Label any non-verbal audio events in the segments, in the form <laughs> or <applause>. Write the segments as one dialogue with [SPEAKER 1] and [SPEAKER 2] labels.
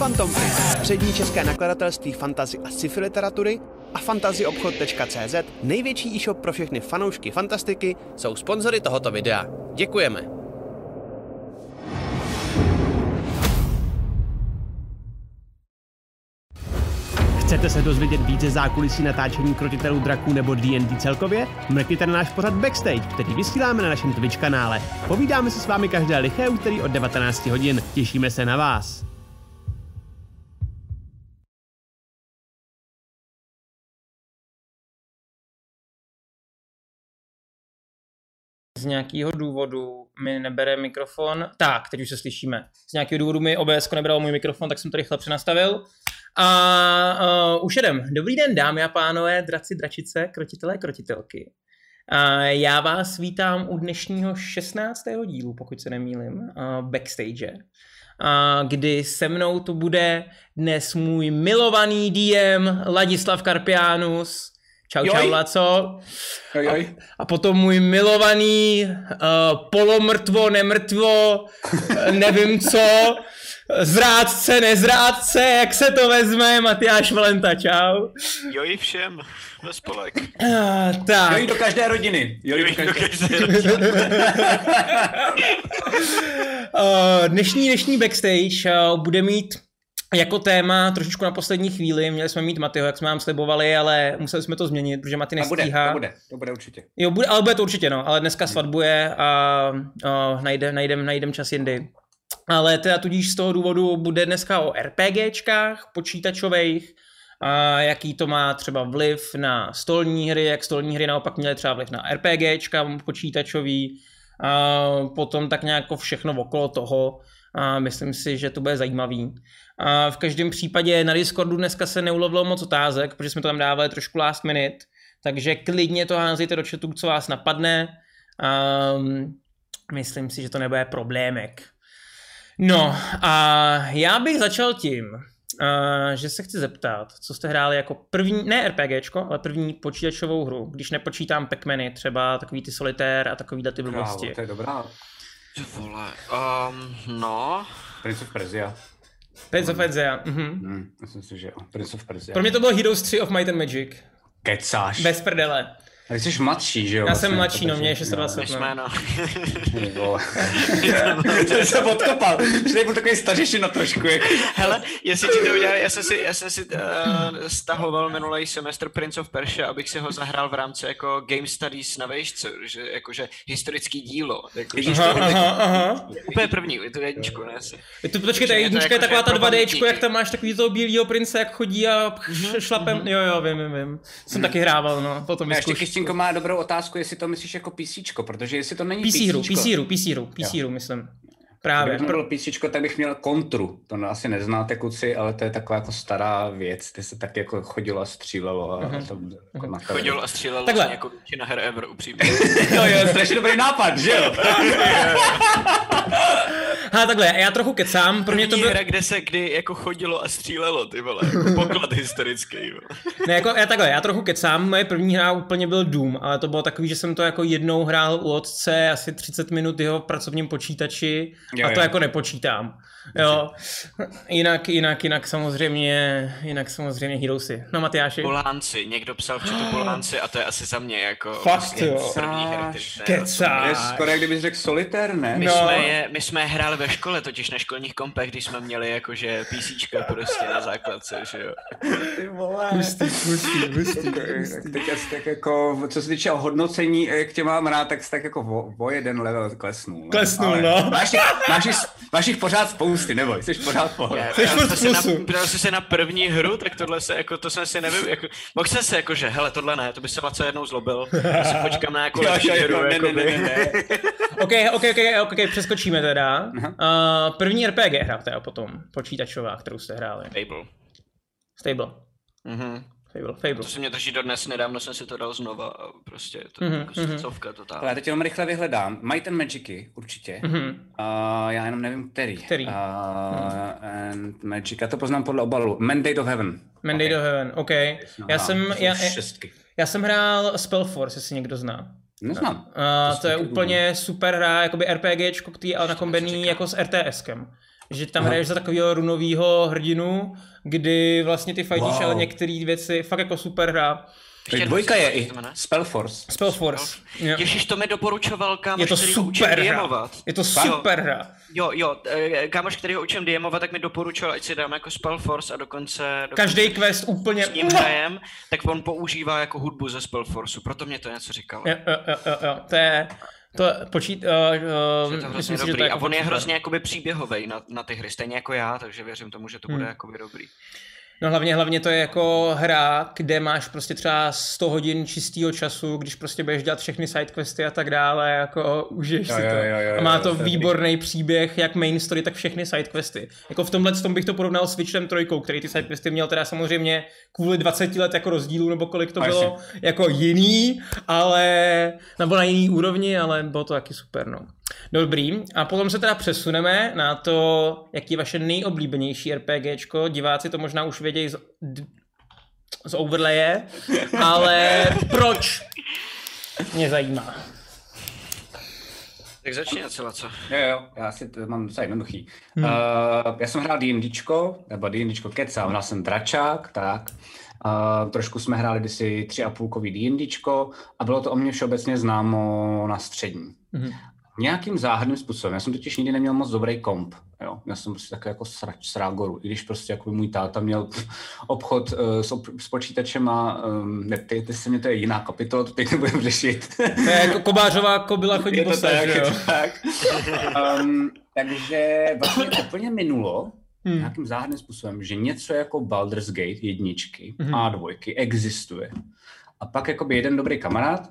[SPEAKER 1] Phantom Print, přední české nakladatelství fantazy a sci-fi literatury a fantazyobchod.cz, největší e-shop pro všechny fanoušky fantastiky, jsou sponzory tohoto videa. Děkujeme. Chcete se dozvědět více zákulisí natáčení krotitelů draků nebo D&D celkově? Mrkněte na náš pořad Backstage, který vysíláme na našem Twitch kanále. Povídáme se s vámi každé liché úterý od 19 hodin. Těšíme se na vás.
[SPEAKER 2] Z nějakého důvodu mi nebere mikrofon. Tak, teď už se slyšíme. Z nějakého důvodu mi OBS nebralo můj mikrofon, tak jsem to rychle přenastavil. A uh, už jedem. Dobrý den, dámy a pánové, draci, dračice, krotitelé, krotitelky. Uh, já vás vítám u dnešního 16. dílu, pokud se nemýlim, uh, backstage. Uh, kdy se mnou to bude dnes můj milovaný DM Ladislav Karpianus, Čau, joj. čau, Laco.
[SPEAKER 3] Joj, joj.
[SPEAKER 2] A, a potom můj milovaný uh, polomrtvo, nemrtvo, nevím co, zrádce, nezrádce, jak se to vezme, Matyáš Valenta, čau.
[SPEAKER 4] Joj všem, ve spolek.
[SPEAKER 2] Uh, tak.
[SPEAKER 3] Joj do každé rodiny. Joj,
[SPEAKER 4] Joj do každé rodiny.
[SPEAKER 2] uh, dnešní, dnešní backstage uh, bude mít jako téma trošičku na poslední chvíli, měli jsme mít Matyho, jak jsme vám slibovali, ale museli jsme to změnit, protože Maty nestíhá.
[SPEAKER 3] To bude, to bude, to bude určitě.
[SPEAKER 2] Jo, bude, ale bude to určitě, no, ale dneska svatbuje a, a najde, najdem, najdem čas jindy. Ale teda tudíž z toho důvodu bude dneska o RPGčkách počítačových, a jaký to má třeba vliv na stolní hry, jak stolní hry naopak měly třeba vliv na RPGčka počítačový, a potom tak nějak všechno okolo toho. A myslím si, že to bude zajímavý. A v každém případě na Discordu dneska se neulovilo moc otázek, protože jsme to tam dávali trošku last minute, takže klidně to házejte do chatu, co vás napadne. Um, myslím si, že to nebude problémek. No a já bych začal tím, uh, že se chci zeptat, co jste hráli jako první, ne RPGčko, ale první počítačovou hru, když nepočítám Pac-Many, třeba takový ty solitér a takový ty blbosti.
[SPEAKER 3] Krávo, to je dobrá.
[SPEAKER 4] Vole, um, no.
[SPEAKER 3] Prince of Persia.
[SPEAKER 2] Prince of Persia, mhm.
[SPEAKER 3] Hmm, myslím si, že jo. Prince of Persia.
[SPEAKER 2] Pro mě to bylo Heroes 3 of Might and Magic.
[SPEAKER 3] Kecáš.
[SPEAKER 2] Bez prdele.
[SPEAKER 3] A ty jsi mladší, že jo?
[SPEAKER 2] Já jsem
[SPEAKER 3] vlastně,
[SPEAKER 2] mladší, no, mě je 26.
[SPEAKER 4] My jsme, no.
[SPEAKER 3] Ty vole. <laughs> to jsem odkopal. Že byl takový stařešina trošku. Jako.
[SPEAKER 4] Hele, jestli ti to udělali, já jsem si, já jsem si uh, stahoval minulý semestr Prince of Persia, abych si ho zahrál v rámci jako Game Studies na vejšce, že jakože historický dílo. Jako,
[SPEAKER 2] Aha,
[SPEAKER 3] to?
[SPEAKER 2] aha, aha.
[SPEAKER 4] Úplně první, je to jedničku, ne?
[SPEAKER 2] Je to, počkej, ta
[SPEAKER 4] Takže je to
[SPEAKER 2] jednička je
[SPEAKER 4] jako,
[SPEAKER 2] taková ta
[SPEAKER 4] pro
[SPEAKER 2] 2 d
[SPEAKER 4] pamětníky.
[SPEAKER 2] jak tam máš takový toho bílého prince, jak chodí a š- šlapem, jo, jo, vím, vím, vím. Jsem taky hrával, no, potom
[SPEAKER 3] A Kristinko má dobrou otázku, jestli to myslíš jako PCčko, protože jestli to není
[SPEAKER 2] PC hru,
[SPEAKER 3] PCčko,
[SPEAKER 2] PC hru, PC hru, PC hru, myslím. Právě.
[SPEAKER 3] Kdyby to bylo PCčko, tak bych měl kontru. To asi neznáte, kluci, ale to je taková jako stará věc, kde se tak jako chodilo a střílelo a
[SPEAKER 2] Mhm.
[SPEAKER 3] to jako na
[SPEAKER 4] Chodil a střílel
[SPEAKER 2] Takhle.
[SPEAKER 4] jako většina her ever, upřímně. <laughs>
[SPEAKER 3] Jo, jo, strašně dobrý nápad, že jo? <laughs>
[SPEAKER 2] Ha, takhle, já trochu kecám, pro mě to bylo...
[SPEAKER 4] hra, kde se kdy jako chodilo a střílelo, ty vole. Jako poklad historický, vole. <laughs>
[SPEAKER 2] Ne, jako, já takhle, já trochu kecám, moje první hra úplně byl Doom, ale to bylo takový, že jsem to jako jednou hrál u otce, asi 30 minut jeho v pracovním počítači
[SPEAKER 3] Jo,
[SPEAKER 2] a to
[SPEAKER 3] jo.
[SPEAKER 2] jako nepočítám. Jo, jinak, jinak, jinak samozřejmě, jinak samozřejmě Heroesy. No Matyáši?
[SPEAKER 4] Polánci, někdo psal v chatu Polánci a to je asi za mě jako
[SPEAKER 2] Fakt,
[SPEAKER 4] vlastně
[SPEAKER 2] jo.
[SPEAKER 4] první
[SPEAKER 2] Kecáš.
[SPEAKER 3] Je skoro, jak kdybys řekl solitér, ne?
[SPEAKER 4] My,
[SPEAKER 2] No.
[SPEAKER 4] jsme je, my jsme je hráli ve škole, totiž na školních kompech, když jsme měli jakože PCčka prostě na základce, že jo.
[SPEAKER 3] Ty vole.
[SPEAKER 2] Hustý, hustý, hustý.
[SPEAKER 3] Tak teď asi tak jako, co se týče hodnocení, jak tě mám rád, tak jsi tak jako o, o jeden level klesnul. no.
[SPEAKER 2] Klesnul, no.
[SPEAKER 3] Máš jich, máš, máš jich pořád spousty, neboj, jsi pořád pohodě.
[SPEAKER 2] Jsi furt
[SPEAKER 4] se na, bral jsi se na první hru, tak tohle se jako, to jsem si nevím, jako, mohl jsem se jako, že hele, tohle ne, to by se Laco jednou zlobil, já si počkám na nějakou lepší hru,
[SPEAKER 3] ne, ne, ne, ne, ne.
[SPEAKER 2] OK, OK, OK, OK, přeskočíme teda. Uh, první RPG hra teda potom, počítačová, kterou jste hráli.
[SPEAKER 4] Fable.
[SPEAKER 2] Stable.
[SPEAKER 4] Mhm.
[SPEAKER 2] Fable, Fable.
[SPEAKER 4] To se mě drží dodnes, nedávno jsem si to dal znova a prostě je to
[SPEAKER 2] Mhm,
[SPEAKER 4] mm-hmm,
[SPEAKER 2] mhm.
[SPEAKER 4] mm-hmm. stovka totál.
[SPEAKER 3] Ale já teď jenom rychle vyhledám. Might and Magicy, určitě.
[SPEAKER 2] Mhm.
[SPEAKER 3] Uh, já jenom nevím, který.
[SPEAKER 2] Který?
[SPEAKER 3] Uh, and Magic, já to poznám podle obalu. Mandate of Heaven.
[SPEAKER 2] Mandate
[SPEAKER 3] Ok.
[SPEAKER 2] of Heaven, OK.
[SPEAKER 3] No,
[SPEAKER 2] Já
[SPEAKER 3] no,
[SPEAKER 2] jsem, já,
[SPEAKER 3] šestky.
[SPEAKER 2] já jsem hrál Spellforce, jestli někdo zná.
[SPEAKER 3] Neznám.
[SPEAKER 2] Uh,
[SPEAKER 3] To
[SPEAKER 2] to je úplně super hra, jakoby RPGčko, který je ale nakombený jako s RTSkem. Že tam hraješ za takového runového hrdinu, kdy vlastně ty fajtíš,
[SPEAKER 3] Wow.
[SPEAKER 2] ale některé věci, fakt jako super hra.
[SPEAKER 4] Ještě
[SPEAKER 3] dvojka je i? Spellforce.
[SPEAKER 2] Spellforce.
[SPEAKER 4] Ježíš, to mi doporučoval kámoš,
[SPEAKER 2] Je to
[SPEAKER 4] který ho učím
[SPEAKER 2] super hra. Je to
[SPEAKER 4] Jo.
[SPEAKER 2] super hra.
[SPEAKER 4] Jo, jo, eh, kámoš, který ho učím DMovat, tak mi doporučoval, ať si dám jako Spellforce a dokonce... dokonce
[SPEAKER 2] Každý quest úplně...
[SPEAKER 4] s ním hrajem, tak on používá jako hudbu ze Spellforceu, proto mě to něco říkalo.
[SPEAKER 2] Jo, jo, jo, jo, jo. To je... To počít... Uh,
[SPEAKER 4] Je
[SPEAKER 2] uh,
[SPEAKER 4] to
[SPEAKER 2] myslím
[SPEAKER 4] hrozně
[SPEAKER 2] si, že to je
[SPEAKER 4] A
[SPEAKER 2] jako
[SPEAKER 4] on je hrozně jakoby příběhový na, na ty hry, stejně jako já, takže věřím tomu, že to bude
[SPEAKER 2] Hmm.
[SPEAKER 4] jakoby dobrý.
[SPEAKER 2] No hlavně, hlavně to je jako hra, kde máš prostě třeba 100 hodin čistého času, když prostě budeš dělat všechny sidequesty a tak dále, jako užiješ
[SPEAKER 3] Jo,
[SPEAKER 2] si
[SPEAKER 3] jo,
[SPEAKER 2] to.
[SPEAKER 3] jo, jo,
[SPEAKER 2] a má
[SPEAKER 3] jo,
[SPEAKER 2] to
[SPEAKER 3] dobrý.
[SPEAKER 2] výborný příběh, jak main story, tak všechny sidequesty. Jako v tomhle tom bych to porovnal s Witcherem 3, který ty sidequesty měl teda samozřejmě kvůli 20 let jako rozdílu, nebo kolik to bylo, jako jiný, ale, nebo na jiný úrovni, ale bylo to taky super, no. Dobrý, a potom se teda přesuneme na to, jaký je vaše nejoblíbenější RPGčko. Diváci to možná už vědějí z, d- z overlaye, ale proč? Mě zajímá.
[SPEAKER 4] Tak začni celá co.
[SPEAKER 3] Jo, jo, já si to mám docela jednoduchý. Hmm. Uh, já jsem hrál D&Dčko, nebo D&Dčko kecám, hrál jsem Dračák, tak. Uh, trošku jsme hráli kdysi tři a půlkový D&Dčko a bylo to o mě všeobecně známo na střední.
[SPEAKER 2] Mhm.
[SPEAKER 3] Nějakým záhadným způsobem. Já jsem totiž nikdy neměl moc dobrý komp. Jo? Já jsem prostě takový jako srač z Rágoru. I když prostě jako můj táta měl obchod uh, s, op- s počítačem a um, neptejte se mě, to je jiná kapitola, to teď nebudeme řešit.
[SPEAKER 2] To je jako kobářová kobila chodí bose,
[SPEAKER 3] tak,
[SPEAKER 2] že jo?
[SPEAKER 3] tak. Um, takže vlastně úplně minulo
[SPEAKER 2] Hmm.
[SPEAKER 3] nějakým záhadným způsobem, že něco jako Baldur's Gate jedničky
[SPEAKER 2] Mhm.
[SPEAKER 3] a dvojky existuje. A pak jakoby jeden dobrý kamarád,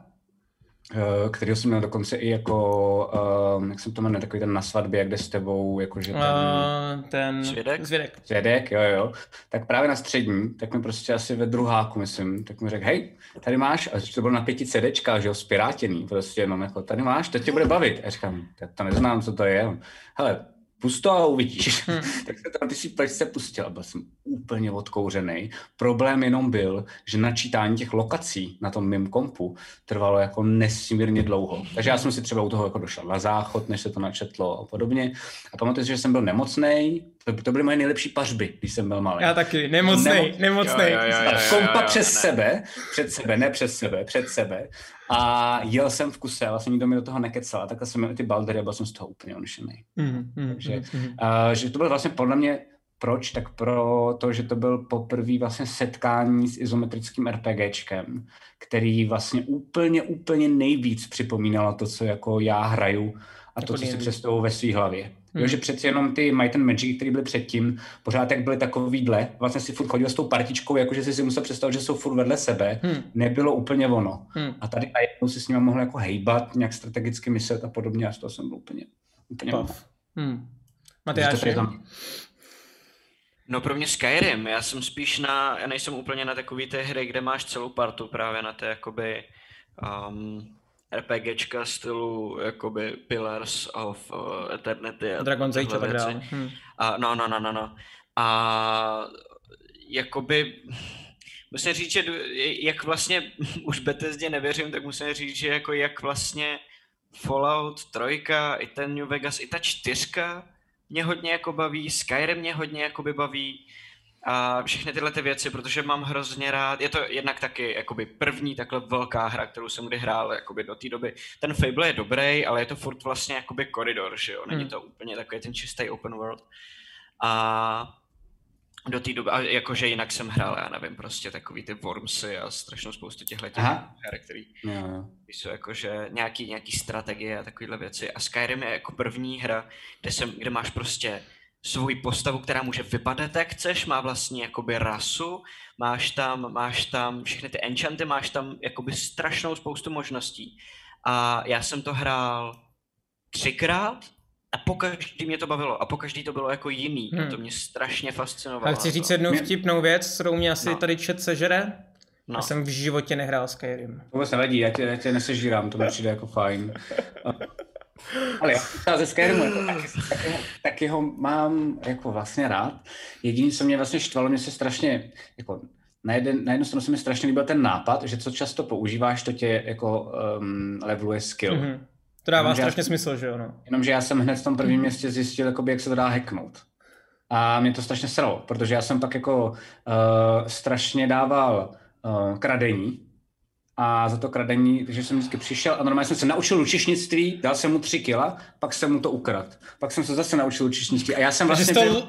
[SPEAKER 3] eh, kterého jsem měl dokonce i jako, um, jak jsem to jmenuje, takový ten na svatbě, kde s tebou, jakože ten
[SPEAKER 2] Uh, ten
[SPEAKER 4] Svědek?
[SPEAKER 2] Zvědek.
[SPEAKER 3] svědek, jo, jo, tak právě na střední, tak mi prostě asi ve druháku, myslím, tak mi řekl, hej, tady máš, a to bylo na pěti CDčkách, že jo, spirátěný, prostě jenom jako, tady máš, to tě bude bavit. A já říkám, "Já to neznám, co to je. Hele, pust to a uvidíš. <laughs>
[SPEAKER 2] Hmm.
[SPEAKER 3] tak se tam ty si pleť se pustil a byl jsem úplně odkouřený. Problém jenom byl, že načítání těch lokací na tom mým kompu trvalo jako nesmírně dlouho. Takže já jsem si třeba u toho jako došel na záchod, než se to načetlo a podobně. A pamatuju si, že jsem byl nemocný. To, to byly moje nejlepší pařby, když jsem byl malý.
[SPEAKER 2] Já taky, nemocnej,
[SPEAKER 3] Nemo-
[SPEAKER 2] nemocnej.
[SPEAKER 4] Jo, jo, jo, jo.
[SPEAKER 3] A kompa přes sebe, před sebe, ne přes sebe, před sebe. A jel jsem v kuse, vlastně nikdo mi do toho nekecal. A takhle jsem měl i ty baldery a byl jsem z toho úplně unešený.
[SPEAKER 2] Mhm, mhm,
[SPEAKER 3] Takže-
[SPEAKER 2] mhm.
[SPEAKER 3] Uh, že to bylo vlastně podle mě proč? Tak pro to, že to byl poprvé vlastně setkání s izometrickým RPGčkem, který vlastně úplně, úplně nejvíc připomínalo to, co jako já hraju a to,
[SPEAKER 2] Jako
[SPEAKER 3] co si představuju ve své hlavě.
[SPEAKER 2] Hmm.
[SPEAKER 3] Jo, že přeci jenom ty Might and Magic, které byly předtím, pořád jak byly takovýhle, vlastně si furt chodil s tou partičkou, jakože si si musel představit, že jsou furt vedle sebe,
[SPEAKER 2] Hmm,
[SPEAKER 3] nebylo úplně ono.
[SPEAKER 2] hmm.
[SPEAKER 3] A tady najednou si s nimi mohl jako hejbat, nějak strategicky myslet a podobně a z toho jsem byl úplně, úplně.
[SPEAKER 2] Pav. Hmm.
[SPEAKER 3] Takže
[SPEAKER 2] Matyáš,
[SPEAKER 3] to je tam-
[SPEAKER 4] No pro mě Skyrim, já jsem spíš na, já nejsem úplně na takový té hry, kde máš celou partu právě na té jakoby um, RPGčka stylu jakoby Pillars of uh, Eternity a
[SPEAKER 2] Dragon's Age a tak dále. Hmm.
[SPEAKER 4] A, no, no, no, no, no. A jakoby, musím říct, že jak vlastně <laughs> už Bethesdě nevěřím, tak musím říct, že jako jak vlastně Fallout 3, i ten New Vegas, i ta čtyřka mě hodně jako baví, Skyrim mě hodně jakoby baví a všechny tyhle ty věci, protože mám hrozně rád, je to jednak taky jakoby první takhle velká hra, kterou jsem kdy hrál jakoby do té doby. Ten Fable je dobrý, ale je to furt vlastně jakoby koridor, že jo, není
[SPEAKER 2] Hmm.
[SPEAKER 4] to úplně takový ten čistý open world. A do té doby, a jakože jinak jsem hrál, já nevím, prostě takový ty Wormsy a strašnou spoustu těchto těch her, který
[SPEAKER 3] jo.
[SPEAKER 4] jsou jakože nějaký, nějaký strategie a takovéhle věci. A Skyrim je jako první hra, kde, jsem, kde máš prostě svoji postavu, která může vypadat jak chceš, má vlastně jakoby rasu, máš tam, máš tam všechny ty enchanty, máš tam jakoby strašnou spoustu možností. A já jsem to hrál třikrát a pokaždý mě to bavilo a pokaždý to bylo jako jiný
[SPEAKER 2] Hmm.
[SPEAKER 4] a to mě strašně fascinovalo.
[SPEAKER 2] A chci říct
[SPEAKER 4] to.
[SPEAKER 2] jednu vtipnou věc, kterou mě asi
[SPEAKER 4] No.
[SPEAKER 2] tady chat sežere.
[SPEAKER 4] No.
[SPEAKER 2] Já jsem v životě nehrál Skyrim.
[SPEAKER 3] Vůbec nevadí, já tě, já tě nesežírám, to mi přijde jako fajn. <laughs> Ale já třeba ze Skyrimu jako taky, taky, ho, taky ho mám jako vlastně rád. Jediné, co mě vlastně štvalo, mě se strašně, jako na, jeden, na jednu stranu se mi strašně líbil ten nápad, že co často používáš, to tě jako um, leveluje skill. Mm-hmm.
[SPEAKER 2] Mhm. To dává
[SPEAKER 3] Jenomže já-
[SPEAKER 2] strašně smysl, že jo? No.
[SPEAKER 3] Jenomže já jsem hned v tom prvním městě zjistil, jakoby, jak se to dá hacknout. A mě to strašně sralo, protože já jsem pak jako uh, strašně dával uh, kradení, a za to kradení, takže jsem vždycky přišel a normálně jsem se naučil lučišnictví, dal jsem mu tři kila, pak jsem mu to ukrad. Pak jsem se zase naučil lučišnictví a já jsem vlastně byl,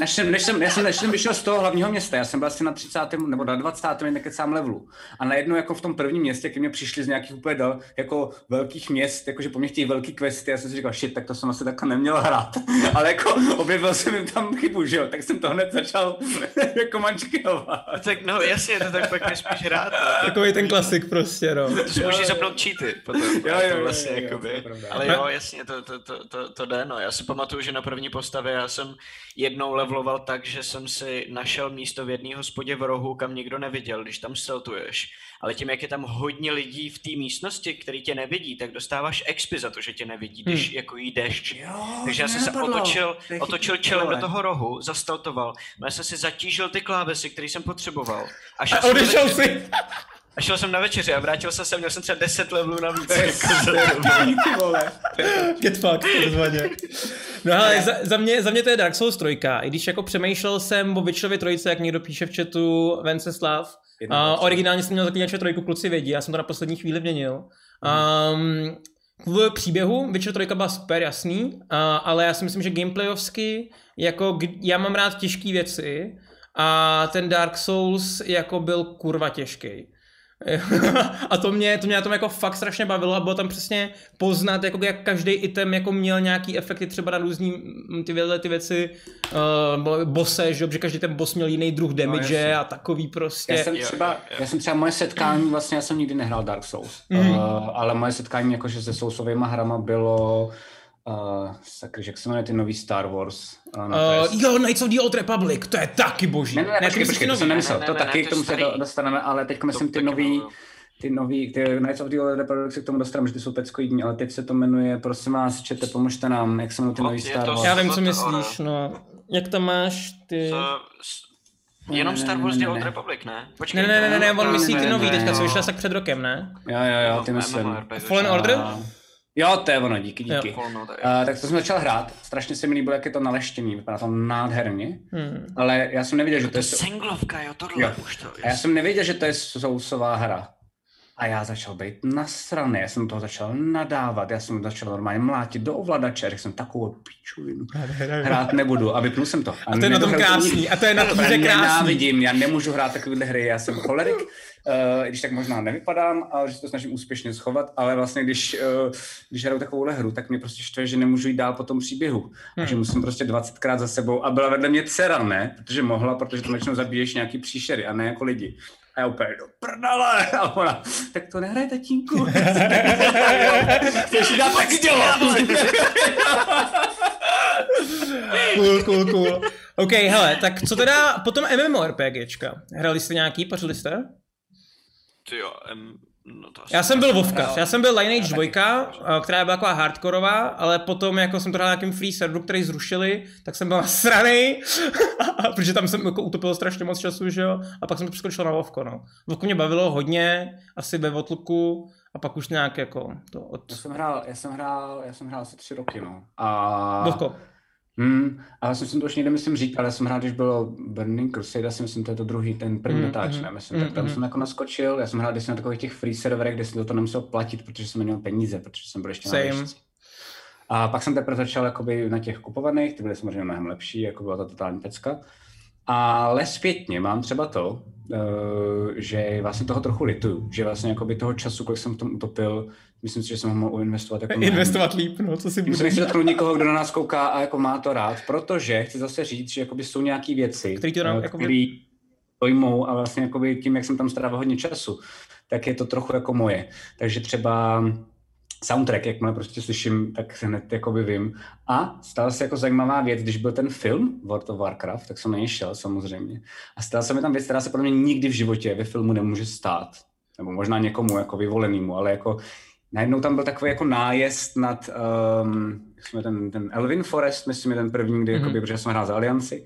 [SPEAKER 3] než jsem, než, jsem, než, jsem, než jsem vyšel z toho hlavního města, já jsem byl asi na 30. nebo na 20. nekecám levelu. A najednou jako v tom prvním městě, ke mně přišli z nějakých úplně dal, jako velkých měst, jakože po mně chtějí velký questy, já jsem si říkal, shit, tak to jsem asi takhle neměl hrát. <laughs> Ale jako objevil jsem jim tam chybu, že jo, tak jsem to hned začal <laughs> jako mančkovat.
[SPEAKER 4] Tak no jasně, to tak pak nespíš hrát.
[SPEAKER 2] Takový ten klasik prostě, no.
[SPEAKER 4] To si můžeš zapnout cheaty potom.
[SPEAKER 3] Jo, jo, jo,
[SPEAKER 4] vlastně,
[SPEAKER 3] jo, jo,
[SPEAKER 4] jakoby.
[SPEAKER 3] to je pravda.
[SPEAKER 4] Ale jo, jasně, to, to, to, to, to jde, no. Já si pamatuju, že na první postavě já jsem jednou leveloval tak, že jsem si našel místo v jedné hospodě v rohu, kam nikdo neviděl, když tam steltuješ. Ale tím, jak je tam hodně lidí v té místnosti, který tě nevidí, tak dostáváš expy za to, že tě nevidí, když jako jdeš.
[SPEAKER 3] Jo,
[SPEAKER 4] Takže já
[SPEAKER 3] to
[SPEAKER 4] jsem se otočil,
[SPEAKER 3] To
[SPEAKER 4] otočil čelem do toho rohu, zasteltoval. No já jsem si zatížil ty klávesy, který jsem potřeboval. A,
[SPEAKER 2] A odešel si. <laughs>
[SPEAKER 4] A šel jsem na večeři a vrátil jsem se, měl jsem třeba 10 levelů navíc. <laughs>
[SPEAKER 3] Ty vole.
[SPEAKER 2] Get fucked, takzvaně. No ale za, za, mě, za mě to je Dark Souls 3. I když jako přemýšlel jsem o Witcherovi trojce, jak někdo píše v chatu Venceslav, a
[SPEAKER 3] tři.
[SPEAKER 2] originálně jsem měl zaklínače trojku, kluci vědí, já jsem to na poslední chvíli měnil. Um, kvůli příběhu Witcher 3 byla super jasný, uh, ale já si myslím, že gameplayovsky, jako k- já mám rád těžké věci a ten Dark Souls jako byl kurva těžký. <laughs> a to mě, to mě na tom jako fakt strašně bavilo a bylo tam přesně poznat, jako jak každý item jako měl nějaký efekty třeba na různý mm, ty, tyhle ty věci, uh, bose, že, jo, že každý ten boss měl jiný druh damage
[SPEAKER 3] jasně.
[SPEAKER 2] a takový prostě.
[SPEAKER 3] Já jsem třeba, já jsem třeba moje setkání, vlastně já jsem nikdy nehrál Dark Souls,
[SPEAKER 2] Mhm.
[SPEAKER 3] uh, ale moje setkání jakože se Soulsovými hrama bylo, uh, sakry, jak se jmenuje ty nový Star Wars uh,
[SPEAKER 2] Uh, jo, Knights of the Old Republic, to je taky boží.
[SPEAKER 3] Ne, ne, ne, počkej,
[SPEAKER 2] ty
[SPEAKER 3] počkej, to jsem nemyslel,
[SPEAKER 4] Ne,
[SPEAKER 3] to
[SPEAKER 4] ne, ne,
[SPEAKER 3] taky,
[SPEAKER 4] to
[SPEAKER 3] k tomu se dostaneme, ale teď myslím ty nový,
[SPEAKER 4] miluju.
[SPEAKER 3] ty nový, ty Knights of the Old Republic se k tomu dostaneme, že ty jsou peckoidní, ale teď se to jmenuje, prosím vás, čete, pomožte nám, jak se jmenují ty
[SPEAKER 4] No,
[SPEAKER 3] nový Star Wars.
[SPEAKER 2] Já vím, co myslíš, no. Jak tam máš ty...
[SPEAKER 4] Jenom
[SPEAKER 3] Ne, ne,
[SPEAKER 4] Star
[SPEAKER 3] ne,
[SPEAKER 4] Wars
[SPEAKER 3] ne,
[SPEAKER 4] The
[SPEAKER 3] ne,
[SPEAKER 4] Old
[SPEAKER 3] ne.
[SPEAKER 4] Republic, ne? Počkej,
[SPEAKER 2] Ne, ne, ne, ne, ne, on
[SPEAKER 3] ne,
[SPEAKER 2] myslí
[SPEAKER 3] ne,
[SPEAKER 2] ty nový,
[SPEAKER 3] ne,
[SPEAKER 2] teďka, co vyšla tak před rokem, ne?
[SPEAKER 3] Jo, jo, jo, ty
[SPEAKER 4] No,
[SPEAKER 3] myslím.
[SPEAKER 2] Fallen Order?
[SPEAKER 3] A- Jo, to je ono, díky, díky.
[SPEAKER 4] Order,
[SPEAKER 3] Uh, tak to jsem začal hrát, strašně se mi líbilo, jak je to naleštěný, vypadá to nádherně,
[SPEAKER 2] Hmm.
[SPEAKER 3] ale já jsem nevěděl, že to
[SPEAKER 4] To
[SPEAKER 3] je...
[SPEAKER 4] senglovka, jo, tohle
[SPEAKER 3] Jo.
[SPEAKER 4] už to.
[SPEAKER 3] A já jsem nevěděl, že to je sousová hra. A já začal být nasraný, já jsem toho začal nadávat, já jsem začal normálně mlátit do ovladače, řekl jsem takovou pičovinu. <laughs> Hrát nebudu a vypnul jsem to.
[SPEAKER 2] A to je na tom krásný, a to je na <laughs> tom, že
[SPEAKER 3] Já
[SPEAKER 2] krásný.
[SPEAKER 3] Nenávidím, já nemůžu hrát takovéhle hry, já jsem cholerik, uh, když tak možná nevypadám, ale že se to snažím úspěšně schovat, ale vlastně když, uh, když hraju takovouhle hru, tak mě prostě štve, že nemůžu jít dál po tom příběhu. A že musím prostě 20krát za sebou a byla vedle mě dcera, ne? Protože mohla, protože tam většinou zabiješ nějaký příšery a ne jako lidi. A já úplně do prdele. A ona, tak to nehraj, tatínku. <laughs> Chceš dát taky dělo.
[SPEAKER 2] Cool, cool, cool. OK, hele, tak co teda potom MMORPGčka? Hrali jste nějaký, pařili jste?
[SPEAKER 4] Ty jo, em, no to
[SPEAKER 2] Já jsem byl Vovkař,
[SPEAKER 3] hrál.
[SPEAKER 2] já jsem byl Lineage
[SPEAKER 3] Já taky.
[SPEAKER 2] 2, a- která byla taková hardkorová, ale potom jako jsem to hrál na nějakým free serveru, který zrušili, tak jsem byl nasranej, <laughs> protože tam jsem jako utopil strašně moc času, že jo, a pak jsem to přeskočil na Vovko, no. Vovko mě bavilo hodně, asi ve Votluku, a pak už nějak jako to od...
[SPEAKER 3] Já jsem hrál, já jsem hrál, já jsem hrál asi tři roky, no. A...
[SPEAKER 2] Vovko.
[SPEAKER 3] Hmm, ale jsem, jsem to už někde myslím říkal, já jsem hrál, když bylo Burning Crusade, já si myslím, to je to druhý, ten první
[SPEAKER 2] Mm, mhm,
[SPEAKER 3] ne, myslím,
[SPEAKER 2] mm,
[SPEAKER 3] tak tam
[SPEAKER 2] mhm.
[SPEAKER 3] jsem jako naskočil, já jsem hrál když na takových těch free serverech, kde jsem do toho nemusel platit, protože jsem neměl peníze, protože jsem byl ještě
[SPEAKER 2] Same.
[SPEAKER 3] na výšce. A pak jsem teprve začal jakoby na těch kupovaných, ty byly samozřejmě mnohem lepší, jako byla to totální pecka. Ale zpětně mám třeba to, že vlastně toho trochu lituju, že vlastně jakoby toho času, kolik jsem v tom utopil, myslím si, že jsem ho mohl investovat jako mnohem
[SPEAKER 2] Investovat líp, no, co si
[SPEAKER 3] Musím
[SPEAKER 2] bude.
[SPEAKER 3] nechci dotknout někoho, kdo na nás kouká a jako má to rád, protože chci zase říct, že jakoby jsou nějaké věci,
[SPEAKER 2] Který ti nám
[SPEAKER 3] eh,
[SPEAKER 2] jakoby-
[SPEAKER 3] který dojmou a vlastně jakoby tím, jak jsem tam strávil hodně času, tak je to trochu jako moje. Takže třeba soundtrack, jakmile prostě slyším, tak se hned jakoby vím. A stala se jako zajímavá věc, když byl ten film World of Warcraft, tak jsem na něj šel samozřejmě. A stala se mi tam věc, která se podle mě nikdy v životě ve filmu nemůže stát. Nebo možná někomu jako vyvolenému, ale jako najednou tam byl takový jako nájezd nad um, jak jsme ten, ten Elvin Forest, myslím, je ten první, kdy,
[SPEAKER 2] Mhm.
[SPEAKER 3] mm-hmm. jakoby, protože jsem hrál za Alianci.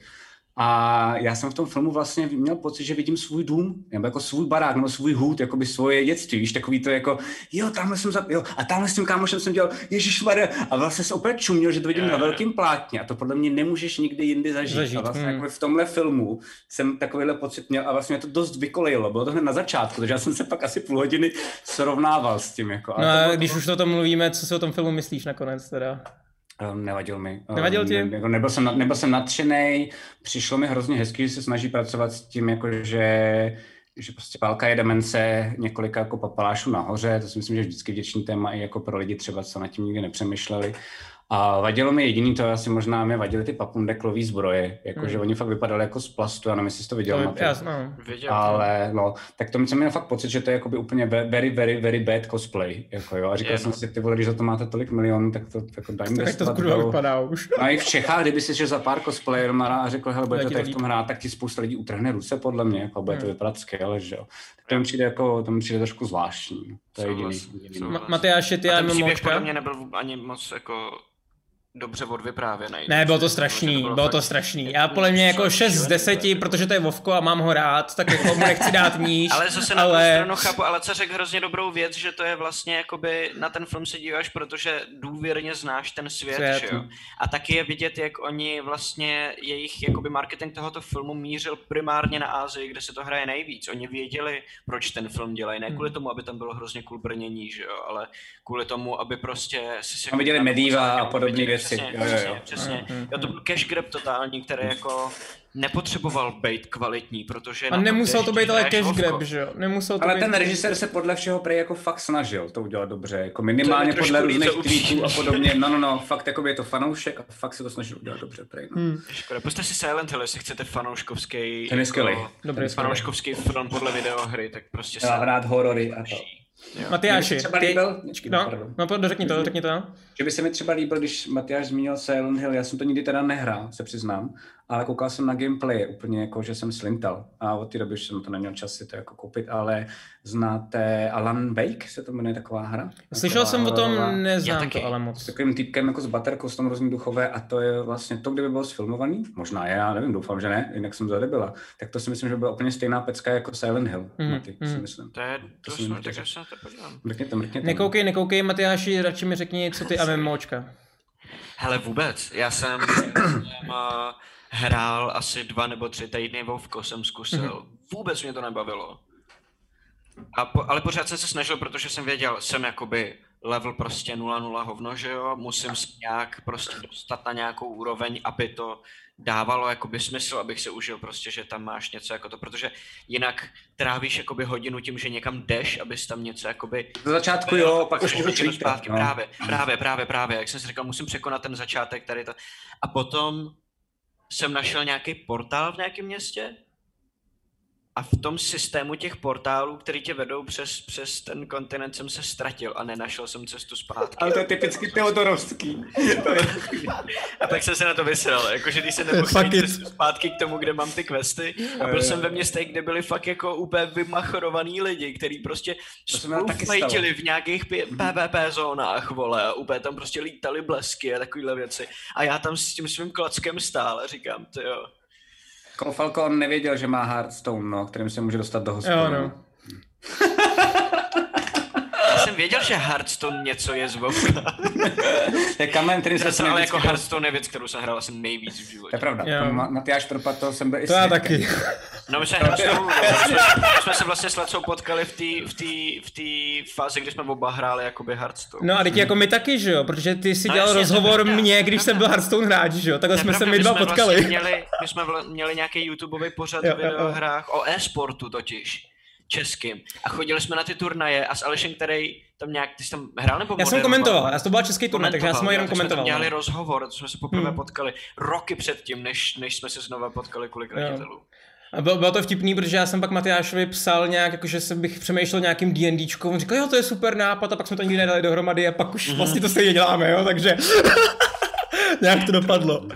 [SPEAKER 3] A já jsem v tom filmu vlastně měl pocit, že vidím svůj dům, nebo jako svůj barák, nebo svůj hůd, jako by svoje dětství, víš, takový to jako, jo, tamhle jsem za, jo, a tamhle s tím kámošem jsem dělal, Ježíš a vlastně jsem opět čuměl, že to vidím
[SPEAKER 4] Jo,
[SPEAKER 3] na
[SPEAKER 4] jo.
[SPEAKER 3] velkým plátně a to podle mě nemůžeš nikdy jindy zažít.
[SPEAKER 2] Zažít,
[SPEAKER 3] A vlastně
[SPEAKER 2] mm.
[SPEAKER 3] jako v tomhle filmu jsem takovýhle pocit měl a vlastně mě to dost vykolejilo, bylo to hned na začátku, takže já jsem se pak asi půl hodiny srovnával s tím. Jako,
[SPEAKER 2] No
[SPEAKER 3] Ale to
[SPEAKER 2] a když už o tom mluvíme, co si o tom filmu myslíš nakonec teda?
[SPEAKER 3] Um, nevadil mi. Um,
[SPEAKER 2] Nevadil ti?
[SPEAKER 3] Ne, jako nebyl, jsem, na- nebyl jsem nadšený, přišlo mi hrozně hezky, že se snaží pracovat s tím, jako že, že prostě válka je demence několika jako papalášů nahoře, to si myslím, že je vždycky vděčný téma i jako pro lidi třeba, co nad tím nikdy nepřemýšleli. A vadilo mi jediný to, asi možná mi vadily ty papundeklový zbroje, jakože
[SPEAKER 2] Hmm.
[SPEAKER 3] oni fakt vypadali jako z plastu, já nevím, jestli jsi to viděl.
[SPEAKER 2] To jasno. no.
[SPEAKER 4] Viděl.
[SPEAKER 3] Ale no, tak to jsem měl fakt pocit, že to je jakoby úplně ve- very, very, very bad cosplay. Jako jo. A říkal
[SPEAKER 4] Je,
[SPEAKER 3] jsem
[SPEAKER 4] no.
[SPEAKER 3] si, ty vole, když za to máte tolik milionů, tak to jako daj mi
[SPEAKER 2] Tak jak to kurva
[SPEAKER 3] do-
[SPEAKER 2] vypadá už.
[SPEAKER 3] No a i v Čechách, kdyby si šel za pár cosplayerů a řekl, hele, budete
[SPEAKER 2] to
[SPEAKER 3] tady v tom hrát, tak ti spousta lidí utrhne ruce, podle mě, jako bude to
[SPEAKER 2] Hmm.
[SPEAKER 3] vypadat skvěle, že jo. Tak to mi přijde jako, to mi přijde trošku zvláštní. To je jediný.
[SPEAKER 4] Souhlas,
[SPEAKER 3] jediný.
[SPEAKER 4] souhlas.
[SPEAKER 2] Ma- Matyáši, ty
[SPEAKER 4] a
[SPEAKER 2] a
[SPEAKER 4] ten příběh
[SPEAKER 2] MMOčka?
[SPEAKER 4] podle mě nebyl ani moc jako dobře odvyprávěný.
[SPEAKER 2] Ne, bylo to strašný,
[SPEAKER 4] bylo
[SPEAKER 2] bylo
[SPEAKER 4] fakt-
[SPEAKER 2] to strašný. Já podle mě jako 6 z 10, protože to je Vovko a mám ho rád, tak jako mu nechci dát níž,
[SPEAKER 4] Ale zase na
[SPEAKER 2] ale...
[SPEAKER 4] druhou stranu chápu, ale co řekl hrozně dobrou věc, že to je vlastně jakoby na ten film se díváš, protože důvěrně znáš ten svět,
[SPEAKER 2] Svět.
[SPEAKER 4] že jo? A taky je vidět, jak oni vlastně, jejich jakoby marketing tohoto filmu mířil primárně na Ázii, kde se to hraje nejvíc. Oni věděli, proč ten film dělají, ne
[SPEAKER 2] Hmm.
[SPEAKER 4] kvůli tomu, aby tam bylo hrozně cool brnění, že jo, ale kvůli tomu, aby prostě si se...
[SPEAKER 3] A viděli Medieval a podobné
[SPEAKER 4] Viděli, Přesně,
[SPEAKER 3] Jo, jo,
[SPEAKER 4] přesně,
[SPEAKER 3] jo.
[SPEAKER 4] přesně.
[SPEAKER 2] Mhm.
[SPEAKER 4] Jo, to byl cash grab totální, který jako nepotřeboval být kvalitní, protože...
[SPEAKER 2] A nemusel to být ale cash grab, že jo? Nemusel to
[SPEAKER 3] Ale
[SPEAKER 2] být...
[SPEAKER 3] ten režisér se podle všeho prej jako fakt snažil to udělat dobře, jako minimálně podle různých tweetů a podobně. No, no, no, fakt jako je to fanoušek a fakt se to snažil udělat dobře, prej. No.
[SPEAKER 2] Hmm.
[SPEAKER 4] Škoda, puste si Silent Hill, jestli chcete fanouškovský...
[SPEAKER 3] Ten je skvělý.
[SPEAKER 2] Dobrý,
[SPEAKER 4] Fanouškovský film podle videohry, tak prostě
[SPEAKER 3] Já rád horory a to.
[SPEAKER 2] Matyáši,
[SPEAKER 3] Mně se třeba
[SPEAKER 2] ty...
[SPEAKER 3] líbil-
[SPEAKER 2] No,
[SPEAKER 3] Pardon.
[SPEAKER 2] no, pojď, řekni to, řekni to.
[SPEAKER 3] Že by se mi třeba líbil, když Matyáš zmínil Silent Hill, já jsem to nikdy teda nehrál, se přiznám, ale koukal jsem na gameplay, úplně jako, že jsem slintal a od té doby už jsem to neměl čas si to jako koupit, ale znáte Alan Wake, se to jmenuje taková hra?
[SPEAKER 2] Slyšel
[SPEAKER 3] Taková
[SPEAKER 2] jsem o tom, neznám
[SPEAKER 4] taky.
[SPEAKER 2] to ale
[SPEAKER 3] S
[SPEAKER 2] moc.
[SPEAKER 3] takovým týpkem jako s baterkou, s tom hrozný duchové a to je vlastně to, kdyby bylo sfilmovaný, možná je, já nevím, doufám, že ne, jinak jsem zadebila, tak to si myslím, že by byla úplně stejná pecka jako Silent Hill,
[SPEAKER 2] Mhm,
[SPEAKER 3] mm, ty, si
[SPEAKER 2] mhm.
[SPEAKER 3] myslím.
[SPEAKER 4] To je... To
[SPEAKER 3] jsem
[SPEAKER 4] tak já se na to podívám.
[SPEAKER 3] Mrkněte, mrkněte.
[SPEAKER 2] Nekoukej, nekoukej, Matyáši, radši mi řekni, co ty a MMOčka.
[SPEAKER 4] Hele, vůbec. Já jsem, <clears throat> jsem uh, hrál asi dva nebo tři týdny Vovko jsem zkusil. Vůbec mě to nebavilo. A po, ale pořád jsem se snažil, protože jsem věděl, jsem jakoby level prostě 0-0 hovno, že jo, musím se nějak prostě dostat na nějakou úroveň, aby to dávalo jakoby smysl, abych si užil prostě, že tam máš něco jako to, protože jinak trávíš jakoby hodinu tím, že někam jdeš, abys tam něco jakoby
[SPEAKER 3] Do začátku jo, pak už můžu
[SPEAKER 4] zpátky,
[SPEAKER 3] no.
[SPEAKER 4] právě, právě, právě, právě, jak jsem si říkal, musím překonat ten začátek tady to. A potom jsem našel nějaký portál v nějakém městě a v tom systému těch portálů, který tě vedou přes, přes ten kontinent, jsem se ztratil a nenašel jsem cestu zpátky.
[SPEAKER 3] Ale to je typicky Teodorovský.
[SPEAKER 4] A tak jsem se na to vysral, jakože když jsem nemohl cestu zpátky k tomu, kde mám ty questy. A byl jsem ve městech, kde byli fakt jako úplně vymachorovaný lidi, kteří prostě
[SPEAKER 3] se
[SPEAKER 4] spolufajtili v nějakých PvP zónách, vole, a úplně tam prostě lítali blesky a takovéhle věci. A já tam s tím svým klackem stál a říkám, to jo.
[SPEAKER 3] Falcon nevěděl, že má Hearthstone, no, kterým se může dostat do hospody.
[SPEAKER 2] Jo, no. <laughs>
[SPEAKER 4] Věděl, že Hearthstone něco je z Vovka. <laughs>
[SPEAKER 3] To je kamen, který
[SPEAKER 4] jsem ale jako Hearthstone je věc, kterou jsem hrál asi nejvíc v
[SPEAKER 3] To
[SPEAKER 4] životě.
[SPEAKER 3] je pravda, to Matyáš Tropa, to jsem byl i
[SPEAKER 2] To já taky. <laughs>
[SPEAKER 4] No my jsme, my jsme, se vlastně s Lecou potkali v té v tý, v tý fázi, kdy jsme oba hráli jakoby Hearthstone.
[SPEAKER 2] No a teď jako my taky, že jo, protože ty si
[SPEAKER 4] No
[SPEAKER 2] dělal
[SPEAKER 4] to
[SPEAKER 2] rozhovor mě,
[SPEAKER 4] to
[SPEAKER 2] když jsem byl Hearthstone hráč, že jo, takhle
[SPEAKER 4] To
[SPEAKER 2] jsme se my dva potkali.
[SPEAKER 4] Vlastně měli, <laughs> my jsme měli nějaký YouTubeový pořad o e-sportu totiž českým. A chodili jsme na ty turnaje a s Alešem, který tam nějak, ty jsi tam hrál nebo
[SPEAKER 2] Já jsem komentoval, já to byl český turnaj, takže já jsem ho jenom
[SPEAKER 4] tak jsme
[SPEAKER 2] komentoval.
[SPEAKER 4] dělali
[SPEAKER 2] no.
[SPEAKER 4] rozhovor, to jsme se poprvé
[SPEAKER 2] Hmm.
[SPEAKER 4] potkali roky předtím, než, než jsme se znova potkali kvůli kratitelů.
[SPEAKER 2] A bylo, bylo to vtipný, protože já jsem pak Matyášovi psal nějak, jakože jsem bych přemýšlel nějakým D&Dčkom, on říkal, jo, to je super nápad, a pak jsme to nikdy nedali dohromady a pak už vlastně to stejně děláme, jo, takže... Nějak to dopadlo.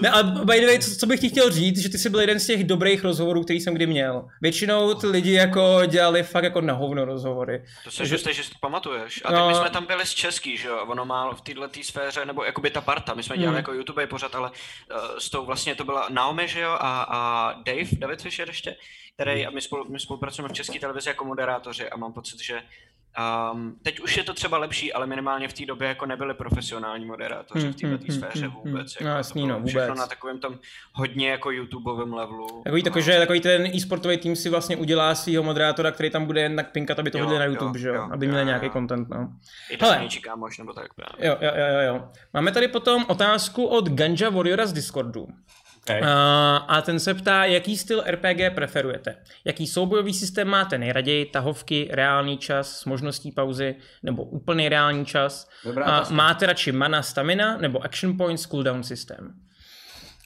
[SPEAKER 2] Ne, a by the way, co, co bych ti chtěl říct, že ty jsi byl jeden z těch dobrých rozhovorů, který jsem kdy měl. Většinou ty lidi jako dělali fakt jako na hovno rozhovory.
[SPEAKER 4] To se že... že si to pamatuješ. A ty no... my jsme tam byli z český, že jo? Ono má v této sféře, nebo jakoby ta parta, my jsme dělali hmm. jako YouTube pořád, ale uh, s tou vlastně to byla Naomi, že jo? A, a Dave, David Fisher ještě, který, a my, spolu, my spolupracujeme v české televizi jako moderátoři a mám pocit, že Um, teď už je to třeba lepší, ale minimálně v té době jako nebyli profesionální moderátoři hmm, v této hmm, sféře hmm, vůbec. Hmm, jako
[SPEAKER 2] no, jasný, no, vůbec.
[SPEAKER 4] na takovém tom hodně jako YouTubeovém levelu.
[SPEAKER 2] Takový, takový, že takový ten e-sportový tým si vlastně udělá svého moderátora, který tam bude jen tak pinkat, aby to hodili na YouTube, jo, že jo? aby měli nějaký content. No.
[SPEAKER 4] I Hele. kámoš, nebo tak právě.
[SPEAKER 2] Jo, jo, jo, jo. Máme tady potom otázku od Ganja Warriora z Discordu. Okay. Uh, a ten se ptá, jaký styl RPG preferujete? Jaký soubojový systém máte nejraději? Tahovky, reálný čas s možností pauzy nebo úplný reálný čas? Dobrá, uh, máte radši mana, stamina nebo action points, cooldown systém?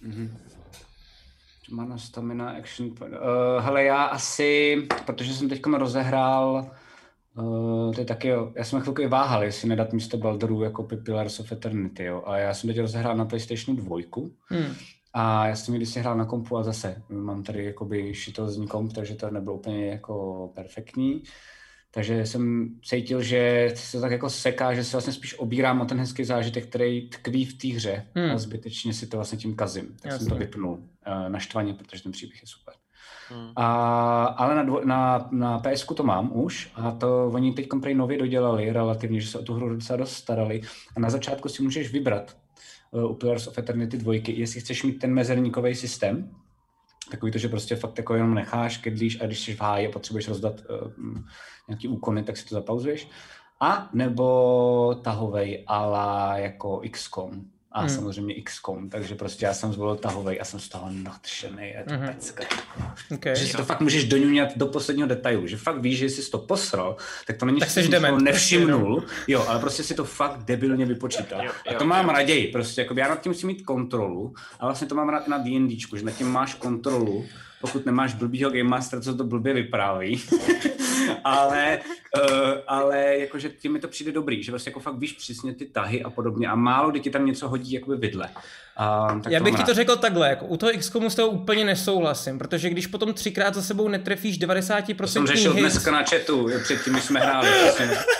[SPEAKER 3] Mm-hmm. Mana, stamina, action point. Uh, hele, já asi, protože jsem teď rozehrál Uh, to je taky, jo. já jsem chvilku váhal, jestli nedat místo Baldurů jako Pillars of Eternity, jo. A já jsem teď rozehrál na PlayStation 2, hmm. A já jsem když si hrál na kompu a zase mám tady jakoby šitelzní komp, takže to nebylo úplně jako perfektní. Takže jsem cítil, že se tak jako seká, že se vlastně spíš obírám o ten hezký zážitek, který tkví v té hře hmm. a zbytečně si to vlastně tím kazím. Tak Jasně. jsem to vypnul uh, naštvaně, protože ten příběh je super. Hmm. A, ale na, dvo, na, na PSku to mám už a to oni teď nově dodělali relativně, že se o tu hru docela dost starali a na začátku si můžeš vybrat, u Pillars of Eternity 2, jestli chceš mít ten mezerníkový systém, takový to, že prostě fakt jako jenom necháš, kedlíš a když jsi v háji a potřebuješ rozdat uh, nějaký úkony, tak si to zapauzuješ. A nebo tahovej ala jako XCOM a hmm. samozřejmě XCOM, takže prostě já jsem zvolil tahovej a jsem z toho nadšený, je to mm-hmm. pecka. Okay. Že si to fakt můžeš doňuňat do posledního detailu, že fakt víš, že jsi to posral, tak to není,
[SPEAKER 2] tak že to
[SPEAKER 3] nevšimnul, jo, ale prostě si to fakt debilně vypočítal. Jo, jo, a to mám jo. raději, prostě, jako já nad tím musím mít kontrolu a vlastně to mám rád na D&Dčku, že nad tím máš kontrolu, pokud nemáš blbýho Game Master, co to blbě vypráví. <laughs> ale, uh, ale jakože tím mi to přijde dobrý, že vlastně jako fakt víš přesně ty tahy a podobně a málo kdy ti tam něco hodí jakoby vidle.
[SPEAKER 2] Uh, tak Já bych ti to řekl takhle, jako u toho XCOMu s toho úplně nesouhlasím, protože když potom třikrát za sebou netrefíš 90% to jsem
[SPEAKER 3] řešil hit... dneska na chatu, předtím, když jsme hráli,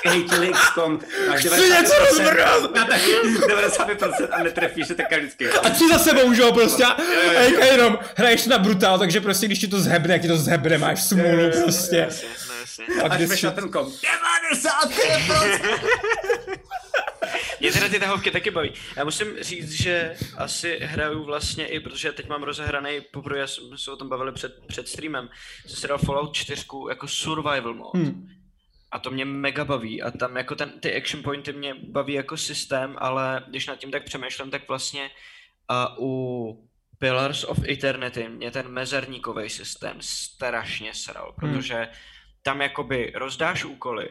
[SPEAKER 3] hejtili XCOM,
[SPEAKER 2] až 90%,
[SPEAKER 3] a taky 90% a netrefíš se tak vždycky.
[SPEAKER 2] A tři za sebou, že jo, prostě, a, a jenom hraješ na brutál, takže prostě když ti to zhebne, jak ti to zhebne, máš smůlu prostě.
[SPEAKER 3] Až jdeš na ten kom, 95%! <laughs>
[SPEAKER 4] Mě teda ty tahovky taky baví. Já musím říct, že asi hraju vlastně i, protože teď mám rozehraný, poprvé jsme se o tom bavili před, před streamem, jsem si dal Fallout 4 jako survival mode. Hmm. A to mě mega baví a tam jako ten, ty action pointy mě baví jako systém, ale když nad tím tak přemýšlím, tak vlastně uh, u Pillars of Eternity mě ten mezerníkový systém strašně sral, hmm. protože tam jakoby rozdáš úkoly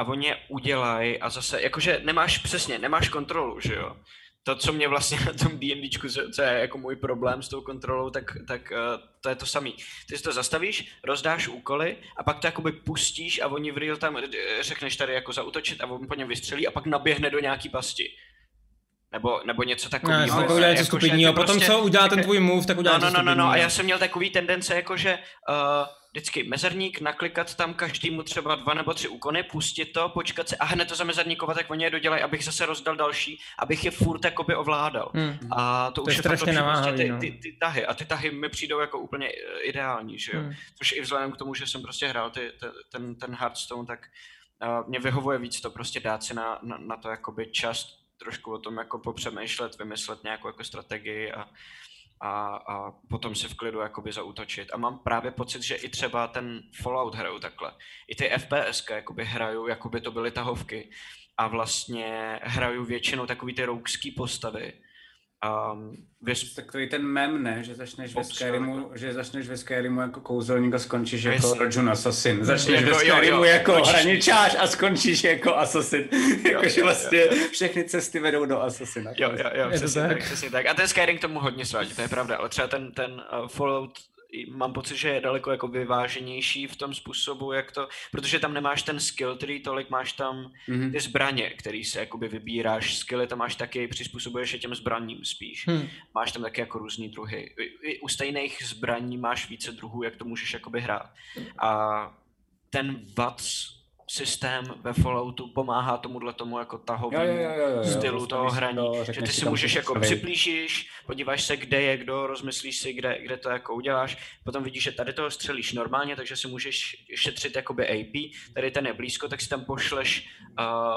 [SPEAKER 4] a oni je udělají a zase, jakože nemáš přesně, nemáš kontrolu, že jo. To, co mě vlastně na tom D&Dčku, co je jako můj problém s tou kontrolou, tak, tak uh, to je to samý. Ty si to zastavíš, rozdáš úkoly a pak to jakoby pustíš a oni v real time eh, řekneš tady jako zautočit a on po něm vystřelí a pak naběhne do nějaký pasti. Nebo, nebo něco takového.
[SPEAKER 2] No, jako, jako, stupidního. Potom, prostě, co udělá ten tvůj move, tak udělá
[SPEAKER 4] no, no, no, no, no, a já jsem měl takový tendence, jako že uh, vždycky mezerník, naklikat tam každému třeba dva nebo tři úkony, pustit to, počkat se a hned to zamezerníkovat, tak oni je dodělají, abych zase rozdal další, abych je furt jakoby ovládal. Hmm. A to, to už je strašně naváhavý, prostě ty, no. ty, ty, tahy. A ty tahy mi přijdou jako úplně eh, ideální, že jo. Hmm. Což i vzhledem k tomu, že jsem prostě hrál ty, ten, ten Hearthstone, tak uh, mě vyhovuje víc to prostě dát si na, na, na to jakoby čas trošku o tom jako popřemýšlet, vymyslet nějakou jako strategii a, a, a potom si v klidu jakoby zautočit. A mám právě pocit, že i třeba ten Fallout hraju takhle. I ty FPS jakoby hraju, jakoby to byly tahovky. A vlastně hraju většinou takový ty roukský postavy,
[SPEAKER 3] Um, věř... Takový ten mem, ne? Že začneš ve Skyrimu, že začneš ve Skyrimu jako kouzelník a skončíš jako Jasně. Rojun Assassin. Začneš jako, ve Skyrimu jo, jo. jako hraničář a skončíš jako Assassin. <laughs> Jakože vlastně všechny cesty vedou do Assassina.
[SPEAKER 4] Jo, jo, jo, přesně tak. přesně tak. A ten Skyrim k tomu hodně svádí, to je pravda, ale třeba ten, ten uh, Fallout mám pocit, že je daleko jako vyváženější v tom způsobu, jak to, protože tam nemáš ten skill tree, tolik máš tam
[SPEAKER 3] Mhm.
[SPEAKER 4] ty zbraně, který se jakoby vybíráš, skilly tam máš taky, přizpůsobuješ je těm zbraním spíš.
[SPEAKER 2] Hm.
[SPEAKER 4] Máš tam taky jako různý druhy. U stejných zbraní máš více druhů, jak to můžeš jakoby hrát. A ten VATS systém ve Falloutu pomáhá tomuhle tomu jako tahovému
[SPEAKER 3] Jo, jo, jo, jo, jo.
[SPEAKER 4] stylu toho
[SPEAKER 3] Postavíš si
[SPEAKER 4] hraní,
[SPEAKER 3] to,
[SPEAKER 4] že ty
[SPEAKER 3] si
[SPEAKER 4] můžeš jako
[SPEAKER 3] potřebuješ.
[SPEAKER 4] přiblížíš, podíváš se, kde je kdo, rozmyslíš si, kde, kde to jako uděláš, potom vidíš, že tady toho střelíš normálně, takže si můžeš šetřit jakoby AP, tady ten je blízko, tak si tam pošleš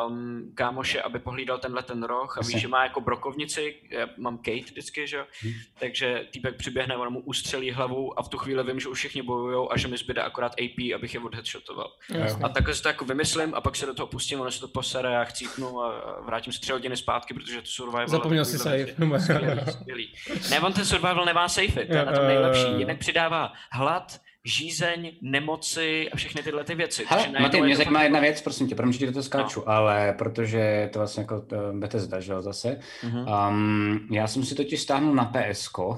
[SPEAKER 4] um, kámoše, aby pohlídal tenhle ten roh a víš, že má jako brokovnici, já mám Kate vždycky, že jo,
[SPEAKER 3] Hmm.
[SPEAKER 4] takže týpek přiběhne, on mu ustřelí hlavu a v tu chvíli vím, že už všichni bojujou a že mi zbyde akorát AP, abych je odheadshotoval.
[SPEAKER 2] Jasně.
[SPEAKER 4] A takhle si to jako vymyslím a pak se do toho pustím, ono se to posere, já chcípnu a vrátím se tři hodiny zpátky, protože to survival... a
[SPEAKER 2] Zapomněl si save.
[SPEAKER 4] Skvělý, skvělý. Ne, on ten survival nemá safey, to je na tom nejlepší. Jinak přidává hlad, žízeň, nemoci a všechny tyhle ty věci.
[SPEAKER 3] Hele, Maty, mě zajímá jedna věc, prosím tě, promiň, že ti do toho skáču,
[SPEAKER 4] No.
[SPEAKER 3] ale protože je to vlastně jako uh, Bethesda, že jo, zase.
[SPEAKER 4] Mhm.
[SPEAKER 3] Um, já jsem si totiž stáhnul na PSK uh,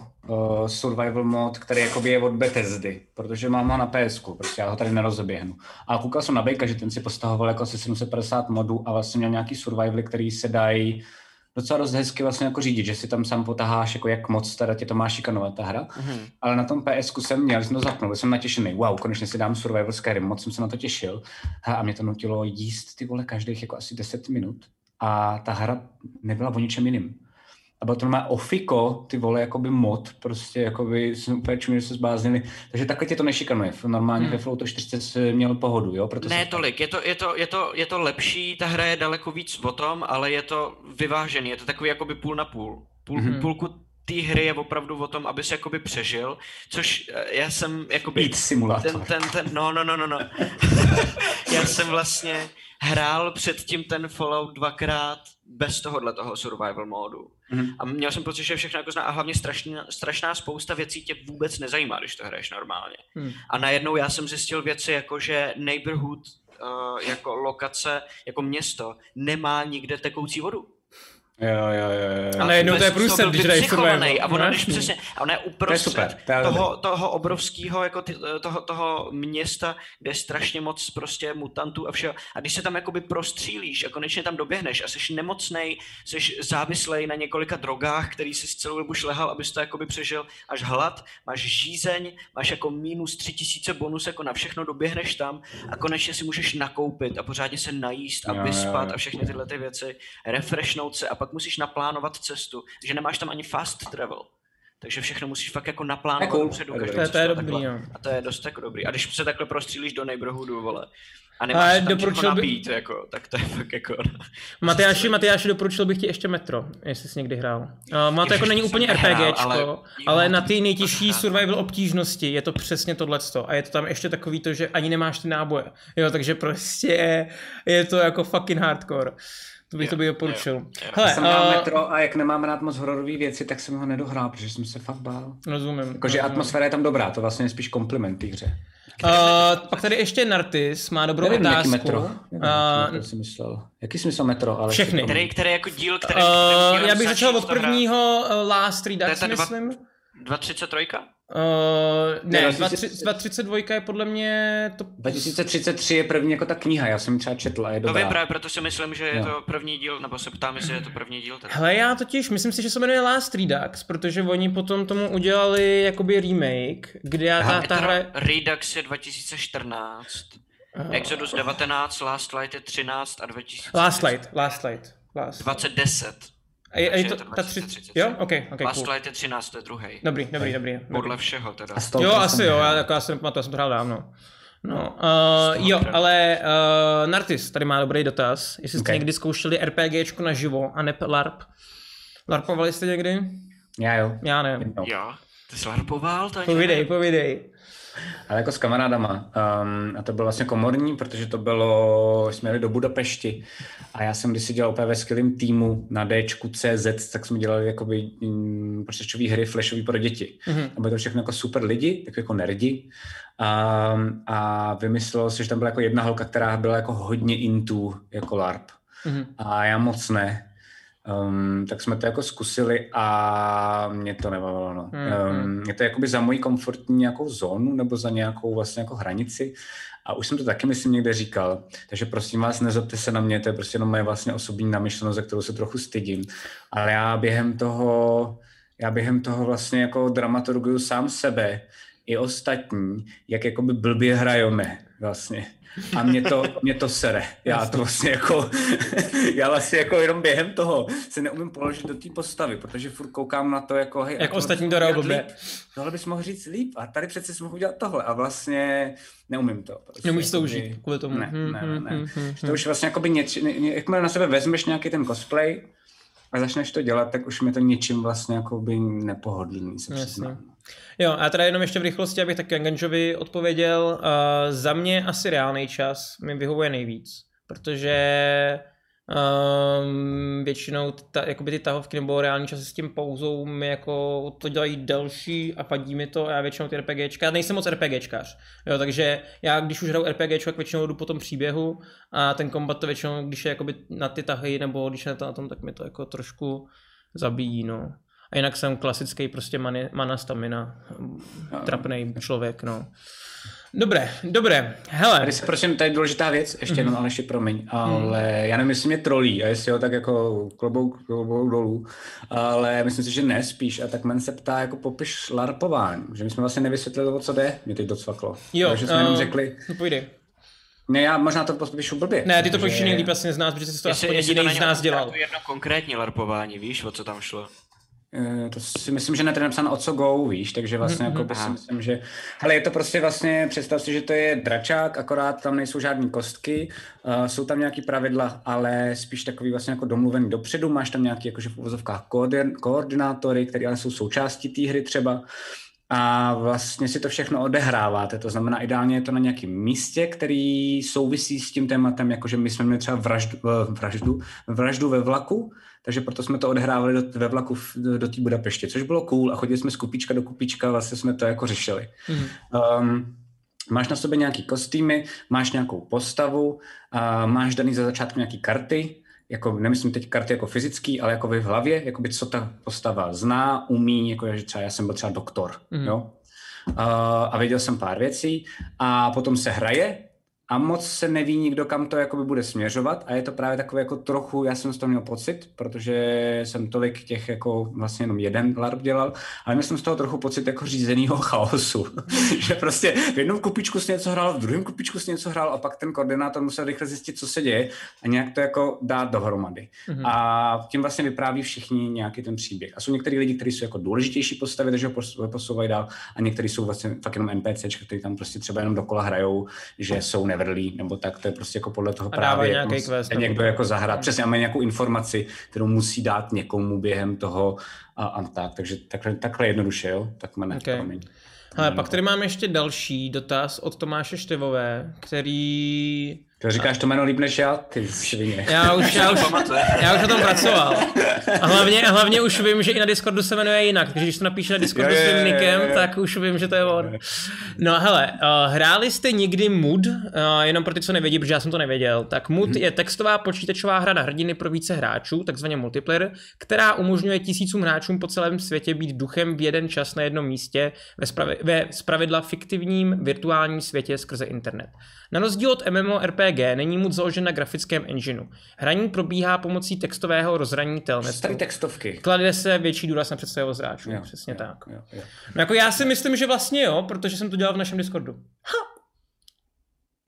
[SPEAKER 3] survival mod, který jakoby je od Bethesdy, protože mám ho na PSK, prostě já ho tady nerozeběhnu. A koukal jsem na Bejka, že ten si postahoval jako asi 750 modů a vlastně měl nějaký survivaly, který se dají docela dost hezky vlastně jako řídit, že si tam sám potaháš, jako jak moc teda tě to má šikanovat ta hra.
[SPEAKER 4] Mhm.
[SPEAKER 3] Ale na tom PSku jsem měl, jsem to zapnul, byl jsem natěšený. Wow, konečně si dám Survival Skyrim, moc jsem se na to těšil. A mě to nutilo jíst ty vole každých jako asi 10 minut. A ta hra nebyla o ničem jiným. A bylo to normálně ofiko, ty vole, jakoby mod, prostě jakoby jsem úplně že se zbláznili. Takže takhle tě to nešikanuje. Normálně
[SPEAKER 2] Hmm.
[SPEAKER 3] ve Falloutu 40 jsi měl pohodu, jo? Proto
[SPEAKER 4] Ne
[SPEAKER 3] se...
[SPEAKER 4] tolik, je to, je, to, je, to, je to lepší, ta hra je daleko víc o tom, ale je to vyvážený, je to takový jakoby půl na půl. půl
[SPEAKER 3] Mhm.
[SPEAKER 4] Půlku té hry je opravdu o tom, aby se jakoby přežil, což eh, já jsem jakoby...
[SPEAKER 3] Eat simulátor.
[SPEAKER 4] ten, ten, ten, no, no, no, no, no. <laughs> Já jsem vlastně hrál předtím ten Fallout dvakrát bez tohohle toho survival módu.
[SPEAKER 3] Mhm.
[SPEAKER 4] A měl jsem pocit, že všechno jako zná a hlavně strašná, strašná spousta věcí tě vůbec nezajímá, když to hraješ normálně.
[SPEAKER 2] Hmm.
[SPEAKER 4] A najednou já jsem zjistil věci jako, že neighborhood uh, jako lokace, jako město, nemá nikde tekoucí vodu.
[SPEAKER 3] Jo, jo, jo, jo.
[SPEAKER 2] A najednou to je průser,
[SPEAKER 4] byl
[SPEAKER 2] když
[SPEAKER 4] vypsychovaný
[SPEAKER 2] survival.
[SPEAKER 4] A ona,
[SPEAKER 2] No,
[SPEAKER 4] když přesně, a ona je uprostřed
[SPEAKER 3] super, to je
[SPEAKER 4] toho, toho obrovského, jako ty, toho, toho města, kde je strašně moc prostě mutantů a všeho. A když se tam jakoby prostřílíš a konečně tam doběhneš a jsi nemocnej, jsi závislej na několika drogách, který si celou dobu šlehal, abys to jakoby přežil, až hlad, máš žízeň, máš jako minus tři tisíce bonus, jako na všechno doběhneš tam a konečně si můžeš nakoupit a pořádně se najíst a
[SPEAKER 3] Jo, jo,
[SPEAKER 4] vyspat
[SPEAKER 3] jo.
[SPEAKER 4] a všechny tyhle ty věci, refreshnout se a pak musíš naplánovat cestu, že nemáš tam ani fast travel. Takže všechno musíš fakt jako naplánovat
[SPEAKER 3] cool,
[SPEAKER 4] dopředu.
[SPEAKER 3] to je
[SPEAKER 2] To je,
[SPEAKER 4] a
[SPEAKER 2] dobrý, jo.
[SPEAKER 4] A to je dost jako dobrý. A když se takhle prostřílíš do neighborhoodu, vole, a nemáš se tam
[SPEAKER 2] doporučil by-
[SPEAKER 4] nabít, jako, tak to je fakt jako...
[SPEAKER 2] Matyáši, Matyáši, doporučil bych ti ještě Metro, jestli jsi někdy hrál. Uh, má to jako není úplně RPGčko,
[SPEAKER 4] ale-
[SPEAKER 2] ale,
[SPEAKER 4] jo,
[SPEAKER 2] ale na ty nejtěžší survival obtížnosti je to přesně tohleto. A je to tam ještě takový to, že ani nemáš ty náboje. Jo, takže prostě je, je to jako fucking hardcore. To bych
[SPEAKER 4] Jo,
[SPEAKER 2] to bych doporučil.
[SPEAKER 4] jo, jo.
[SPEAKER 2] Hele,
[SPEAKER 3] jsem hrál
[SPEAKER 2] uh,
[SPEAKER 3] metro a jak nemám rád moc hororové věci, tak jsem ho nedohrál, protože jsem se fakt bál.
[SPEAKER 2] rozumím.
[SPEAKER 3] Jakože
[SPEAKER 2] rozumím.
[SPEAKER 3] atmosféra je tam dobrá, to vlastně je spíš kompliment té hře.
[SPEAKER 2] Uh, pak tady ještě Nartis má dobrou
[SPEAKER 3] Nevím, jaký
[SPEAKER 2] otázku.
[SPEAKER 3] metro. Nevím, jaký
[SPEAKER 2] Uh,
[SPEAKER 3] metro jsi myslel. Jaký jsi myslel metro? Ale
[SPEAKER 2] Všechny.
[SPEAKER 4] Který, který jako díl, který...
[SPEAKER 2] uh,
[SPEAKER 4] dílem
[SPEAKER 2] já bych začal od prvního Last
[SPEAKER 4] je
[SPEAKER 2] Redux,
[SPEAKER 4] ten dva-
[SPEAKER 2] myslím.
[SPEAKER 4] 233?
[SPEAKER 2] Uh, ne,
[SPEAKER 3] Ne,
[SPEAKER 2] 230 232 je podle mě to...
[SPEAKER 3] 2033 je první jako ta kniha, já jsem ji třeba četl a je
[SPEAKER 4] To
[SPEAKER 3] dobrá.
[SPEAKER 4] vím právě, proto si myslím, že je
[SPEAKER 3] Jo.
[SPEAKER 4] to první díl, nebo se ptám, jestli je to první díl. Teda.
[SPEAKER 2] Hele, já totiž, myslím si, že se jmenuje Last Redux, protože oni potom tomu udělali jakoby remake, kde já ta, ta hra...
[SPEAKER 4] Redux je 2014, Exodus 19, Last Light je 13 a 2000.
[SPEAKER 2] Last Light, Last Light. Last.
[SPEAKER 4] 2010.
[SPEAKER 2] A je, a je to,
[SPEAKER 4] je to
[SPEAKER 2] ta tři...
[SPEAKER 4] 2030.
[SPEAKER 2] Jo? OK, OK,
[SPEAKER 4] Last
[SPEAKER 2] cool.
[SPEAKER 4] Light je 13, to je druhý.
[SPEAKER 2] Dobrý, dobrý, dobrý. dobrý.
[SPEAKER 4] Podle všeho teda.
[SPEAKER 3] A
[SPEAKER 2] Jo, asi jo, já, jako, já jsem pamatuju, já jsem to hrál dávno. No, uh, jo, ale uh, Nartis tady má dobrý dotaz. Jestli jste
[SPEAKER 3] Ok.
[SPEAKER 2] někdy zkoušeli RPGčko naživo a ne LARP. LARPovali jste někdy?
[SPEAKER 3] Já jo.
[SPEAKER 2] Já ne.
[SPEAKER 4] Jo, ty jsi larpoval?
[SPEAKER 2] Povídej, povídej.
[SPEAKER 3] Ale jako s kamarádama. Um, a to bylo vlastně komorní, protože to bylo, jsme jeli do Budapešti a já jsem když si dělal úplně ve skvělém týmu na Dčku CZ, tak jsme dělali jakoby um, počítačové hry flashový pro děti.
[SPEAKER 2] Mhm.
[SPEAKER 3] A byly to všechno jako super lidi, tak jako nerdi. Um, a vymyslelo se, že tam byla jako jedna holka, která byla jako hodně into jako LARP.
[SPEAKER 2] Mhm.
[SPEAKER 3] A já moc ne. Um, tak jsme to jako zkusili a mě to nebavilo. No.
[SPEAKER 2] Mm,
[SPEAKER 3] Um, je to jakoby za moji komfortní nějakou zónu nebo za nějakou vlastně jako hranici a už jsem to taky, myslím, někde říkal. Takže prosím vás, nezlobte se na mě, to je prostě jenom moje vlastně osobní namyšlenost, za kterou se trochu stydím. Ale já během toho, já během toho vlastně jako dramaturguju sám sebe i ostatní, jak jakoby blbě hrajeme vlastně. A mě to, mě to sere. Já to vlastně jako, <laughs> já vlastně jako jenom během toho se neumím položit do té postavy, protože furt koukám na to jako, hej,
[SPEAKER 2] Jak ostatní to blbě.
[SPEAKER 3] Tohle bys mohl říct líp a tady přece jsi mohl udělat tohle a vlastně neumím to. Prostě,
[SPEAKER 2] Nemůžeš to užít kvůli tomu.
[SPEAKER 3] Ne,
[SPEAKER 2] Hm,
[SPEAKER 3] ne,
[SPEAKER 2] hm,
[SPEAKER 3] ne.
[SPEAKER 2] hm, hm,
[SPEAKER 3] Že to už vlastně jakoby něč, ně, jakmile na sebe vezmeš nějaký ten cosplay a začneš to dělat, tak už mi to něčím vlastně jakoby nepohodlný, se
[SPEAKER 2] Jasně.
[SPEAKER 3] přiznám.
[SPEAKER 2] Jo, a teda jenom ještě v rychlosti, abych taky Ganganjovi odpověděl. Uh, za mě asi reálný čas mi vyhovuje nejvíc, protože um, většinou ta, jakoby ty tahovky nebo reální časy s tím pauzou mi jako to dělají delší a padí mi to a já většinou ty RPGčka, nejsem moc RPGčkař, jo, takže já když už hraju RPGčko, tak většinou jdu po tom příběhu a ten kombat to většinou, když je jakoby na ty tahy nebo když je na tom, tak mi to jako trošku zabíjí, no. A jinak jsem klasický prostě mani, mana stamina, trapný člověk, no. Dobré, dobré, hele.
[SPEAKER 3] Tady se prosím, tady je důležitá věc, ještě jednou, ale ještě promiň, ale já nevím, jestli mě trolí a jestli jo, tak jako klobouk, klobouk dolů, ale myslím si, že ne spíš a tak men se ptá jako popiš larpování, že my jsme vlastně nevysvětlili, o co jde, mě teď docvaklo.
[SPEAKER 2] Jo,
[SPEAKER 3] Takže jsme jenom
[SPEAKER 2] eh,
[SPEAKER 3] řekli,
[SPEAKER 2] No pojdej.
[SPEAKER 3] ne, já možná to popíšu blbě.
[SPEAKER 2] Ne, ty to
[SPEAKER 3] protože-
[SPEAKER 2] povíš nejlíp asi z nás, protože jsi to
[SPEAKER 4] Jestli,
[SPEAKER 2] aspoň jediný z nás dělal.
[SPEAKER 4] to jedno konkrétní larpování, víš, o co tam šlo?
[SPEAKER 3] Eh, To si myslím, že na to je napsáno o co go, víš, takže vlastně
[SPEAKER 2] Mhm,
[SPEAKER 3] jako by si myslím, že... Hele, je to prostě vlastně, představ si, že to je dračák, akorát tam nejsou žádný kostky, uh, jsou tam nějaký pravidla, ale spíš takový vlastně jako domluvený dopředu, máš tam nějaký jakože v uvozovkách koordin- koordinátory, které ale jsou součástí té hry třeba. A vlastně si to všechno odehráváte, to znamená ideálně je to na nějakém místě, který souvisí s tím tématem, jakože my jsme měli třeba vraždu, eh, vraždu, vraždu ve vlaku, takže proto jsme to odehrávali do, ve vlaku v, do, do té Budapešti, což bylo cool a chodili jsme z kupička do kupička, vlastně jsme to jako řešili.
[SPEAKER 2] Mhm.
[SPEAKER 3] Um, máš na sobě nějaký kostýmy, máš nějakou postavu, uh, máš daný za začátku nějaký karty, jako nemyslím teď karty jako fyzický, ale jako v hlavě, jako by co ta postava zná, umí, jako že třeba já jsem byl třeba doktor, mm. jo. Uh, a věděl jsem pár věcí a potom se hraje a moc se neví nikdo, kam to jakoby bude směřovat a je to právě takové jako trochu, já jsem z toho měl pocit, protože jsem tolik těch jako vlastně jenom jeden LARP dělal, ale měl jsem z toho trochu pocit jako řízenýho chaosu, <laughs> že prostě v jednom kupičku si něco hrál, v druhém kupičku si něco hrál a pak ten koordinátor musel rychle zjistit, co se děje a nějak to jako dát dohromady.
[SPEAKER 2] Mhm.
[SPEAKER 3] A tím vlastně vypráví všichni nějaký ten příběh. A jsou některý lidi, kteří jsou jako důležitější postavy, takže ho pos- posouvají dál, a někteří jsou vlastně fakt jenom NPCčka, kteří tam prostě třeba jenom dokola hrajou, že jsou nevrlí, nebo tak, to je prostě jako podle toho
[SPEAKER 2] A
[SPEAKER 3] právě
[SPEAKER 2] nějaký
[SPEAKER 3] musí
[SPEAKER 2] quest,
[SPEAKER 3] někdo jako zahrát. Přesně, a mají nějakou informaci, kterou musí dát někomu během toho a, a tak. Takže takhle, takhle jednoduše, jo? Tak mě
[SPEAKER 2] Okay.
[SPEAKER 3] promiň.
[SPEAKER 2] Hele, pak tady máme ještě další dotaz od Tomáše Števové, který...
[SPEAKER 3] To říkáš to jméno líp než já, ty svině.
[SPEAKER 2] Já už, já už, já už na tom pracoval. A hlavně, a hlavně už vím, že i na Discordu se jmenuje jinak, takže když to napíše na Discordu svým
[SPEAKER 3] jo,
[SPEAKER 2] nickem,
[SPEAKER 3] jo.
[SPEAKER 2] tak už vím, že to je on. No hele, uh, hráli jste někdy Mood, uh, jenom pro ty, co nevědí, protože já jsem to nevěděl, tak Mood
[SPEAKER 3] Mhm.
[SPEAKER 2] je textová počítačová hra na hrdiny pro více hráčů, takzvaně multiplayer, která umožňuje tisícům hráčům po celém světě být duchem v jeden čas na jednom místě ve, spravi, ve zpravidla fiktivním virtuálním světě skrze internet. Na rozdíl od MMORPG není Mood založen na grafickém engineu. Hraní probíhá pomocí textového rozhraní telnetu.
[SPEAKER 3] Starý textovky.
[SPEAKER 2] Klade se větší důraz na představivost hráčů,
[SPEAKER 3] Jo,
[SPEAKER 2] přesně
[SPEAKER 3] jo,
[SPEAKER 2] tak.
[SPEAKER 3] Jo, jo.
[SPEAKER 2] No jako já si myslím, že vlastně jo, protože jsem to dělal v našem Discordu.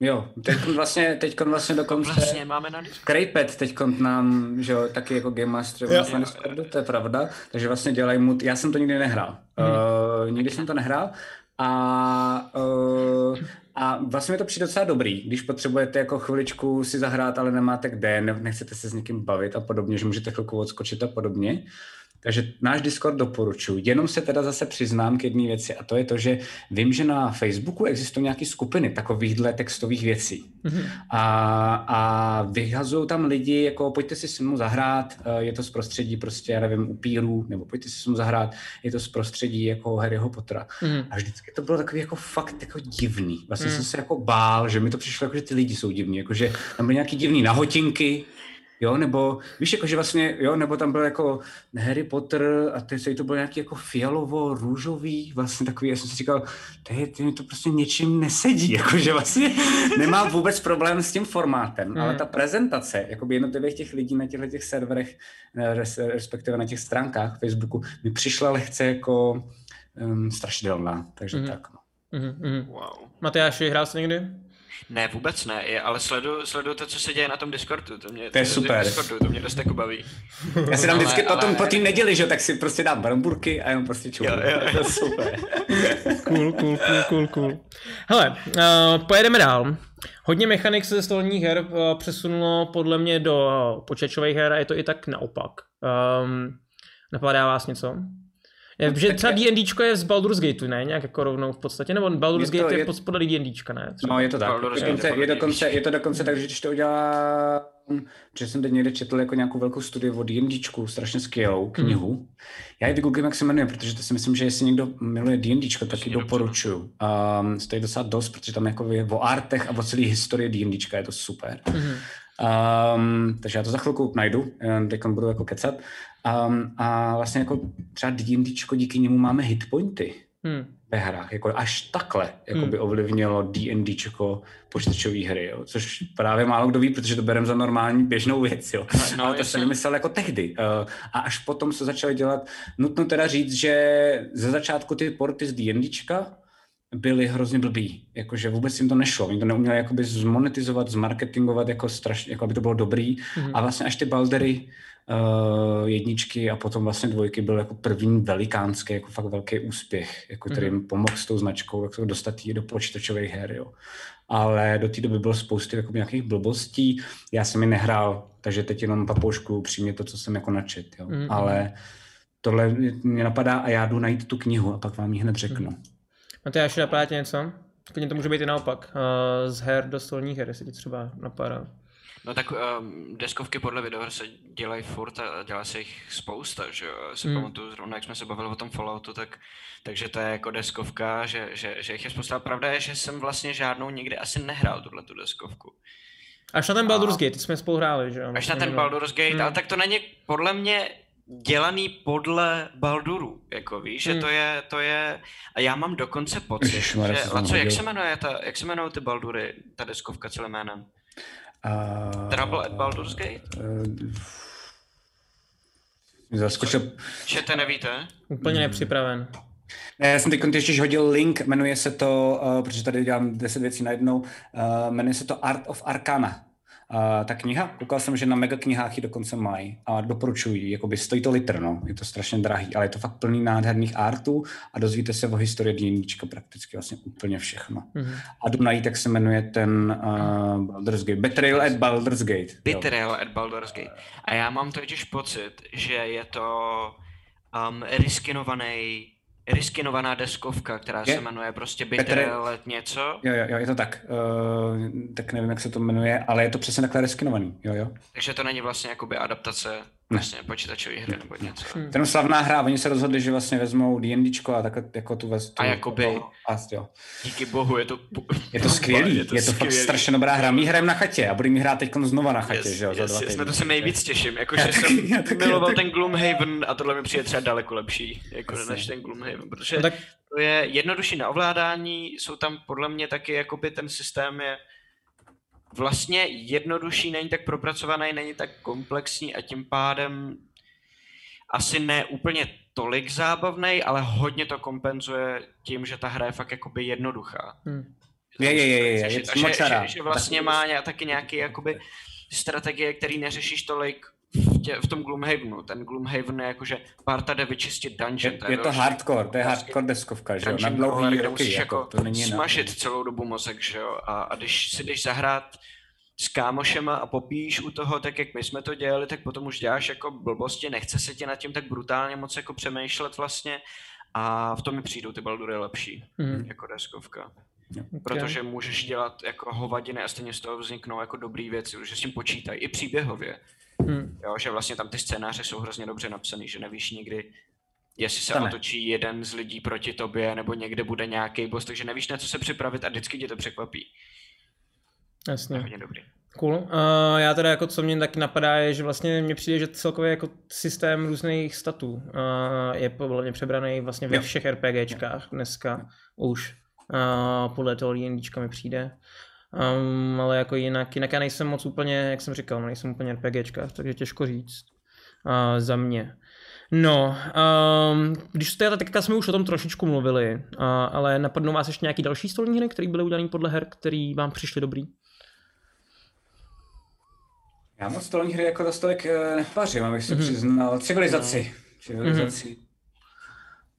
[SPEAKER 3] Jo, teď vlastně, teď vlastně dokonce...
[SPEAKER 4] Vlastně máme na Discordu.
[SPEAKER 3] Krejpet teď nám, že jo, taky jako Game Master
[SPEAKER 2] Jo.
[SPEAKER 3] vlastně na Discordu, to je pravda, takže vlastně dělají mu, já jsem to nikdy nehrál,
[SPEAKER 2] Mhm.
[SPEAKER 3] uh, nikdy jsem to nehrál a, uh, a vlastně mi to přijde docela dobrý, když potřebujete jako chviličku si zahrát, ale nemáte kde, ne, nechcete se s někým bavit a podobně, že můžete chvilku odskočit a podobně. Takže náš Discord doporučuji. Jenom se teda zase přiznám k jedné věci a to je to, že vím, že na Facebooku existují nějaké skupiny takovýchhle textových věcí.
[SPEAKER 2] Mhm.
[SPEAKER 3] A, a vyhazují tam lidi, jako pojďte si se mnou zahrát, eh, je to z prostředí prostě, já nevím, upírů, nebo pojďte si se mnou zahrát, je to z prostředí jako Harryho Pottera.
[SPEAKER 2] Mhm.
[SPEAKER 3] A vždycky to bylo takový jako fakt jako divný. Vlastně
[SPEAKER 2] Mm.
[SPEAKER 3] jsem se jako bál, že mi to přišlo jako, že ty lidi jsou divní, jako že tam byly nějaký divný nahotinky, Jo, nebo víš, jako, že vlastně, jo, nebo tam byl jako Harry Potter a teď to bylo nějaký jako fialovo, růžový, vlastně takový, já jsem si říkal, ty, ty mi to prostě něčím nesedí, <laughs> jako, že vlastně nemám vůbec problém s tím formátem, hmm. ale ta prezentace, jako by jednotlivých těch lidí na těchto těch serverech, eh, respektive na těch stránkách Facebooku, mi přišla lehce jako um, strašidelná, takže hmm. tak. No.
[SPEAKER 2] Mm-hmm. Wow. Matyáši, hrál jsi někdy?
[SPEAKER 4] Ne, vůbec ne, ale sleduju, sleduju to, co se děje na tom Discordu. To, mě,
[SPEAKER 3] to je to, super.
[SPEAKER 4] Discordu, to mě dost jako baví.
[SPEAKER 3] Já si tam vždycky ale, potom ale... po tým neděli, že tak si prostě dám bramburky a jenom prostě čupu. Jo, jo. To je super.
[SPEAKER 2] cool, cool, cool, cool, cool. Hele, uh, pojedeme dál. Hodně mechanik se ze stolních her uh, přesunulo podle mě do počítačových her a je to i tak naopak. Um, napadá vás něco? No, že třeba D&Dčko je z Baldur's Gateu, ne? Nějak jako rovnou v podstatě, nebo Baldur's je to, Gate je, je pod podle D&Dčka, ne?
[SPEAKER 3] Třeba. No, je to tak. je, dokonce, je, dokonce, je to dokonce tak, že když to udělá, že jsem teď někde četl jako nějakou velkou studii o D&Dčku, strašně skvělou hmm. knihu. Hmm. Já ji vygooglím, jak se jmenuje, protože to si myslím, že jestli někdo miluje D&Dčko, tak ji doporučuju. Um, stojí docela dost, protože tam jako je o artech a o celé historii D&Dčka, je to super. Hmm. Um, takže já to za chvilku najdu, teď budu jako kecat. Um, a vlastně jako třeba D&Dčko, díky němu máme hitpointy hmm. ve hrách. Jako až takhle jako hmm. by ovlivnilo D&Dčko počítačové hry, jo? což právě málo kdo ví, protože to bereme za normální běžnou věc. Jo? No, no, Ale to jsem vymyslel jako tehdy. Uh, a až potom se začali dělat, nutno teda říct, že ze začátku ty porty z D&Dčka byli hrozně blbý, jakože vůbec jim to nešlo, oni to neuměli jakoby zmonetizovat, zmarketingovat jako strašně, jako aby to bylo dobrý mm-hmm. a vlastně až ty Baldery uh, jedničky a potom vlastně dvojky byl jako první velikánský, jako fakt velký úspěch, jako který jim pomohl s tou značkou, jak se dostat do počítačových her, jo. Ale do té doby bylo spousty jako nějakých blbostí, já jsem je nehrál, takže teď jenom papoušku přímě to, co jsem jako načet, jo. Mm-hmm. Ale tohle mě napadá a já jdu najít tu knihu a pak vám ji hned řeknu. Mm-hmm.
[SPEAKER 2] Matyáš, napadá tě něco? Klidně to může být i naopak. Uh, z her do stolních her, jestli ti třeba napadá.
[SPEAKER 4] No tak um, deskovky podle videoher se dělají furt a dělá se jich spousta, že jo. Si hmm. pamatuju zrovna, jak jsme se bavili o tom Falloutu, tak, takže to je jako deskovka, že, že, že jich je spousta. Pravda je, že jsem vlastně žádnou nikdy asi nehrál tuhle tu deskovku.
[SPEAKER 2] Až na ten Baldur's a... Gate, jsme spolu hráli, že jo?
[SPEAKER 4] Až na ten Baldur's Gate, hmm. ale tak to není podle mě dělaný podle Balduru, jako víš, hmm. že to je, to je, a já mám dokonce pocit, Ježišmarja, že, co, jak se jmenuje ta, jak se jmenují ty Baldury, ta deskovka celým jménem? Uh, Trouble at Baldur's Gate? Uh,
[SPEAKER 3] zaskočil.
[SPEAKER 4] Že to nevíte?
[SPEAKER 2] Úplně nepřipraven.
[SPEAKER 3] Ne, já jsem teď ještě hodil link, jmenuje se to, uh, protože tady dělám 10 věcí najednou, uh, jmenuje se to Art of Arcana. Uh, ta kniha, koukal jsem, že na mega knihách ji dokonce mají a doporučuji, jakoby stojí to litr, no, je to strašně drahý, ale je to fakt plný nádherných artů a dozvíte se o historii D&Dčka prakticky vlastně úplně všechno. Mm-hmm. A jdu najít, jak se jmenuje ten uh, Baldur's Gate, Betrayal at Baldur's Gate.
[SPEAKER 4] Betrayal at Baldur's Gate. A já mám totiž pocit, že je to um, riskinovaný riskinovaná deskovka, která je? se jmenuje prostě Bitter Let něco.
[SPEAKER 3] Jo, jo, jo, je to tak. Uh, tak nevím, jak se to jmenuje, ale je to přesně takhle riskinovaný, jo, jo.
[SPEAKER 4] Takže to není vlastně jakoby adaptace vlastně počítačové hry nebo něco.
[SPEAKER 3] Hmm. Ten slavná hra, oni se rozhodli, že vlastně vezmou D&Dčko a tak jako tu vez.
[SPEAKER 4] A jakoby,
[SPEAKER 3] a, jo.
[SPEAKER 4] díky bohu, je to...
[SPEAKER 3] Je to skvělý, <laughs> je to, je to skvělý. fakt strašně dobrá hra. My hrajeme na chatě a budeme hrát teď znova na chatě, yes, že jo,
[SPEAKER 4] yes, za dva yes, to se nejvíc těším, jakože jsem já taky, miloval ten Gloomhaven a tohle mi přijde třeba daleko lepší, jako než ten Gloomhaven, protože no tak... to je jednodušší na ovládání, jsou tam podle mě taky, jakoby ten systém je vlastně jednodušší, není tak propracovaný, není tak komplexní a tím pádem asi ne úplně tolik zábavný, ale hodně to kompenzuje tím, že ta hra je fakt jakoby jednoduchá. Hmm.
[SPEAKER 3] Je, je, je, je, je, je
[SPEAKER 4] že, že, že vlastně má taky nějaký jakoby strategie, který neřešíš tolik v, tě, v tom Gloomhavenu. Ten Gloomhaven je jakože parta jde vyčistit dungeon.
[SPEAKER 3] Je, to, je to hardcore, to je hardcore deskovka, že jo? Na dlouhý roky,
[SPEAKER 4] jako, jako to není smažit celou dobu mozek, že jo? A, a když si jdeš zahrát s kámošema a popíš u toho, tak jak my jsme to dělali, tak potom už děláš jako blbosti, nechce se ti nad tím tak brutálně moc jako přemýšlet vlastně a v tom mi přijdou ty baldury lepší, mm. jako deskovka. Okay. Protože můžeš dělat jako hovadiny a stejně z toho vzniknou jako dobrý věci, že s tím počítají, i příběhově. Hmm. Jo, že vlastně tam ty scénáře jsou hrozně dobře napsaný, že nevíš nikdy, jestli se Tane. otočí jeden z lidí proti tobě, nebo někde bude nějaký boss, takže nevíš, na co se připravit a vždycky tě to překvapí.
[SPEAKER 2] Jasně.
[SPEAKER 4] Hodně dobrý.
[SPEAKER 2] Cool. Uh, já teda jako co mě taky napadá je, že vlastně mně přijde, že celkově jako systém různých statů uh, je podle mě přebraný vlastně ve
[SPEAKER 3] Jo.
[SPEAKER 2] všech RPGčkách dneska už. Uh, podle toho D&Dčka mi přijde. Um, ale jako jinak, jinak já nejsem moc úplně, jak jsem říkal, nejsem úplně RPGčka, takže těžko říct uh, za mě. No, um, když jste, teďka jsme už o tom trošičku mluvili, uh, ale napadnou vás ještě nějaký další stolní hry, které byly udělané podle her, které vám přišly dobrý?
[SPEAKER 3] Já moc stolní hry jako za tolik eh, nepařím, abych se přiznal. Civilizaci. Civilizaci.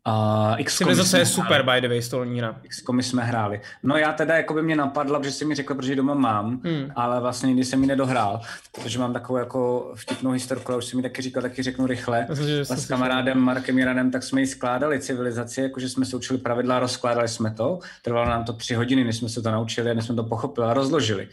[SPEAKER 3] A X
[SPEAKER 2] Civilizace je super, by the way, stolní hra.
[SPEAKER 3] XCOMy jsme hráli. No já teda jako by mě napadla, že jsi mi řekl, protože doma mám,
[SPEAKER 2] Hmm.
[SPEAKER 3] ale vlastně nikdy jsem ji nedohrál, protože mám takovou jako vtipnou historku, ale už jsem mi taky říkal, taky řeknu rychle.
[SPEAKER 2] Myslím,
[SPEAKER 3] s
[SPEAKER 2] slyšel.
[SPEAKER 3] kamarádem Markem Jiranem, tak jsme ji skládali civilizaci, jakože jsme se učili pravidla, rozkládali jsme to. Trvalo nám to tři hodiny, než jsme se to naučili než jsme to pochopili a rozložili.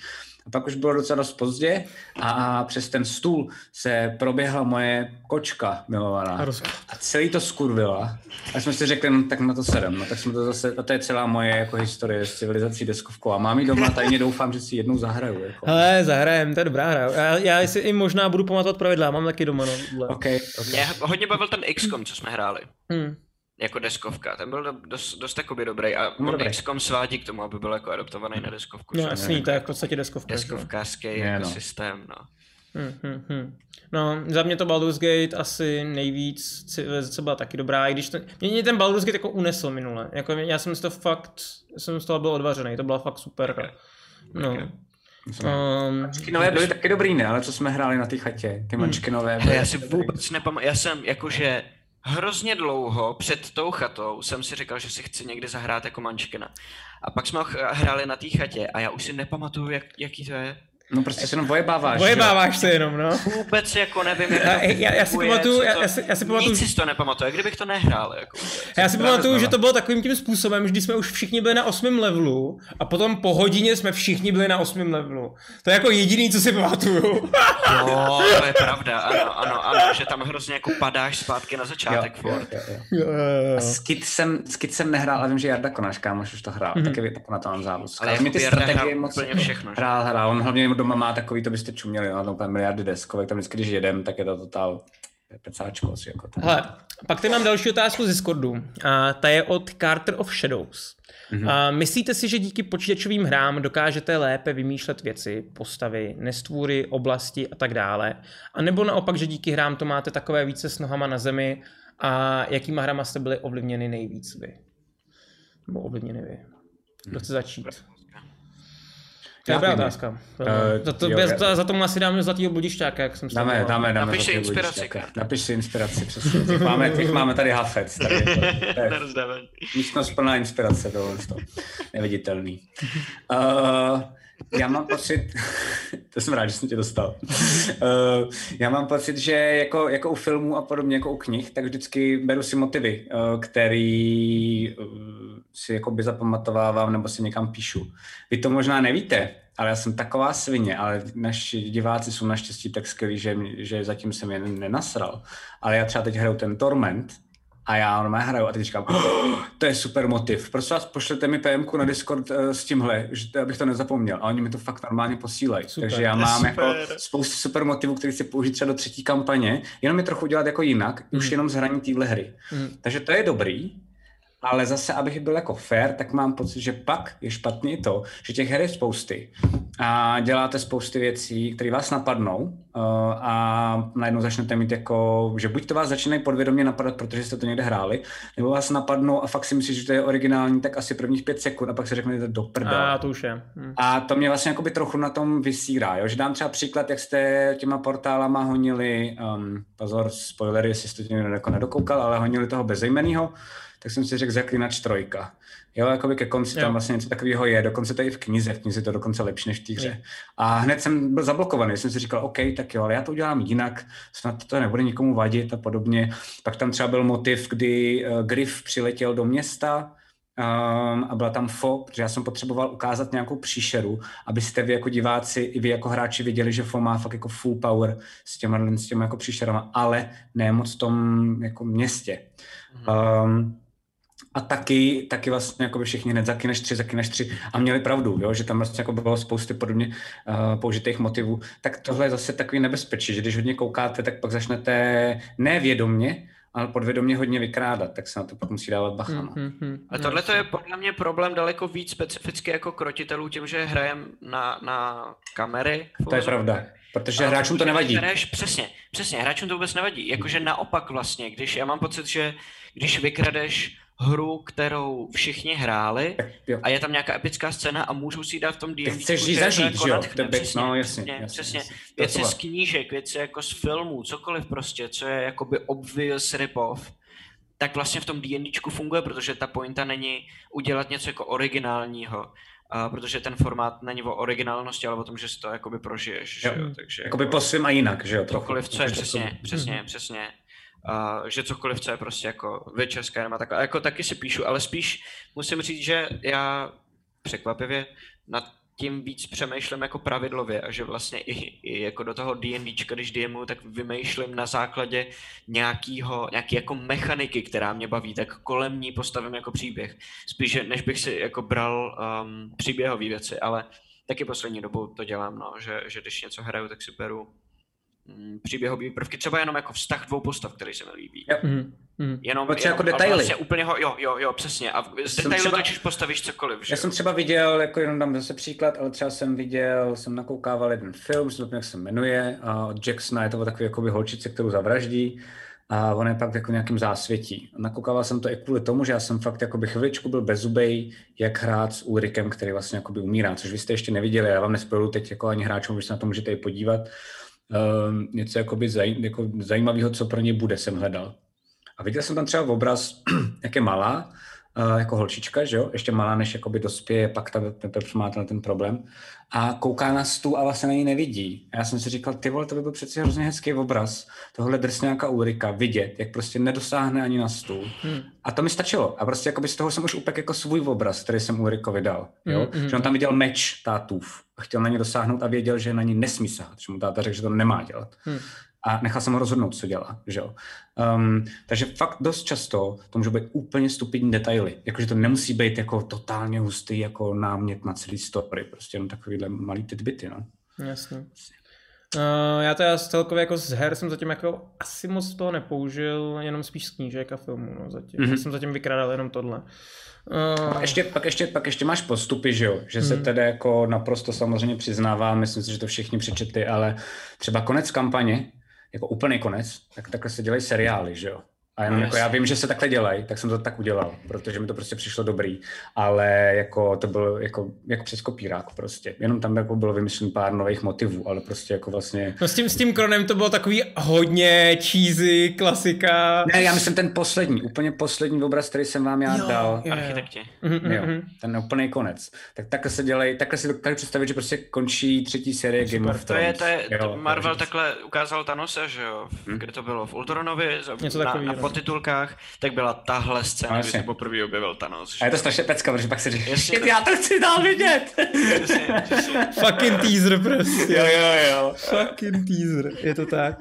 [SPEAKER 3] A pak už bylo docela dost pozdě a přes ten stůl se proběhla moje kočka milovaná.
[SPEAKER 2] A
[SPEAKER 3] celý to skurvila. A jsme si řekli, no, tak na to sedem. No, tak jsme to zase, a to je celá moje jako historie s civilizací deskovkou. A mám ji doma, tajně doufám, že si jednou zahraju. Jako.
[SPEAKER 2] Hele, zahrajem, to je dobrá hra. Já, já si i možná budu pamatovat pravidla, mám taky doma. No, tohle.
[SPEAKER 3] OK, OK.
[SPEAKER 4] Mě hodně bavil ten XCOM, co jsme hráli.
[SPEAKER 2] Hmm.
[SPEAKER 4] Jako deskovka. Ten byl do- dost, dost jakoby dobrý a
[SPEAKER 3] No,
[SPEAKER 4] on
[SPEAKER 3] dobrý.
[SPEAKER 4] XCOM svádí k tomu, aby byl jako adaptovaný na deskovku.
[SPEAKER 2] No jasný, to je v podstatě deskovka.
[SPEAKER 4] Deskovkářský
[SPEAKER 3] Je,
[SPEAKER 4] jako
[SPEAKER 3] no.
[SPEAKER 4] systém, no.
[SPEAKER 2] Hmm, hmm, hmm. No, za mě to Baldur's Gate asi nejvíc, civilizace byla taky dobrá, i když ten, mě, mě ten Baldur's Gate jako unesl minule, jako mě- já jsem z toho fakt, jsem z toho byl odvařený, to byla fakt super hra. No. Um,
[SPEAKER 3] Mančkinové byly taky dobrý, ne? Ale co jsme hráli na té chatě? Ty mančkinové
[SPEAKER 4] Hele,
[SPEAKER 3] byly...
[SPEAKER 4] já si vůbec nepamatuju, já jsem jakože hrozně dlouho před tou chatou jsem si říkal, že si chci někdy zahrát jako mančkina. A pak jsme ho hráli na té chatě a já už si nepamatuju, jak, jaký to je.
[SPEAKER 3] No prostě se jenom vojebáváš.
[SPEAKER 2] Vojebáváš se jenom, no.
[SPEAKER 4] Vůbec jako nevím, jak to
[SPEAKER 2] Já- já- já si pamatuju- já- já si- já si pamatuju,
[SPEAKER 4] Nic
[SPEAKER 2] že-
[SPEAKER 4] si to nepamatuju, kdybych to nehrál. Jako.
[SPEAKER 2] Já si pamatuju, že to bylo takovým tím způsobem, že když jsme už všichni byli na osmém levelu a potom po hodině jsme všichni byli na osmém levelu. To je jako jediný, co si pamatuju.
[SPEAKER 4] Jo, to je pravda, ano, ano, ano, že tam hrozně jako padáš zpátky na začátek
[SPEAKER 3] jo, jo, jo.
[SPEAKER 2] Jo, jo, jo.
[SPEAKER 3] A Skid jsem, Skid jsem nehrál, ale vím, že Jarda Konáš, kámoš, už to hrál.
[SPEAKER 2] Mhm.
[SPEAKER 3] Mm-hmm. Taky tak na to mám závis.
[SPEAKER 4] Ale
[SPEAKER 3] Ale mi ty strategie
[SPEAKER 4] hrál
[SPEAKER 3] moc... Hrál, hrál. On hlavně doma má takový, to byste čuměli, no, úplně miliardy deskovek, tam vždycky, když jedem, tak je to totál pecáčko asi jako ten.
[SPEAKER 2] Hele, pak tady mám další otázku z Discordu. A ta je od Carter of Shadows. Mm-hmm. A myslíte si, že díky počítačovým hrám dokážete lépe vymýšlet věci, postavy, nestvůry, oblasti a tak dále? A nebo naopak, že díky hrám to máte takové více s nohama na zemi a jakýma hrama jste byli ovlivněni nejvíc vy? Nebo ovlivněni vy? Kdo chce začít? To je
[SPEAKER 3] Já
[SPEAKER 2] dobrá otázka.
[SPEAKER 3] Eh,
[SPEAKER 2] za, to,
[SPEAKER 3] jo,
[SPEAKER 2] bez,
[SPEAKER 3] já-
[SPEAKER 2] za, za tomu asi dáme zlatýho bodišťáka, jak jsem
[SPEAKER 3] Dáme,
[SPEAKER 2] sledoval.
[SPEAKER 3] dáme, dáme.
[SPEAKER 4] Napiš
[SPEAKER 3] za
[SPEAKER 4] si inspiraci.
[SPEAKER 3] Napiš si inspiraci, přesně. Těch máme, těch máme tady hafec. Tady je to, to je místnost plná inspirace, tohle to. Neviditelný. Uh, já mám pocit, <laughs> to jsem rád, že jsem tě dostal. Uh, já mám pocit, že jako, jako u filmů a podobně, jako u knih, tak vždycky beru si motivy, uh, který uh, si jakoby zapamatovávám nebo si někam píšu. Vy to možná nevíte, ale já jsem taková svině, ale naši diváci jsou naštěstí tak skvělí, že, že zatím jsem je nenasral. Ale já třeba teď hraju ten Torment, a já normálně hraju a teď říkám, oh, to je super motiv. Prosím vás, pošlete mi PMku na Discord uh, s tímhle, že, to- abych to nezapomněl. A oni mi to fakt normálně posílají.
[SPEAKER 2] Super,
[SPEAKER 3] Takže já mám jako
[SPEAKER 4] super.
[SPEAKER 3] spoustu super motivů, který si použít třeba do třetí kampaně, jenom je trochu dělat jako jinak,
[SPEAKER 2] Mm.
[SPEAKER 3] už jenom z hraní téhle hry.
[SPEAKER 2] Mm.
[SPEAKER 3] Takže to je dobrý, ale zase, abych byl jako fair, tak mám pocit, že pak je špatný i to, že těch her je spousty a děláte spousty věcí, které vás napadnou uh, a najednou začnete mít jako, že buď to vás začínají podvědomě napadat, protože jste to někde hráli, nebo vás napadnou a fakt si myslíš, že to je originální, tak asi prvních pět sekund a pak se řeknete do prdele.
[SPEAKER 2] A to už je. Hm.
[SPEAKER 3] A to mě vlastně jakoby trochu na tom vysírá, jo? že dám třeba příklad, jak jste těma portálama honili, um, pozor, spoilery, jestli jste to někdo jako nedokoukal, ale honili toho bezejmenýho, tak jsem si řekl Zaklinač trojka. Jo, jakoby ke konci
[SPEAKER 2] Jo.
[SPEAKER 3] tam vlastně něco takového je, dokonce to je i v knize, v knize je to dokonce lepší než v té hře. A hned jsem byl zablokovaný, jsem si říkal, OK, tak jo, ale já to udělám jinak, snad to nebude nikomu vadit a podobně. Pak tam třeba byl motiv, kdy uh, Griff přiletěl do města, Um, a byla tam fo, protože já jsem potřeboval ukázat nějakou příšeru, abyste vy jako diváci i vy jako hráči viděli, že fo má fakt jako full power s těma, s těma jako příšerama, ale ne moc v tom jako městě. Um, a taky, taky vlastně jako by všichni hned zakyneš tři, zakyneš tři a měli pravdu, jo, že tam vlastně jako bylo spousty podobně uh, použitých motivů, tak tohle je zase takový nebezpečí, že když hodně koukáte, tak pak začnete nevědomně, ale podvědomě hodně vykrádat, tak se na to pak musí dávat bacha. No.
[SPEAKER 4] Mm-hmm. A tohle to je podle mě problém daleko víc specificky jako krotitelů tím, že hrajem na, na kamery.
[SPEAKER 3] To je pravda, protože a hráčům to nevadí.
[SPEAKER 4] Hraješ, přesně, přesně, hráčům to vůbec nevadí. Jakože naopak vlastně, když já mám pocit, že když vykradeš hru, kterou všichni hráli a je tam nějaká epická scéna a můžou si ji dát v tom
[SPEAKER 3] D&D. Chceš ji zažít, jako že jo?
[SPEAKER 4] Přesně, no, jasně, přesně, jasně, přesně. Jasně. Věci z knížek, věci jako z filmů, cokoliv prostě, co je jakoby obvious rip-off, tak vlastně v tom D&Dčku funguje, protože ta pointa není udělat něco jako originálního, Uh, protože ten formát není o originálnosti, ale o tom, že si to jakoby prožiješ. Jo. Že jo? Takže
[SPEAKER 3] jakoby jako, po svým a jinak, že jo?
[SPEAKER 4] Cokoliv, co je přesně, přesně, přesně že cokoliv, co je prostě jako večerská nebo tak, jako taky si píšu, ale spíš musím říct, že já překvapivě nad tím víc přemýšlím jako pravidlově a že vlastně i, i jako do toho D&Dčka, když DMu, tak vymýšlím na základě nějakýho, nějaký jako mechaniky, která mě baví, tak kolem ní postavím jako příběh. Spíš, než bych si jako bral um, příběhové věci, ale taky poslední dobou to dělám, no, že, že když něco hraju, tak si beru příběhové prvky, třeba jenom jako vztah dvou postav, který se mi líbí.
[SPEAKER 3] Yep. Mm, mm. Jenom, jenom jako detaily. Vlastně
[SPEAKER 4] úplně ho, jo, jo, jo, přesně. A z detailu třeba, točíš postavíš cokoliv.
[SPEAKER 3] Že? Já jsem třeba viděl, jako jenom dám zase příklad, ale třeba jsem viděl, jsem nakoukával jeden film, jsem jak se jmenuje, a od Jacksona je to takový jakoby holčice, kterou zavraždí a on je pak jako nějakým zásvětí. Nakoukával jsem to i kvůli tomu, že já jsem fakt jakoby chviličku byl bezubej, jak hrát s Ulrikem, který vlastně jakoby umírá, což vy jste ještě neviděli, já vám nespojuju teď jako ani hráčům, když se na to můžete i podívat uh, něco jakoby zaj, jako zajímavého, co pro ně bude, jsem hledal. A viděl jsem tam třeba obraz, <clears throat> jak je malá, uh, jako holčička, že jo, ještě malá, než jakoby dospěje, pak ta teprve má ten, ten problém. A kouká na stůl a vlastně na ní nevidí. A já jsem si říkal, ty vole, to by byl přeci hrozně hezký obraz, tohle drsňáka Ulrika, vidět, jak prostě nedosáhne ani na stůl. Hmm. A to mi stačilo. A prostě jakoby z toho jsem už upek jako svůj obraz, který jsem Ulrikovi dal. Jo? Hmm, hmm, že on tam viděl meč tátův a chtěl na ně dosáhnout a věděl, že na ní nesmí sahat, že mu táta řekl, že to nemá dělat. Hmm. A nechal jsem ho rozhodnout, co dělá. Že jo? Um, takže fakt dost často to může být úplně stupidní detaily. Jakože to nemusí být jako totálně hustý jako námět na celý story. Prostě jenom takovýhle malý tidbity. No.
[SPEAKER 2] Jasně. Uh, já teda celkově jako z her jsem zatím jako asi moc toho nepoužil, jenom spíš z knížek a filmů, no zatím. Mm-hmm. Jsem zatím vykrádal jenom tohle.
[SPEAKER 3] Uh... Pak, ještě, pak, ještě, pak ještě máš postupy, že jo? Že se hmm. tedy jako naprosto samozřejmě přiznává, myslím si, že to všichni přečetli, ale třeba konec kampaně, jako úplný konec, tak takhle se dělají seriály, že jo? A jenom no, jako já vím, že se takhle dělají, tak jsem to tak udělal, protože mi to prostě přišlo dobrý, ale jako to bylo jako, jako přes kopírák prostě. Jenom tam jako bylo vymyšlen pár nových motivů, ale prostě jako vlastně...
[SPEAKER 2] No s tím, s tím kronem to bylo takový hodně cheesy, klasika.
[SPEAKER 3] Ne, já myslím ten poslední, úplně poslední obraz, který jsem vám já jo, dal.
[SPEAKER 4] Jo, Architekti.
[SPEAKER 3] Mhm, jo, mhm. ten úplný konec. Tak takhle se dělají, takhle si dokážu představit, že prostě končí třetí série Game of
[SPEAKER 4] Thrones. To je, to je, jo, Marvel takže... takhle ukázal Thanose, že jo? Hmm. Kde to bylo? V Ultronovi? Něco na, na no podtitulkách, tak byla tahle scéna, kdy se poprvé objevil Thanos.
[SPEAKER 3] Že? A je to strašně pecka, protože pak si říkáš, já to chci dál vidět.
[SPEAKER 2] Fucking teaser prostě.
[SPEAKER 3] Jo, jo, jo.
[SPEAKER 2] Fucking teaser, je to tak.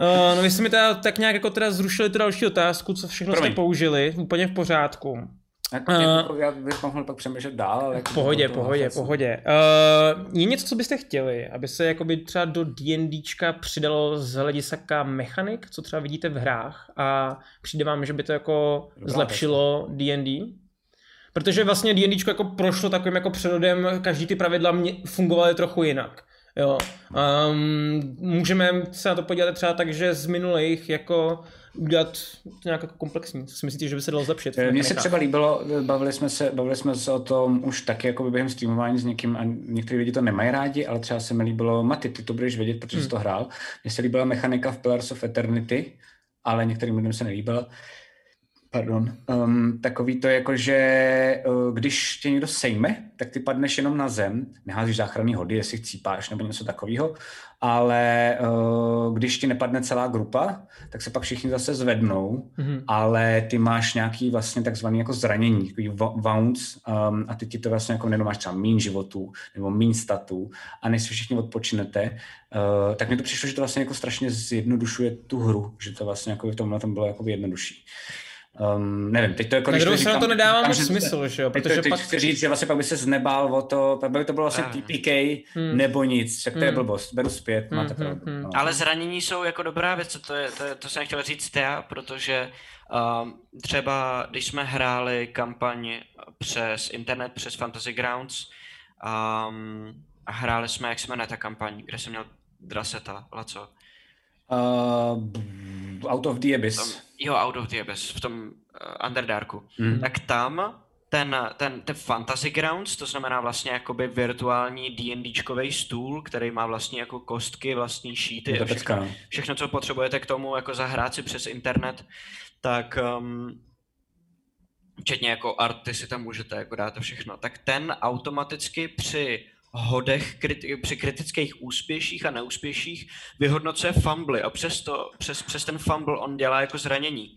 [SPEAKER 2] Uh, no vy jste mi teda tak nějak jako teda zrušili tu další otázku, co všechno Promiň. jste použili, úplně v pořádku.
[SPEAKER 3] Uh, já bych mohl pak přemýšlet dál, ale...
[SPEAKER 2] Jako pohodě, pohodě, pohodě. Uh, je něco, co byste chtěli, aby se jakoby třeba do D&Dčka přidalo z hlediska mechanik, co třeba vidíte v hrách a přijde vám, že by to jako Dobrá, zlepšilo D&D? Protože vlastně D&Dčko jako prošlo takovým jako přerodem, každý ty pravidla mě fungovaly trochu jinak. Jo. Um, můžeme se na to podívat třeba tak, že z minulých jako udělat nějak jako komplexní. Co si myslíte, že by se dalo zlepšit?
[SPEAKER 3] Mně se třeba líbilo, bavili jsme se, bavili jsme se o tom už taky jako během streamování s někým a někteří lidi to nemají rádi, ale třeba se mi líbilo, Maty, ty to budeš vědět, protože hmm. jsi to hrál. Mně se líbila mechanika v Pillars of Eternity, ale některým lidem se nelíbila pardon, um, takový to jako, že uh, když tě někdo sejme, tak ty padneš jenom na zem, neházíš záchranný hody, jestli chcípáš nebo něco takového, ale uh, když ti nepadne celá grupa, tak se pak všichni zase zvednou, mm-hmm. ale ty máš nějaký vlastně takzvaný jako zranění, takový wounds um, a ty ti to vlastně jako máš třeba mín životů nebo mín statů. A než si všichni odpočinete, uh, tak mi to přišlo, že to vlastně jako strašně zjednodušuje tu hru, že to vlastně jako v tomhle tom bylo jako jednodušší. Um, nevím, teď to jako...
[SPEAKER 2] Na druhou stranu to nedává moc smysl, že jo, protože
[SPEAKER 3] to, teď
[SPEAKER 2] pak...
[SPEAKER 3] chci říct, že vlastně pak by se znebál o to, pak by to bylo vlastně
[SPEAKER 4] Právě.
[SPEAKER 3] TPK
[SPEAKER 2] Hmm.
[SPEAKER 3] nebo nic, však to je
[SPEAKER 2] Hmm.
[SPEAKER 3] blbost, beru zpět, máte
[SPEAKER 2] Hmm,
[SPEAKER 3] pravdu.
[SPEAKER 2] hmm,
[SPEAKER 3] no.
[SPEAKER 4] Ale zranění jsou jako dobrá věc, to, je, to, je, to jsem chtěl říct já, protože um, třeba když jsme hráli kampaň přes internet, přes Fantasy Grounds um, a hráli jsme, jak se jmenuje ta kampaň, kde jsem měl Draseta, Laco.
[SPEAKER 3] Uh, out of the
[SPEAKER 4] Tam,
[SPEAKER 3] Abyss.
[SPEAKER 4] Jo, Out of the Abyss, v tom uh, Underdarku.
[SPEAKER 3] Mhm.
[SPEAKER 4] Tak tam ten, ten, ten Fantasy Grounds, to znamená vlastně jakoby virtuální D&Dčkový stůl, který má vlastně jako kostky, vlastní šíty
[SPEAKER 3] to
[SPEAKER 4] a všechno,
[SPEAKER 3] no.
[SPEAKER 4] všechno, co potřebujete k tomu, jako zahrát si přes internet, tak um, včetně jako arty si tam můžete jako dát a všechno, tak ten automaticky při hodech, kriti- při kritických úspěších a neúspěších vyhodnocuje fumbly a přesto, přes, přes ten fumble on dělá jako zranění.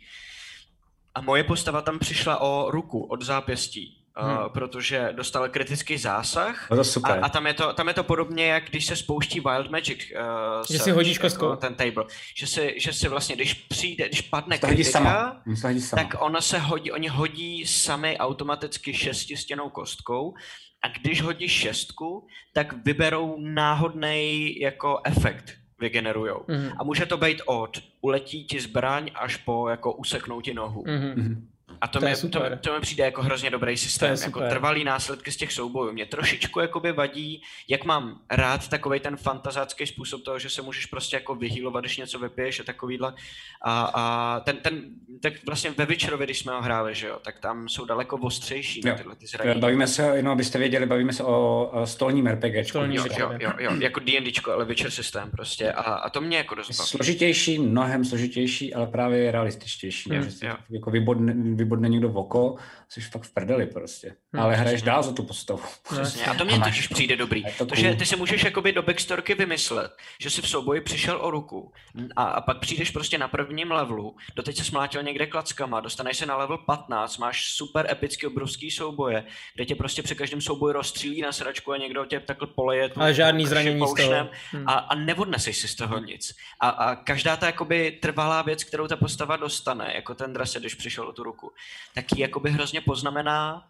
[SPEAKER 4] A moje postava tam přišla o ruku od zápěstí, hmm. uh, protože dostala kritický zásah
[SPEAKER 3] No to
[SPEAKER 4] a,
[SPEAKER 3] super.
[SPEAKER 4] a tam, je to, tam je to podobně, jak když se spouští Wild Magic. Uh,
[SPEAKER 2] Že si hodíš
[SPEAKER 4] jako
[SPEAKER 2] kostkou.
[SPEAKER 4] ten table. Že si, že si vlastně, když přijde, když padne
[SPEAKER 3] to
[SPEAKER 4] kritika,
[SPEAKER 3] sama. To sama.
[SPEAKER 4] tak ona se hodí, oni hodí sami automaticky šestistěnou kostkou a když hodí šestku, tak vyberou náhodný jako efekt vygenerujou.
[SPEAKER 2] Mhm.
[SPEAKER 4] A může to být od uletí ti zbraň až po jako useknou ti nohu.
[SPEAKER 2] Mhm.
[SPEAKER 4] A to,
[SPEAKER 2] To je
[SPEAKER 4] mi, to, to mi přijde jako hrozně dobrý systém, jako
[SPEAKER 2] super.
[SPEAKER 4] trvalý následky z těch soubojů. Mě trošičku jakoby vadí, jak mám rád takový ten fantazácký způsob toho, že se můžeš prostě jako vyhýlovat, když něco vypiješ a takovýhle. A, a ten, ten, tak vlastně ve Witcherovi, když jsme ho hráli, že jo, tak tam jsou daleko ostřejší
[SPEAKER 3] Jo.
[SPEAKER 4] tyhle ty zranění.
[SPEAKER 3] Bavíme se, jenom abyste věděli, bavíme se o, o stolním RPG.
[SPEAKER 2] Stolním
[SPEAKER 4] Jo,
[SPEAKER 2] RPG.
[SPEAKER 4] jo, jo, jo, jako D&Dčko, ale Witcher systém prostě. A, a to mě jako dost.
[SPEAKER 3] Složitější, mnohem složitější, ale právě realističtější.
[SPEAKER 2] Hmm,
[SPEAKER 3] Mm,
[SPEAKER 4] jo.
[SPEAKER 3] jako vybodne, vybodne někdo v oko, jsi fakt v prdeli prostě.
[SPEAKER 2] Hmm,
[SPEAKER 3] ale hraješ dál za tu postavu.
[SPEAKER 4] Přesně. A to mě
[SPEAKER 3] A
[SPEAKER 4] totiž
[SPEAKER 3] to.
[SPEAKER 4] přijde dobrý.
[SPEAKER 3] To
[SPEAKER 4] To, že
[SPEAKER 3] cool.
[SPEAKER 4] ty si můžeš jakoby do backstorky vymyslet, že si v souboji přišel o ruku a, a pak přijdeš prostě na prvním levelu, doteď se smlátil někde klackama, dostaneš se na level 15, máš super epický obrovský souboje, kde tě prostě při každém souboji rozstřílí na sračku a někdo tě takhle poleje tu,
[SPEAKER 2] Ale žádný zranění z toho. Hmm.
[SPEAKER 4] a, a neodneseš si z toho nic. A, a každá ta jakoby trvalá věc, kterou ta postava dostane, jako ten drase, když přišel o tu ruku, tak ji jakoby hrozně poznamená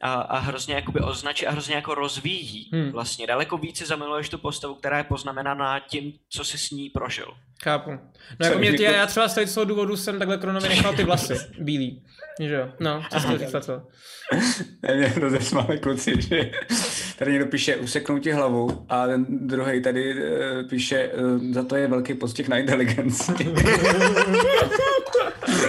[SPEAKER 4] a, a hrozně jakoby označí a hrozně jako rozvíjí.
[SPEAKER 2] Hmm.
[SPEAKER 4] Vlastně daleko více zamiluješ tu postavu, která je poznamenaná tím, co si s ní prožil.
[SPEAKER 2] Chápu. No jako mě,
[SPEAKER 3] jako-
[SPEAKER 2] já, já třeba z toho důvodu jsem takhle kronově nechal ty vlasy <laughs> bílý. Že jo? No, co jsi říct co?
[SPEAKER 3] Mě to zesmáli kluci, že tady někdo píše useknou ti hlavu a ten druhý tady eh, píše eh, za to je velký postih na inteligenci. <laughs>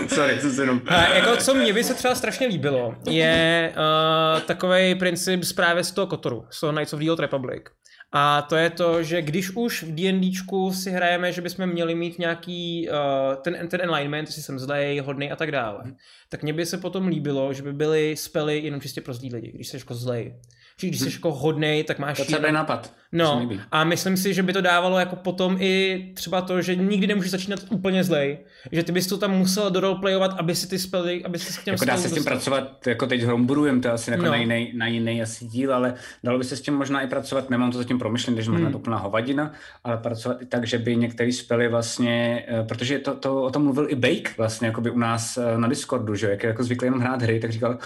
[SPEAKER 3] Sorry, co se jenom...
[SPEAKER 2] A jako co mě by se třeba strašně líbilo, je uh, takový princip právě z toho Kotoru, z toho Knights of the Old Republic. A to je to, že když už v D&Dčku si hrajeme, že bychom měli mít nějaký uh, ten, ten alignment, jestli jsem zlej, hodný a tak dále, tak mně by se potom líbilo, že by byly spely jenom čistě pro zlý lidi, když jsi jako zlej. Že když jsi jako hodnej, tak máš
[SPEAKER 3] To je nápad.
[SPEAKER 2] No, a myslím si, že by to dávalo jako potom i třeba to, že nikdy nemůžeš začínat úplně zlej. Že ty bys to tam musel doroleplayovat, aby si ty spely, aby si s těm
[SPEAKER 3] Jako dá se s tím
[SPEAKER 2] dostal.
[SPEAKER 3] pracovat, jako teď homebrewem, to je asi jako
[SPEAKER 2] No.
[SPEAKER 3] na, jiný, na jiný asi díl, ale dalo by se s tím možná i pracovat, nemám to zatím promyšlen, takže možná
[SPEAKER 2] Hmm.
[SPEAKER 3] to úplná hovadina, ale pracovat i tak, že by některé spely vlastně, eh, protože to, to, o tom mluvil i Bake vlastně, jako by u nás eh, na Discordu, že jak je jako zvyklý jenom hrát hry, tak říkal,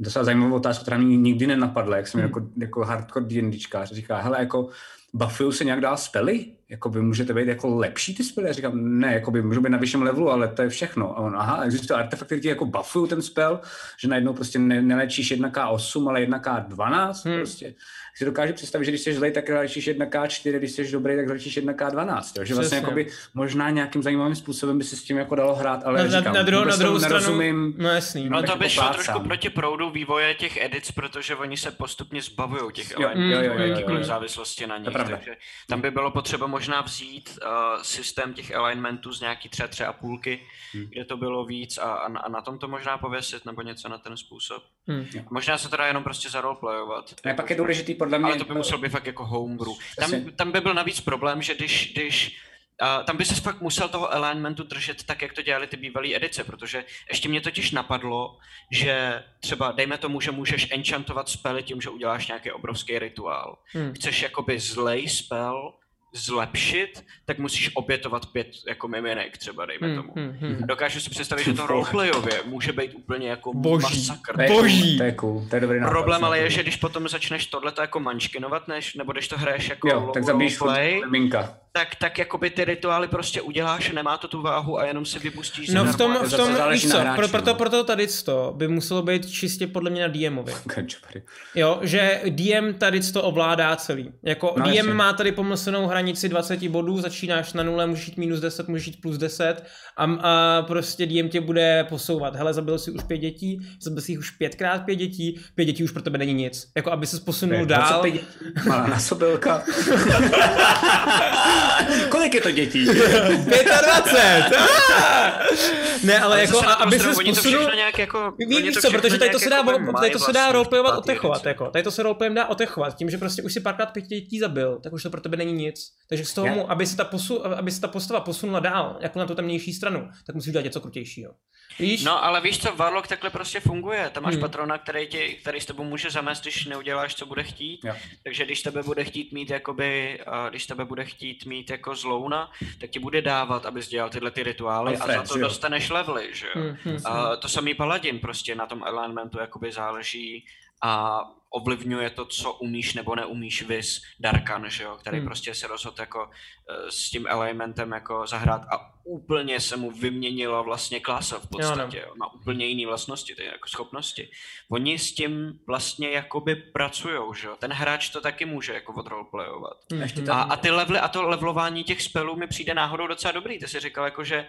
[SPEAKER 3] docela zajímavou otázku, která mě nikdy nenapadla, jak jsem
[SPEAKER 2] Hmm.
[SPEAKER 3] jako, jako hardcore D&Dčkář, říká, hele, jako buffují se nějak dál spely? Jakoby můžete být jako lepší ty spely? Já říkám, ne, jakoby můžu být na vyšším levelu, ale to je všechno. A on, aha, existují artefakty, které ti jako buffují ten spell, že najednou prostě ne, nelečíš 1K8, ale 1K12
[SPEAKER 2] Hmm.
[SPEAKER 3] hmm. prostě. Si dokáže představit, že když jsi zlej, tak léčíš 1K4, když jsi dobrý, tak léčíš 1K12. Jo? Že vlastně jakoby, možná nějakým zajímavým způsobem by se s tím jako dalo hrát, ale
[SPEAKER 2] Na,
[SPEAKER 3] říkám,
[SPEAKER 2] na, druhou, na druhou stranu,
[SPEAKER 3] nerozumím.
[SPEAKER 2] no jasný.
[SPEAKER 4] No to by
[SPEAKER 3] jako
[SPEAKER 4] šlo
[SPEAKER 3] plácám.
[SPEAKER 4] trošku proti proudu vývoje těch edits, protože oni se postupně zbavují těch elementů,
[SPEAKER 2] jo, jo, jo,
[SPEAKER 3] jo,
[SPEAKER 4] kvůli
[SPEAKER 3] jo.
[SPEAKER 4] v závislosti na nich. Takže tam by bylo potřeba možná vzít uh, systém těch alignmentů z nějaký třeba tři a půlky,
[SPEAKER 3] Hmm.
[SPEAKER 4] kde to bylo víc a, a, a na tom to možná pověsit nebo něco na ten způsob.
[SPEAKER 2] Hm.
[SPEAKER 4] Možná se to dá jenom prostě zaroleplayovat.
[SPEAKER 3] Ne, pak je důležitý podle mě...
[SPEAKER 4] Ale to by musel být fakt jako homebrew. Tam, tam by byl navíc problém, že když, když Uh, tam by se fakt musel toho alignmentu držet tak, jak to dělali ty bývalé edice, protože ještě mě totiž napadlo, že třeba dejme tomu, že můžeš enchantovat spely tím, že uděláš nějaký obrovský rituál.
[SPEAKER 2] Hm.
[SPEAKER 4] Chceš jakoby zlej spell zlepšit, tak musíš obětovat pět jako miminek třeba, dejme
[SPEAKER 2] Hmm,
[SPEAKER 4] tomu.
[SPEAKER 2] hmm, hmm.
[SPEAKER 4] A dokážu si představit, že to roleplayově může být úplně jako
[SPEAKER 2] Boží.
[SPEAKER 4] masakr.
[SPEAKER 3] To je
[SPEAKER 2] Boží.
[SPEAKER 3] To je cool, to je dobrý nápad.
[SPEAKER 4] Problém ale je, že když potom začneš tohleto jako mančkinovat, než, nebo když to hraješ jako
[SPEAKER 3] Jo, tak zabíjíš miminka.
[SPEAKER 4] Tak, tak jakoby ty rituály prostě uděláš, nemá to tu váhu a jenom si vypustíš
[SPEAKER 2] No v tom,
[SPEAKER 3] To
[SPEAKER 2] v tom víš co,
[SPEAKER 3] hráči,
[SPEAKER 2] pro, proto,
[SPEAKER 3] no.
[SPEAKER 2] proto tady to by muselo být čistě podle mě na DMovi. <laughs> Jo, že DM tady to ovládá celý. Jako
[SPEAKER 3] No,
[SPEAKER 2] DM
[SPEAKER 3] jasně.
[SPEAKER 2] má tady pomyslnou hranici 20 bodů, začínáš na nule, můžeš jít minus 10, můžeš jít plus 10 a, a prostě DM tě bude posouvat. Hele, zabil si už pět dětí, zabil si už pětkrát pět dětí, pět dětí už pro tebe není nic. Jako aby se posunul dál.
[SPEAKER 3] 25 dětí, Malá násobilka. <laughs> Kolik je to dětí?
[SPEAKER 2] 25! Ah! <laughs> ne, ale jako, a, aby se
[SPEAKER 4] oni to
[SPEAKER 2] posunul...
[SPEAKER 4] jako...
[SPEAKER 2] Víš,
[SPEAKER 4] oni
[SPEAKER 2] víš
[SPEAKER 4] to
[SPEAKER 2] co, protože tady to se dá, tady to se dá roleplayovat, otechovat, jako. Tady to se roleplayem dá otechovat, tím, že prostě už si párkrát pět dětí zabil, tak už to pro tebe není nic. Takže z toho, aby se, ta posu, aby se ta postava posunula dál, jako na tu temnější stranu, tak musíš udělat něco krutějšího. Víš?
[SPEAKER 4] No, ale víš co, Warlock takhle prostě funguje. Tam máš
[SPEAKER 2] Hmm.
[SPEAKER 4] patrona, který, tě, který s tebou může zamést, když neuděláš, co bude chtít.
[SPEAKER 3] Jo.
[SPEAKER 4] Takže když tebe bude chtít mít jakoby, a když tebe bude chtít mít jako zlouna, tak ti bude dávat, abys dělal tyhle ty rituály
[SPEAKER 3] Alfred,
[SPEAKER 4] a za to
[SPEAKER 3] jo?
[SPEAKER 4] dostaneš levely, že jo.
[SPEAKER 2] Hmm, hmm,
[SPEAKER 4] A to samý paladin prostě na tom alignmentu jakoby záleží a ovlivňuje to, co umíš nebo neumíš vys Darkan, že jo, který
[SPEAKER 2] Hmm.
[SPEAKER 4] prostě se rozhodl jako eh, s tím elementem jako zahrát a úplně se mu vyměnila vlastně klasa v podstatě, jo, má úplně jiné vlastnosti, ty jako schopnosti. Oni s tím vlastně jakoby pracujou, že jo, ten hráč to taky může jako odroleplayovat.
[SPEAKER 2] hmm, hmm.
[SPEAKER 4] A, a ty levely a to levelování těch spelů mi přijde náhodou docela dobrý. Ty jsi říkal jako, že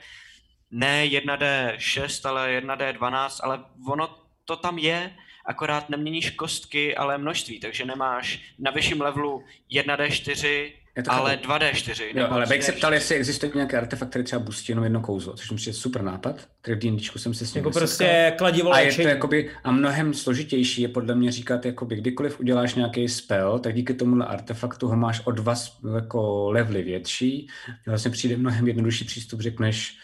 [SPEAKER 4] ne 1D6, ale 1D12, ale ono to tam je, akorát neměníš kostky, ale množství, takže nemáš na vyšším levelu 1D4,
[SPEAKER 3] Je to
[SPEAKER 4] ale
[SPEAKER 3] chápu.
[SPEAKER 4] 2D4.
[SPEAKER 3] Jo, ale Beck se
[SPEAKER 4] 3D4.
[SPEAKER 3] ptal, jestli existuje nějaký artefakt, který třeba boostí jenom jedno kouzlo, což mi přijde super nápad, který v D&Dčku jsem se s ním
[SPEAKER 2] Jako prostě kladivo
[SPEAKER 3] A je to jakoby, a mnohem složitější je podle mě říkat, jakoby, kdykoliv uděláš nějaký spell, tak díky tomuhle artefaktu ho máš o dva jako levely větší. Vlastně přijde mnohem jednodušší přístup, řekneš,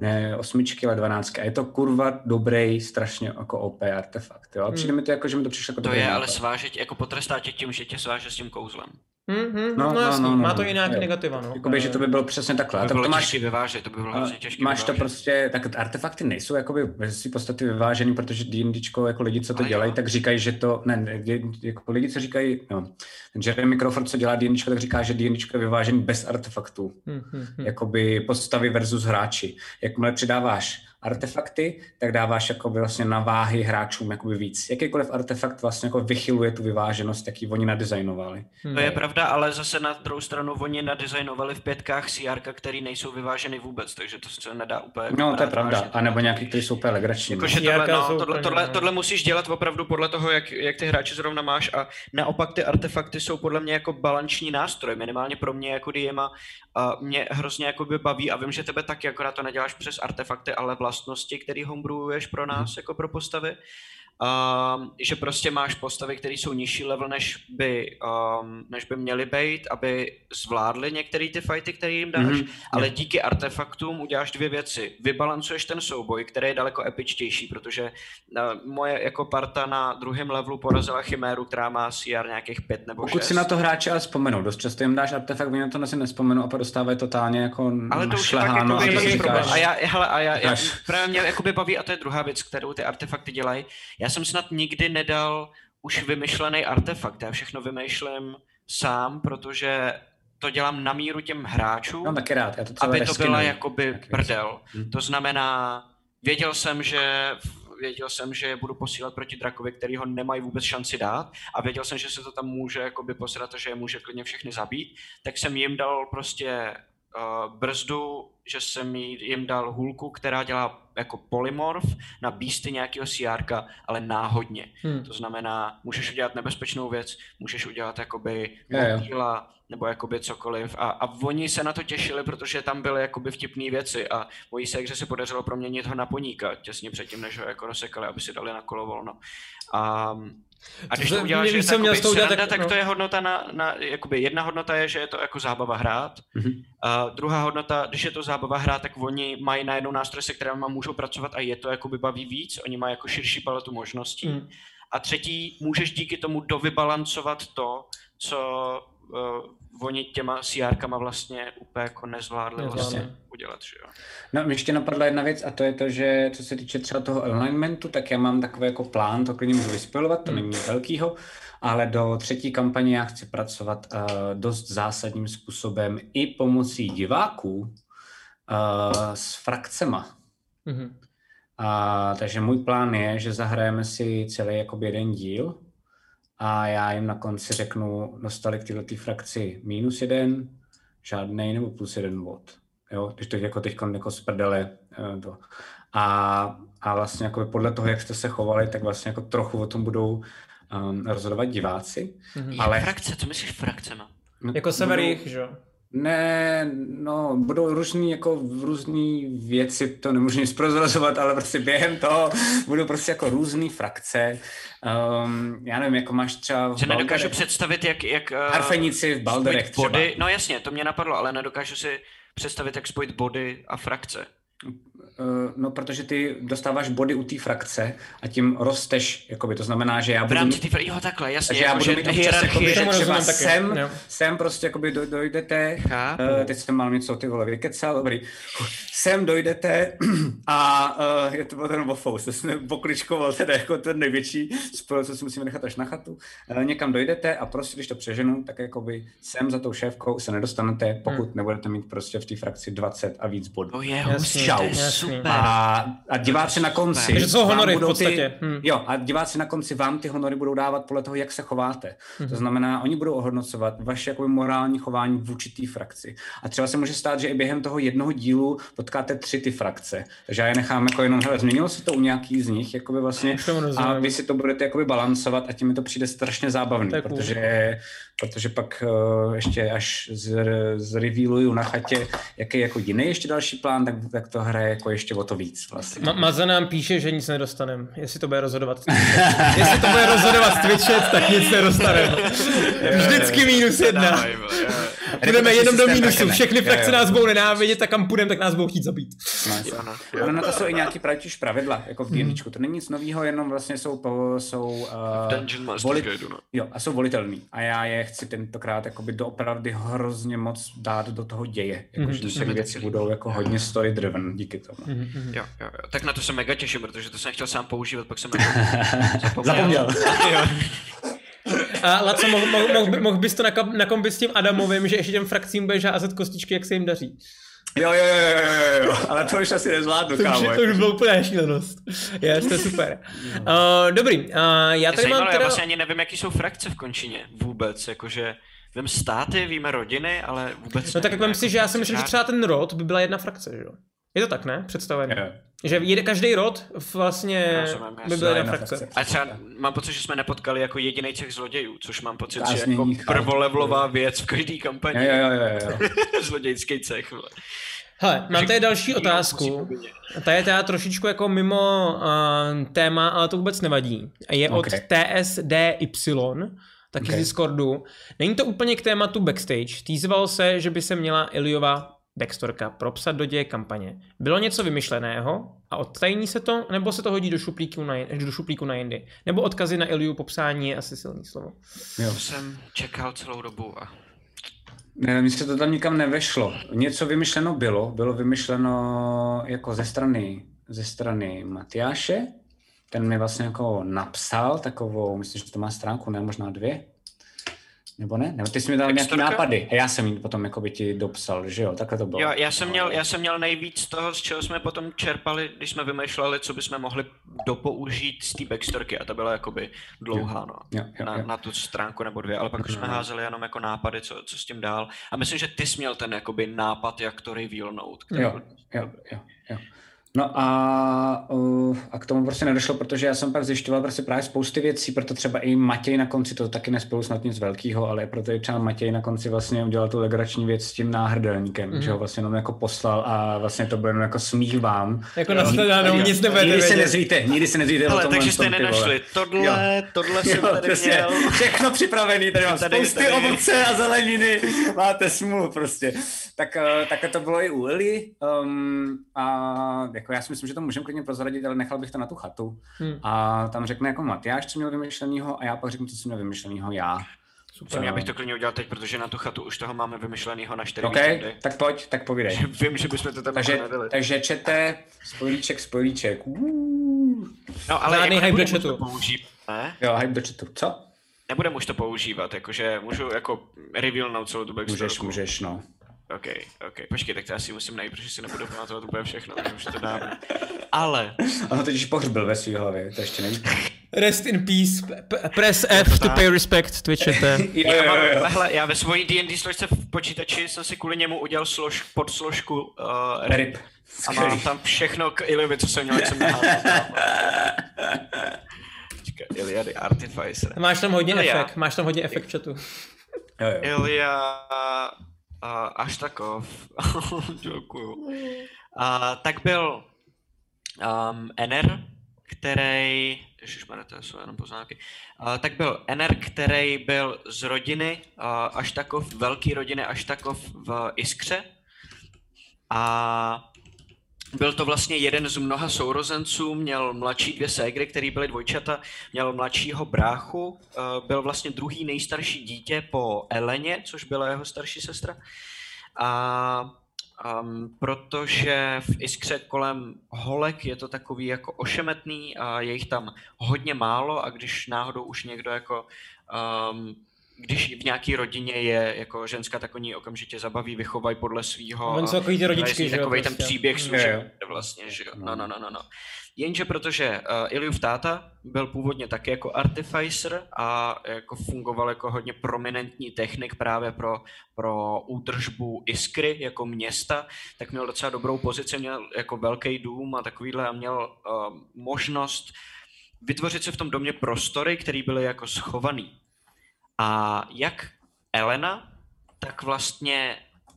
[SPEAKER 3] ne osmičky, ale dvanáctky. A je to kurva dobrý, strašně jako OP artefakt. Jo? A přijde mi to jako, že mi to přišlo jako
[SPEAKER 4] To je ale
[SPEAKER 3] nápad.
[SPEAKER 4] sváže, tě- jako potrestá tě tím, že tě sváže s tím kouzlem.
[SPEAKER 2] Hmm, hmm,
[SPEAKER 3] No,
[SPEAKER 2] no,
[SPEAKER 3] no,
[SPEAKER 2] jasný,
[SPEAKER 3] no, no,
[SPEAKER 2] má to i nějaký
[SPEAKER 3] jo.
[SPEAKER 2] negativa, no.
[SPEAKER 3] Jakoby, že to by bylo přesně takhle.
[SPEAKER 4] To
[SPEAKER 3] A
[SPEAKER 4] by
[SPEAKER 3] tak
[SPEAKER 4] bylo
[SPEAKER 3] to máš,
[SPEAKER 4] těžký vyvážet, to by bylo hrozně těžké
[SPEAKER 3] máš to prostě, tak artefakty nejsou jakoby ve své podstatě vyvážený, protože D&Dčko, jako lidi, co to dělají, tak říkají, že to, ne, ne, jako lidi, co říkají, no, ten Jeremy Crawford, co dělá D&Dčko, tak říká, že D&Dčko je vyvážený bez artefaktů.
[SPEAKER 2] Hmm, hmm, hmm.
[SPEAKER 3] jakoby postavy versus hráči. Jakmile přidáváš artefakty, tak dáváš jakoby vlastně na váhy hráčům jakoby víc. Jakýkoliv artefakt vlastně jako vychyluje tu vyváženost, jaký oni nadizajnovali.
[SPEAKER 2] Hmm.
[SPEAKER 4] To je pravda, ale zase na druhou stranu oni nadizajnovali v pětkách CR, který nejsou vyváženy vůbec, takže to se nedá úplně
[SPEAKER 3] No, to je pravda. A nebo nějaký, kteří jsou úplně legrační. no.
[SPEAKER 4] Jakože
[SPEAKER 2] Jarka
[SPEAKER 4] tohle, no, tohle, tohle,
[SPEAKER 2] no.
[SPEAKER 4] tohle, musíš dělat opravdu podle toho, jak, jak ty hráče zrovna máš a naopak ty artefakty jsou podle mě jako balanční nástroj, minimálně pro mě jako DMa a mě hrozně jakoby baví a vím, že tebe taky, akorát to neděláš přes artefakty, ale vlastnosti, který homebrewuješ pro nás jako pro postavy. Um, že prostě máš postavy, které jsou nižší level, než by, um, než by měly být, aby zvládly některé ty fighty, které jim dáš,
[SPEAKER 3] Mhm,
[SPEAKER 4] mm-hmm. ale díky artefaktům uděláš dvě věci. Vybalancuješ ten souboj, který je daleko epičtější, protože uh, moje jako parta na druhém levelu porazila Chiméru, která má CR nějakých pět nebo
[SPEAKER 3] Pokud
[SPEAKER 4] šest.
[SPEAKER 3] si na to hráče ale vzpomenou, dost často jim dáš artefakt, oni na to asi nespomenou a pak dostávají totálně jako
[SPEAKER 4] ale to už je
[SPEAKER 3] našleháno
[SPEAKER 4] jakoby
[SPEAKER 3] a říkáš,
[SPEAKER 4] problém. A já, hele, a já, já
[SPEAKER 3] Říkáš.
[SPEAKER 4] právě mě jakoby baví, a to je druhá věc, kterou ty artefakty dělají. Já jsem snad nikdy nedal už vymyšlený artefakt. Já všechno vymýšlím sám, protože to dělám na míru těm hráčům,
[SPEAKER 3] Mám taky rád, já to
[SPEAKER 4] aby to byla jakoby
[SPEAKER 3] Taky
[SPEAKER 4] prdel.
[SPEAKER 3] Hm.
[SPEAKER 4] To znamená, věděl jsem, že věděl jsem, že je budu posílat proti drakovi, který ho nemají vůbec šanci dát a věděl jsem, že se to tam může jakoby posrat a že je může klidně všechny zabít, tak jsem jim dal prostě uh, brzdu, že jsem jim dal hůlku, která dělá jako polymorf na beasty nějakého CR, ale náhodně.
[SPEAKER 2] Hmm.
[SPEAKER 4] To znamená, můžeš udělat nebezpečnou věc, můžeš udělat jakoby motýla, nebo jakoby cokoliv. A, a oni se na to těšili, protože tam byly jakoby vtipné věci a mojí se, že se podařilo proměnit ho na poníka těsně předtím, než ho jako rozsekali, aby si dali na kolo volno. A, a když
[SPEAKER 2] To
[SPEAKER 4] to uděláš, že
[SPEAKER 2] měl
[SPEAKER 4] takový
[SPEAKER 2] s tou udělat,
[SPEAKER 4] sranda,
[SPEAKER 2] tak-
[SPEAKER 4] tak
[SPEAKER 2] no.
[SPEAKER 4] to je hodnota na, na, jakoby jedna hodnota je, že je to jako zábava hrát,
[SPEAKER 3] Mhm.
[SPEAKER 4] a druhá hodnota, když je to zábava hrát, tak oni mají najednou nástroj, se kterými můžou pracovat a je to jakoby baví víc, oni mají jako širší paletu možností.
[SPEAKER 2] Hmm.
[SPEAKER 4] A třetí, můžeš díky tomu dovybalancovat to, co uh, oni těma CR vlastně úplně jako nezvládli vlastně udělat, že jo.
[SPEAKER 3] No, mě ještě napadla jedna věc a to je to, že co se týče třeba toho alignmentu, tak já mám takový jako plán, to klidně můžu vyspojovat, to hmm. není nic velkýho, ale do třetí kampaně já chci pracovat uh, dost zásadním způsobem i pomocí diváků uh, s frakcema. Mm-hmm. A, takže můj plán je, že zahrajeme si celý jakoby jeden díl a já jim na konci řeknu, dostali k této frakci minus jeden, žádný nebo plus jeden bod. Jo, když to jako teď jako z prdele eh, to. A, a vlastně jako podle toho, jak jste se chovali, tak vlastně jako trochu o tom budou um, rozhodovat diváci.
[SPEAKER 4] Mm-hmm. Ale... Frakce, co myslíš frakcema?
[SPEAKER 2] No, jako sever že jo?
[SPEAKER 3] Ne, no, budou různý, jako různý věci, to nemůžu nic prozrazovat, ale prostě během toho budou prostě jako různé frakce. Um, já nevím, jako máš třeba
[SPEAKER 4] Že nedokážu představit, jak... jak uh,
[SPEAKER 3] Harfenici v Balderech
[SPEAKER 4] třeba. Body, no jasně, to mě napadlo, ale nedokážu si představit, jak spojit body a frakce.
[SPEAKER 3] Eh, no, protože ty dostáváš body u té frakce a tím rosteš, jakoby, to znamená, že já budu... V rámci
[SPEAKER 4] mít, jo, takhle, jasně.
[SPEAKER 3] Takže já budu mít občas, jakoby, že třeba sem, sem prostě jakoby dojdete, uh, teď jsem mal něco ty vole vykecal, dobrý, sem dojdete <clears throat> a uh, je to byl ten Wofous, to jsem pokličkoval teda jako ten největší spojil, co si musíme nechat až na chatu. Uh, někam dojdete a prostě, když to přeženu, tak jakoby sem za tou šéfkou se nedostanete, pokud hmm. nebudete mít prostě v té frakci 20 a víc bodů.
[SPEAKER 4] To je hustý,
[SPEAKER 3] Super. A, a diváci na konci.
[SPEAKER 2] Takže jsou honory v podstatě.
[SPEAKER 3] Ty, hmm. Jo, a diváci na konci vám ty honory budou dávat podle toho, jak se chováte. Hmm. To znamená, oni budou ohodnocovat vaše jakoby, morální chování v určitý frakci. A třeba se může stát, že i během toho jednoho dílu potkáte tři ty frakce. Takže já je nechám jako jenom, hele, změnilo se to u nějakých z nich, jakoby vlastně, a vy si to budete jakoby balancovat a tím mi to přijde strašně zábavný, protože, protože pak uh, ještě až z, zrevealuju na chatě, jaký je jako jiný ještě další plán, tak, tak to hraje jako ještě o to víc vlastně.
[SPEAKER 2] Ma- Maza nám píše, že nic nedostaneme. Jestli to bude rozhodovat Jestli to bude rozhodovat Twitchet, tak nic nedostaneme. Vždycky minus jedna. Půjdeme jenom do mínusu. Všechny frakce nás budou nenávidět, tak kam půjdeme, tak nás budou chtít zabít.
[SPEAKER 3] No, Ale na to jsou i nějaký pravitíž pravidla, jako v D&Dčku. Hmm. To není nic nového, jenom vlastně jsou, jsou uh, volit, no. jo, a jsou volitelný. A já je chci tentokrát jakoby doopravdy hrozně moc dát do toho děje. Jako, mm-hmm. že ty věci budou jako hodně story driven díky tomu.
[SPEAKER 4] Mm-hmm. Jo, jo, jo. Tak na to se mega těším, protože to jsem chtěl sám používat, pak jsem <laughs>
[SPEAKER 3] zapomněl. zapomněl. <laughs>
[SPEAKER 2] A Laco, mohl, mohl, mohl, mohl bys to nakombit s tím Adamovým, že ještě těm frakcím budeš házet kostičky, jak se jim daří.
[SPEAKER 3] Jo, jo, jo, jo, jo, ale to už asi nezvládnu,
[SPEAKER 2] to kámo. Už, to už bylo úplně šílenost. Je, to je super. Uh, dobrý, uh, já tady Zajímalo, mám teda...
[SPEAKER 4] Já vlastně ani nevím, jaký jsou frakce v končině vůbec, jakože vím státy, víme rodiny, ale vůbec
[SPEAKER 2] No tak jak si, že já si myslím, že třeba ten rod by byla jedna frakce, že jo? Je to tak, ne? Představený. Yeah. Že jede každý rod vlastně by byl jedna frakce.
[SPEAKER 4] A třeba mám pocit, že jsme nepotkali jako jediný těch zlodějů, což mám pocit, že jako prvolevlová věc v každé kampani.
[SPEAKER 3] Jo, jo, jo, jo. <laughs>
[SPEAKER 4] Zlodějský cech.
[SPEAKER 2] Hele, mám tady další otázku. Ta je teda trošičku jako mimo uh, téma, ale to vůbec nevadí. Je od okay. TSDY, taky okay. z Discordu. Není to úplně k tématu backstage. Týzval se, že by se měla Iliova backstorka propsat do děje kampaně. Bylo něco vymyšleného a odtajní se to, nebo se to hodí do šuplíku na, do šuplíku na jindy? Nebo odkazy na Iliu popsání je asi silný slovo.
[SPEAKER 4] Jo. jsem čekal celou dobu a
[SPEAKER 3] ne, mi se to tam nikam nevešlo. Něco vymyšleno bylo, bylo vymyšleno jako ze strany, ze strany Matyáše, ten mi vlastně jako napsal takovou, myslím, že to má stránku, ne možná dvě, nebo ne? Nebo ty jsi mi dal nějaké nápady a já jsem jim potom jako by ti dopsal, že jo? Takhle to bylo.
[SPEAKER 4] Jo, já jsem, měl, já jsem měl nejvíc toho, z čeho jsme potom čerpali, když jsme vymýšleli, co bychom mohli dopoužít z té backstorky a to byla jakoby dlouhá, no. Jo, jo, na, jo. na, tu stránku nebo dvě, ale pak už jsme no. házeli jenom jako nápady, co, co s tím dál. A myslím, že ty jsi měl ten jakoby nápad, jak to revealnout.
[SPEAKER 3] Jo, jo, jo, jo. No a, uh, a k tomu prostě nedošlo, protože já jsem pak zjišťoval prostě právě spousty věcí, proto třeba i Matěj na konci, to taky nespolu snad nic velkého, ale proto i třeba Matěj na konci vlastně udělal tu legrační věc s tím náhrdelníkem, mm. že ho vlastně jenom jako poslal a vlastně to bylo jenom jako smích vám.
[SPEAKER 2] Jako na sledanou, nic nebudete
[SPEAKER 3] Nikdy se nezvíte, nikdy se nezvíte
[SPEAKER 4] ale, o tom. Takže jste nenašli tohle, jo. tohle jsem jo, tady prostě měl.
[SPEAKER 3] Všechno připravený, tady mám tady, spousty tady. ovoce a zeleniny, máte smůlu prostě. Tak, uh, takhle to bylo i u Eli um, a jako já si myslím, že to můžeme klidně prozradit, ale nechal bych to na tu chatu. Hmm. A tam řekne jako Matyáš, co měl vymyšlenýho a já pak řeknu, co jsem měl vymyšlenýho já.
[SPEAKER 4] Super. Já bych to já bych to klidně udělal teď, protože na tu chatu už toho máme vymyšlenýho na 4
[SPEAKER 3] OK, víkendy. tak pojď, tak povídej.
[SPEAKER 4] Vím, že bychom to tam
[SPEAKER 3] takže,
[SPEAKER 4] jako.
[SPEAKER 3] Takže čete, spojlíček, spojlíček.
[SPEAKER 4] No ale
[SPEAKER 2] Žádný
[SPEAKER 4] jako
[SPEAKER 2] hype do
[SPEAKER 4] používat, ne?
[SPEAKER 3] Jo, hype do chatu. Co?
[SPEAKER 4] Nebudem už to používat, jakože můžu jako revealnout celou tu backstorku.
[SPEAKER 3] Můžeš, můžeš, no.
[SPEAKER 4] OK, OK. Počkej, tak to asi musím najít, protože si nebudu pamatovat úplně všechno, takže už to dávno. Ale...
[SPEAKER 3] On ho totiž pohřbil ve své hlavě, to ještě neví.
[SPEAKER 2] Rest in peace. P- press F to pay respect, twitchete. <laughs>
[SPEAKER 3] jo,
[SPEAKER 4] Já,
[SPEAKER 3] jo, jo.
[SPEAKER 4] hele, já ve svojí D&D složce v počítači jsem si kvůli němu udělal slož, podsložku uh,
[SPEAKER 3] Rip.
[SPEAKER 4] a mám tam všechno k Iliovi, co jsem měl, jsem naházal. <laughs> Počkej, Iliady Artificer.
[SPEAKER 2] Máš tam hodně
[SPEAKER 4] Ilia.
[SPEAKER 2] efekt, máš tam hodně efekt v chatu.
[SPEAKER 3] Jo, jo.
[SPEAKER 4] Ilia uh, až takov. <laughs> Děkuju. A tak byl um, Ener, který, ježišmarja, to jsou jenom poznámky, uh, tak byl Ener, který byl z rodiny uh, Aštakov, velký rodiny Aštakov v Iskře. A byl to vlastně jeden z mnoha sourozenců, měl mladší dvě ségry, který byly dvojčata, měl mladšího bráchu, eh, byl vlastně druhý nejstarší dítě po Eleně, což byla jeho starší sestra. A um, protože v Iskře kolem holek je to takový jako ošemetný a je jich tam hodně málo a když náhodou už někdo jako um, když v nějaké rodině je jako ženská, tak oni okamžitě zabaví, vychovají podle svého.
[SPEAKER 2] Oni jsou takový ty rodičky, že
[SPEAKER 4] Takový ten
[SPEAKER 2] prostě.
[SPEAKER 4] příběh služeb vlastně, že jo. No, no, no, no, no. Jenže protože uh, Iliův táta byl původně taky jako artificer a jako fungoval jako hodně prominentní technik právě pro, pro údržbu Iskry jako města, tak měl docela dobrou pozici, měl jako velký dům a takovýhle a měl uh, možnost vytvořit si v tom domě prostory, které byly jako schovaný. A jak Elena, tak vlastně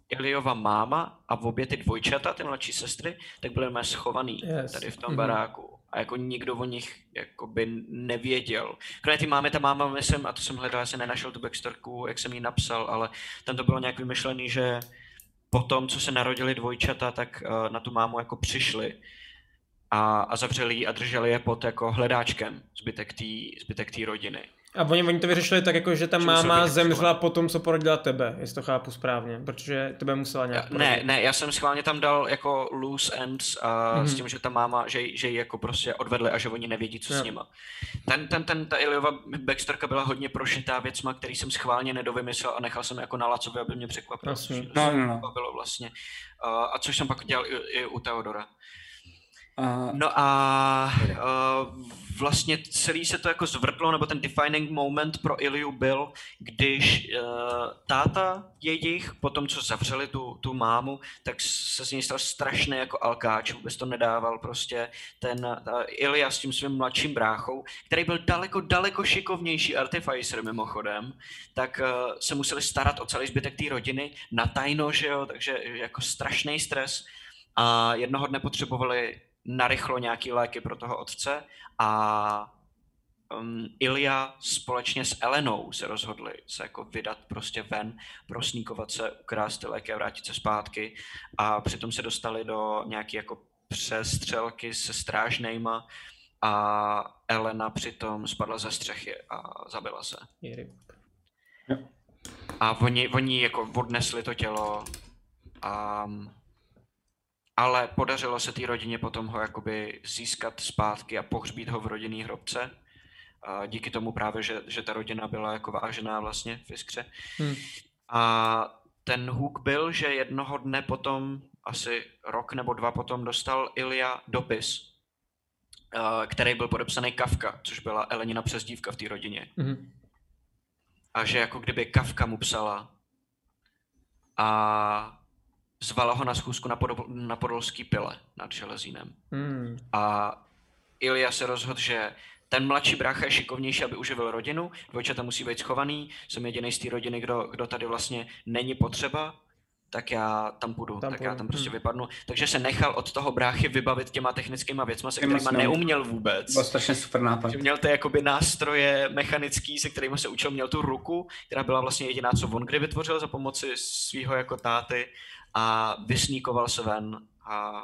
[SPEAKER 4] Iliova máma a obě ty dvojčata, ty mladší sestry, tak byly mé schovaný
[SPEAKER 2] Yes.
[SPEAKER 4] tady v tom
[SPEAKER 2] Mhm.
[SPEAKER 4] baráku. A jako nikdo o nich jakoby nevěděl. Kromě ty máme, ta máma, myslím, a to jsem hledal, já jsem nenašel tu backstorku, jak jsem ji napsal, ale tam to bylo nějak vymyšlený, že potom, co se narodili dvojčata, tak uh, na tu mámu jako přišli a, a zavřeli ji a drželi je pod jako hledáčkem zbytek té zbytek tý rodiny.
[SPEAKER 2] A oni, oni to vyřešili tak, jako, že ta
[SPEAKER 4] Že
[SPEAKER 2] máma
[SPEAKER 4] být
[SPEAKER 2] zemřela po tom, co porodila tebe, jestli to chápu správně, protože tebe musela nějak
[SPEAKER 4] Ne,
[SPEAKER 2] porodit.
[SPEAKER 4] ne, já jsem schválně tam dal jako loose ends a
[SPEAKER 2] Mhm.
[SPEAKER 4] s tím, že ta máma, že, že ji jako prostě odvedli a že oni nevědí, co
[SPEAKER 2] Jo.
[SPEAKER 4] s nima. Ten, ten, ten, ta Iliova backstorka byla hodně prošitá věcma, který jsem schválně nedovymyslel a nechal jsem jako na Lacovi, aby mě mě
[SPEAKER 3] No, no, no.
[SPEAKER 4] bavilo vlastně. Uh, a což jsem pak dělal i, i u Teodora.
[SPEAKER 3] A,
[SPEAKER 4] No a uh, vlastně celý se to jako zvrtlo, nebo ten defining moment pro Iliu byl, když uh, táta jejich, po tom, co zavřeli tu, tu mámu, tak se z něj stal strašný jako alkáč, vůbec to nedával prostě. Ten uh, Ilia s tím svým mladším bráchou, který byl daleko, daleko šikovnější artificer mimochodem, tak uh, se museli starat o celý zbytek té rodiny na tajno, že jo, takže jako strašný stres. A jednoho dne potřebovali narychlo nějaký léky pro toho otce a um, Ilja společně s Elenou se rozhodli se jako vydat prostě ven, prosníkovat se, ukrást ty léky a vrátit se zpátky. A přitom se dostali do nějaké jako přestřelky se strážnejma a Elena přitom spadla ze střechy a zabila se. A oni, oni jako odnesli to tělo, a, ale podařilo se té rodině potom ho jakoby získat zpátky a pohřbít ho v rodinný hrobce. A díky tomu právě, že, že ta rodina byla jako vážená vlastně v Iskře.
[SPEAKER 2] Hm.
[SPEAKER 4] A ten hůk byl, že jednoho dne potom, asi rok nebo dva potom, dostal Ilja dopis, který byl podepsaný Kafka, což byla Elenina přezdívka v té rodině
[SPEAKER 2] Mhm.
[SPEAKER 4] a že jako kdyby Kafka mu psala a zvala ho na schůzku na, podol, na podolský pile nad Železínem.
[SPEAKER 2] Hmm.
[SPEAKER 4] A Ilja se rozhodl, že ten mladší brácha je šikovnější, aby uživil rodinu, dvojčata musí být schovaný, jsem jediný z té rodiny, kdo, kdo tady vlastně není potřeba, tak já tam půjdu,
[SPEAKER 2] Tam
[SPEAKER 4] tak já
[SPEAKER 2] půjdu,
[SPEAKER 4] tam prostě
[SPEAKER 2] hm.
[SPEAKER 4] vypadnu. Takže se nechal od toho bráchy vybavit těma technickýma věcma, se kterýma neuměl vůbec.
[SPEAKER 3] byl strašně super nápad.
[SPEAKER 4] Že měl ty jakoby nástroje mechanický, se kterými se učil, měl tu ruku, která byla vlastně jediná, co on kdy vytvořil za pomoci svého jako táty a vysníkoval se ven a,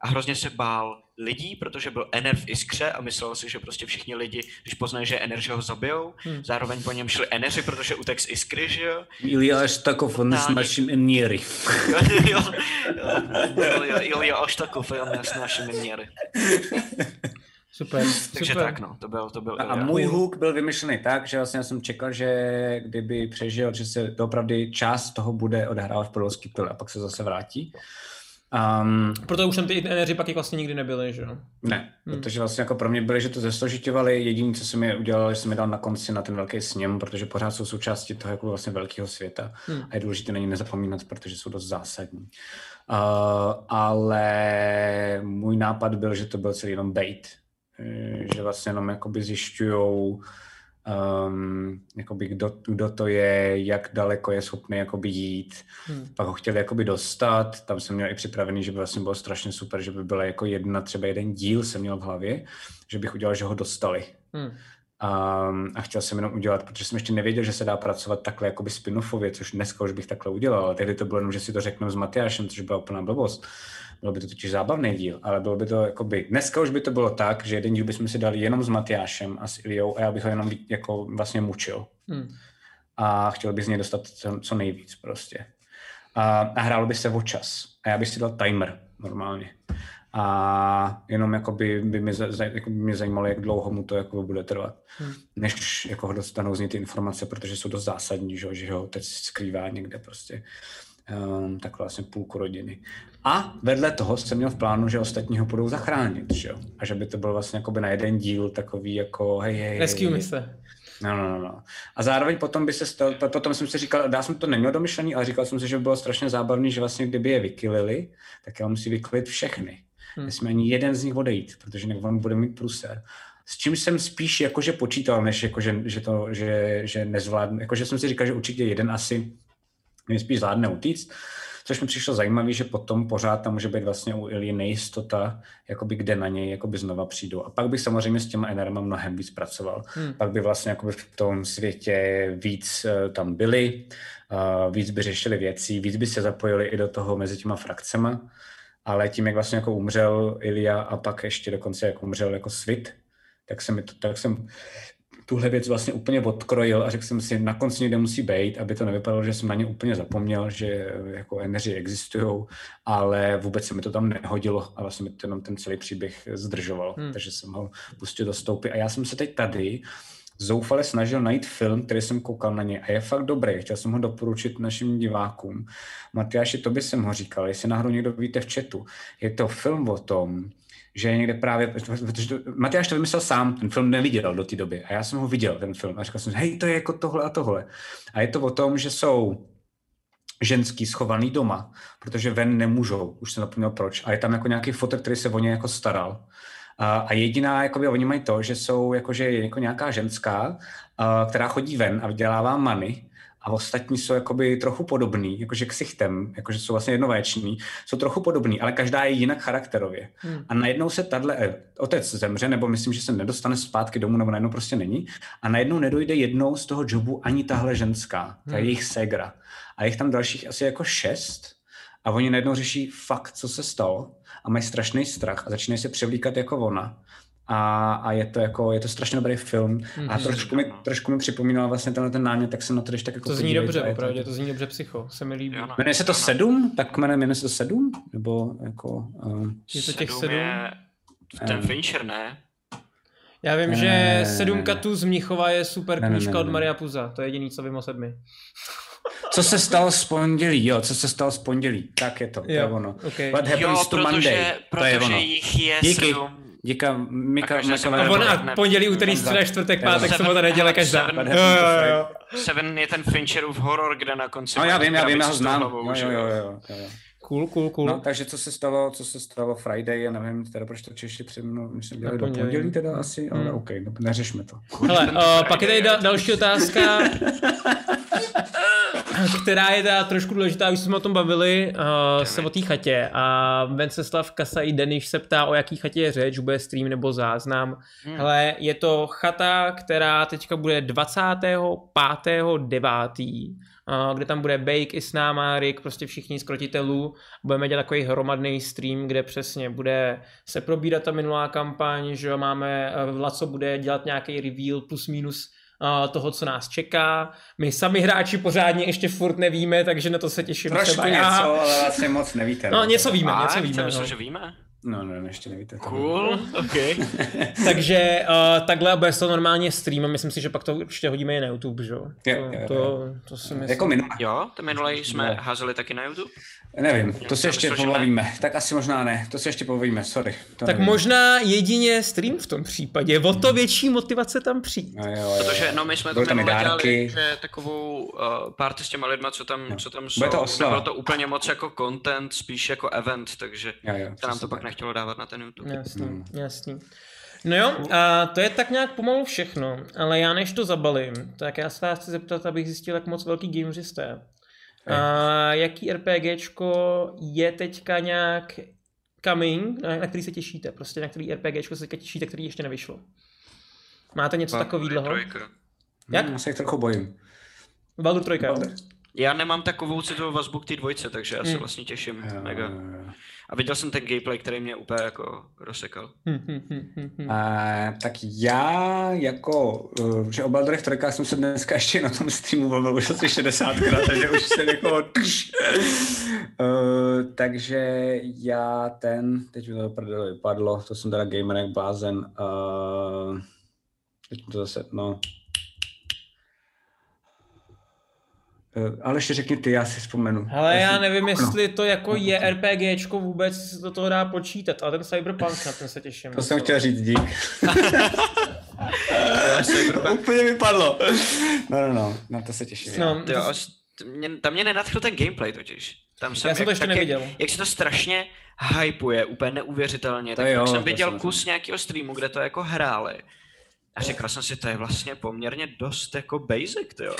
[SPEAKER 4] a hrozně se bál lidí, protože byl Ener v Iskře a myslel si, že prostě všichni lidi, když poznají, že Ener, že ho zabijou. Hmm. Zároveň po něm šli Eneři, protože utek z Iskry, že jo.
[SPEAKER 3] Ilja až takov, on s naším Eniery.
[SPEAKER 4] Ilja až takov, on s naším Eniery.
[SPEAKER 2] Super, <laughs>
[SPEAKER 4] Takže
[SPEAKER 2] super.
[SPEAKER 4] tak no, to byl, to byl
[SPEAKER 3] A můj hook byl vymyšlený tak, že vlastně já jsem čekal, že kdyby přežil, že se opravdu část toho bude odehrávat v podolský pil a pak se zase vrátí. Um,
[SPEAKER 2] Proto už tam ty eneři pak vlastně nikdy nebyly, že jo?
[SPEAKER 3] ne, hmm. protože vlastně jako pro mě byly, že to zesložitovali. Jediné, co jsem je udělal, že jsem je dal na konci na ten velký sněm, protože pořád jsou součástí toho jako vlastně velkého světa. Hmm. A je důležité na ně nezapomínat, protože jsou dost zásadní. Uh, ale můj nápad byl, že to byl celý jenom bait. Že vlastně jenom jakoby zjišťujou, um, jakoby kdo, kdo to je, jak daleko je schopný jakoby jít. Hmm. Pak ho chtěli jakoby dostat, tam jsem měl i připravený, že by vlastně bylo strašně super, že by byla jako jedna, třeba jeden díl jsem měl v hlavě, že bych udělal, že ho dostali. Hmm. Um, a chtěl jsem jenom udělat, protože jsem ještě nevěděl, že se dá pracovat takhle jakoby spin-offově, což dneska už bych takhle udělal, ale tehdy to bylo jenom, že si to řeknu s Matyášem, což byla úplná blbost. Bylo by to totiž zábavný díl, ale bylo by to jakoby, dneska už by to bylo tak, že jeden díl bychom si dali jenom s Matyášem a s Iliou a já bych ho jenom jako vlastně mučil. Hmm. A chtěl bych z něj dostat co, co nejvíc prostě. A, a hrálo by se o čas. A já bych si dal timer normálně. A jenom jakoby by mě, jako by mě zajímalo, jak dlouho mu to jako bude trvat, hmm. než jako ho dostanou z něj ty informace, protože jsou dost zásadní, že, že ho teď skrývá někde prostě um, tak vlastně půlku rodiny. A vedle toho jsem měl v plánu, že ostatní ho budou zachránit, že jo? A že by to byl vlastně jakoby na jeden díl takový jako hej, hej,
[SPEAKER 2] Rescue mise.
[SPEAKER 3] No, no, no, no. A zároveň potom by se stalo, potom jsem si říkal, já jsem to neměl domyšlený, ale říkal jsem si, že by bylo strašně zábavný, že vlastně kdyby je vykylili, tak já musí vykylit všechny. Hmm. Nesmí ani jeden z nich odejít, protože jinak on bude mít pruser. S čím jsem spíš jakože počítal, než jakože, že to, že, že nezvládnu, jakože jsem si říkal, že určitě jeden asi nejspíš zvládne utíct, což mi přišlo zajímavé, že potom pořád tam může být vlastně u Ilí nejistota, jakoby kde na něj jakoby znova přijdou. A pak bych samozřejmě s těma NRM mnohem víc pracoval. Hmm. Pak by vlastně jakoby v tom světě víc uh, tam byli, uh, víc by řešili věcí, víc by se zapojili i do toho mezi těma frakcema, ale tím, jak vlastně jako umřel Ilia a pak ještě dokonce jak umřel jako Svit, tak jsem, to, tak jsem tuhle věc vlastně úplně odkrojil a řekl jsem si, na konci někde musí být, aby to nevypadalo, že jsem na ně úplně zapomněl, že jako energie existují, ale vůbec se mi to tam nehodilo a vlastně mi to jenom ten celý příběh zdržoval, hmm. takže jsem ho pustil do stoupy a já jsem se teď tady zoufale snažil najít film, který jsem koukal na ně a je fakt dobrý. Chtěl jsem ho doporučit našim divákům. Matyáši, to by jsem ho říkal, jestli náhodou někdo víte v chatu. Je to film o tom, že někde právě, protože to, Matyáš to vymyslel sám, ten film neviděl do té doby a já jsem ho viděl, ten film a říkal jsem, hej, to je jako tohle a tohle. A je to o tom, že jsou ženský schovaný doma, protože ven nemůžou, už jsem zapomněl proč. A je tam jako nějaký fotek, který se o ně jako staral. A, a jediná, jakoby, oni mají to, že jsou jakože jako nějaká ženská, a, která chodí ven a vydělává many a ostatní jsou jakoby trochu podobný, jakože ksichtem, jakože jsou vlastně jednovéční, jsou trochu podobný, ale každá je jinak charakterově. Hmm. A najednou se tahle eh, otec zemře, nebo myslím, že se nedostane zpátky domů, nebo najednou prostě není, a najednou nedojde jednou z toho jobu ani tahle ženská, ta hmm. jejich segra. A jich tam dalších asi jako šest, a oni najednou řeší fakt, co se stalo a mají strašný strach a začínají se převlíkat jako ona a, a je to jako, je to strašně dobrý film mm-hmm. a trošku mi, trošku mi připomínal vlastně tenhle ten námět, tak se na to když tak jako
[SPEAKER 2] To zní dobře, opravdu, to zní dobře psycho, se mi líbí.
[SPEAKER 3] Jmenuje se to sedm? Tak jmenuje se to sedm? Nebo jako... Uh,
[SPEAKER 2] je to těch sedm? Je
[SPEAKER 4] ten um, Fincher, ne?
[SPEAKER 2] Já vím, že Sedm katů z Mnichova je super ne, knížka ne, ne, ne. od Maria Puza. To je jediný, co vím o sedmi.
[SPEAKER 3] Co se stalo <laughs> z pondělí? Jo, co se stalo z pondělí? Tak je to, jo, to je ono.
[SPEAKER 2] Okay.
[SPEAKER 3] What happens
[SPEAKER 4] jo,
[SPEAKER 3] to
[SPEAKER 4] protože,
[SPEAKER 3] Monday?
[SPEAKER 4] Protože
[SPEAKER 3] to je ono.
[SPEAKER 4] jich je
[SPEAKER 3] Díky.
[SPEAKER 4] sedm.
[SPEAKER 3] Díka, Mika, Mika,
[SPEAKER 2] A ona pondělí, úterý, středa, čtvrtek, pátek, sobota, neděle, každá.
[SPEAKER 4] Seven, jo, jo, jo. Seven je ten Fincherův horor, kde na konci...
[SPEAKER 3] No já vím, já vím, já ho znám. Jo, jo, jo, jo, jo.
[SPEAKER 2] Cool, cool, cool.
[SPEAKER 3] No, takže co se stalo, co se stalo Friday, já nevím, teda proč to Češi před mnou, my jsme dělali do pondělí teda asi, hmm. ale OK, no, neřešme to.
[SPEAKER 2] Hele, uh, pak je tady da- další otázka. <laughs> <laughs> která je teda trošku důležitá, už jsme o tom bavili, uh, se o té chatě a Venceslav Kasa i Deniš se ptá, o jaký chatě je řeč, bude stream nebo záznam. Hmm. Hele, je to chata, která teďka bude 25.9., uh, kde tam bude Bake i s náma, Rick, prostě všichni z krotitelů. Budeme dělat takový hromadný stream, kde přesně bude se probírat ta minulá kampaň, že máme, uh, Laco bude dělat nějaký reveal plus minus toho, co nás čeká. My sami hráči pořádně ještě furt nevíme, takže na to se těším.
[SPEAKER 3] Trošku
[SPEAKER 2] třeba
[SPEAKER 3] něco,
[SPEAKER 2] já.
[SPEAKER 3] ale vlastně moc nevíte.
[SPEAKER 2] No, něco víme,
[SPEAKER 4] A,
[SPEAKER 2] něco víme.
[SPEAKER 4] Myslím,
[SPEAKER 2] No.
[SPEAKER 4] že víme.
[SPEAKER 3] No, no, no, ještě nevíte. to.
[SPEAKER 4] Cool, ok. <laughs>
[SPEAKER 2] Takže uh, takhle bude to normálně stream a myslím si, že pak to určitě hodíme i na YouTube, že jo? To,
[SPEAKER 3] jo, jo.
[SPEAKER 2] to, to si myslím.
[SPEAKER 3] Jako minule.
[SPEAKER 4] Jo, to minule jsme
[SPEAKER 3] Ne.
[SPEAKER 4] házeli taky na YouTube.
[SPEAKER 3] Nevím, to se
[SPEAKER 4] Já
[SPEAKER 3] ještě pobavíme. Tak asi možná ne, to se ještě pobavíme, sorry. To
[SPEAKER 2] Tak
[SPEAKER 3] nevím.
[SPEAKER 2] možná jedině stream v tom případě, o to větší motivace tam přijít.
[SPEAKER 3] No, jo, jo,
[SPEAKER 4] Protože no, my jsme to
[SPEAKER 3] Byly
[SPEAKER 4] minule dělali,
[SPEAKER 3] dárky.
[SPEAKER 4] že takovou uh, party s těma lidma, co tam, co tam jsou.
[SPEAKER 3] Bude to oslava.
[SPEAKER 4] Nebylo to úplně moc jako content, spíš jako event, takže
[SPEAKER 3] Jo, jo,
[SPEAKER 4] se nám to pak. Nechtělo dávat na ten YouTube.
[SPEAKER 2] Jasný,
[SPEAKER 3] Hmm.
[SPEAKER 2] jasný. No jo, a to je tak nějak pomalu všechno, ale já než to zabalím, tak já se vás chci zeptat, abych zjistil, jak moc velký gameři jste. A jaký RPGčko je teďka nějak coming, na, na který se těšíte, prostě na který RPGčko se teďka těšíte, který ještě nevyšlo. Máte něco takového?
[SPEAKER 4] Trojka.
[SPEAKER 2] Jak?
[SPEAKER 3] Hmm, Já se jich trochu bojím.
[SPEAKER 2] Baldur 3. jo?
[SPEAKER 4] Já nemám takovou citovou vazbu k té dvojce, takže já se
[SPEAKER 2] Hmm.
[SPEAKER 4] vlastně těším
[SPEAKER 3] Jo,
[SPEAKER 4] mega.
[SPEAKER 3] jo, jo.
[SPEAKER 4] A viděl jsem ten gameplay, který mě úplně jako rozsekal.
[SPEAKER 2] Hm, hm, hm, hm, hm.
[SPEAKER 3] A, tak já jako, uh, že o Baldurech trojkách jsem se dneska ještě na tom streamu bavil už asi 60krát, takže už jsem jako <laughs> uh, takže já ten, teď mi to opravdu vypadlo, to jsem teda gamer jak blázen, uh, teď to zase, no. Uh, ale ještě řekni ty, já si vzpomenu.
[SPEAKER 2] Hele, já nevím,
[SPEAKER 3] no.
[SPEAKER 2] jestli to jako je RPGčko vůbec do toho dá počítat, ale ten Cyberpunk, na ten se těším.
[SPEAKER 3] To jsem chtěl říct, dík. <laughs> úplně vypadlo. No, no, no, na to se těším.
[SPEAKER 2] No,
[SPEAKER 4] jo, až- mě, tam mě nenadchl ten gameplay totiž. Tam jsem,
[SPEAKER 2] Já jsem to
[SPEAKER 4] jak-
[SPEAKER 2] ještě
[SPEAKER 4] tak
[SPEAKER 2] neviděl.
[SPEAKER 4] Jak, jak se to strašně hypuje, úplně neuvěřitelně.
[SPEAKER 3] To
[SPEAKER 4] tak
[SPEAKER 3] jo,
[SPEAKER 4] jsem viděl
[SPEAKER 3] jsem-
[SPEAKER 4] kus nějakého streamu, kde to jako hráli. A říkal jsem si, to je vlastně poměrně dost jako basic, to jo.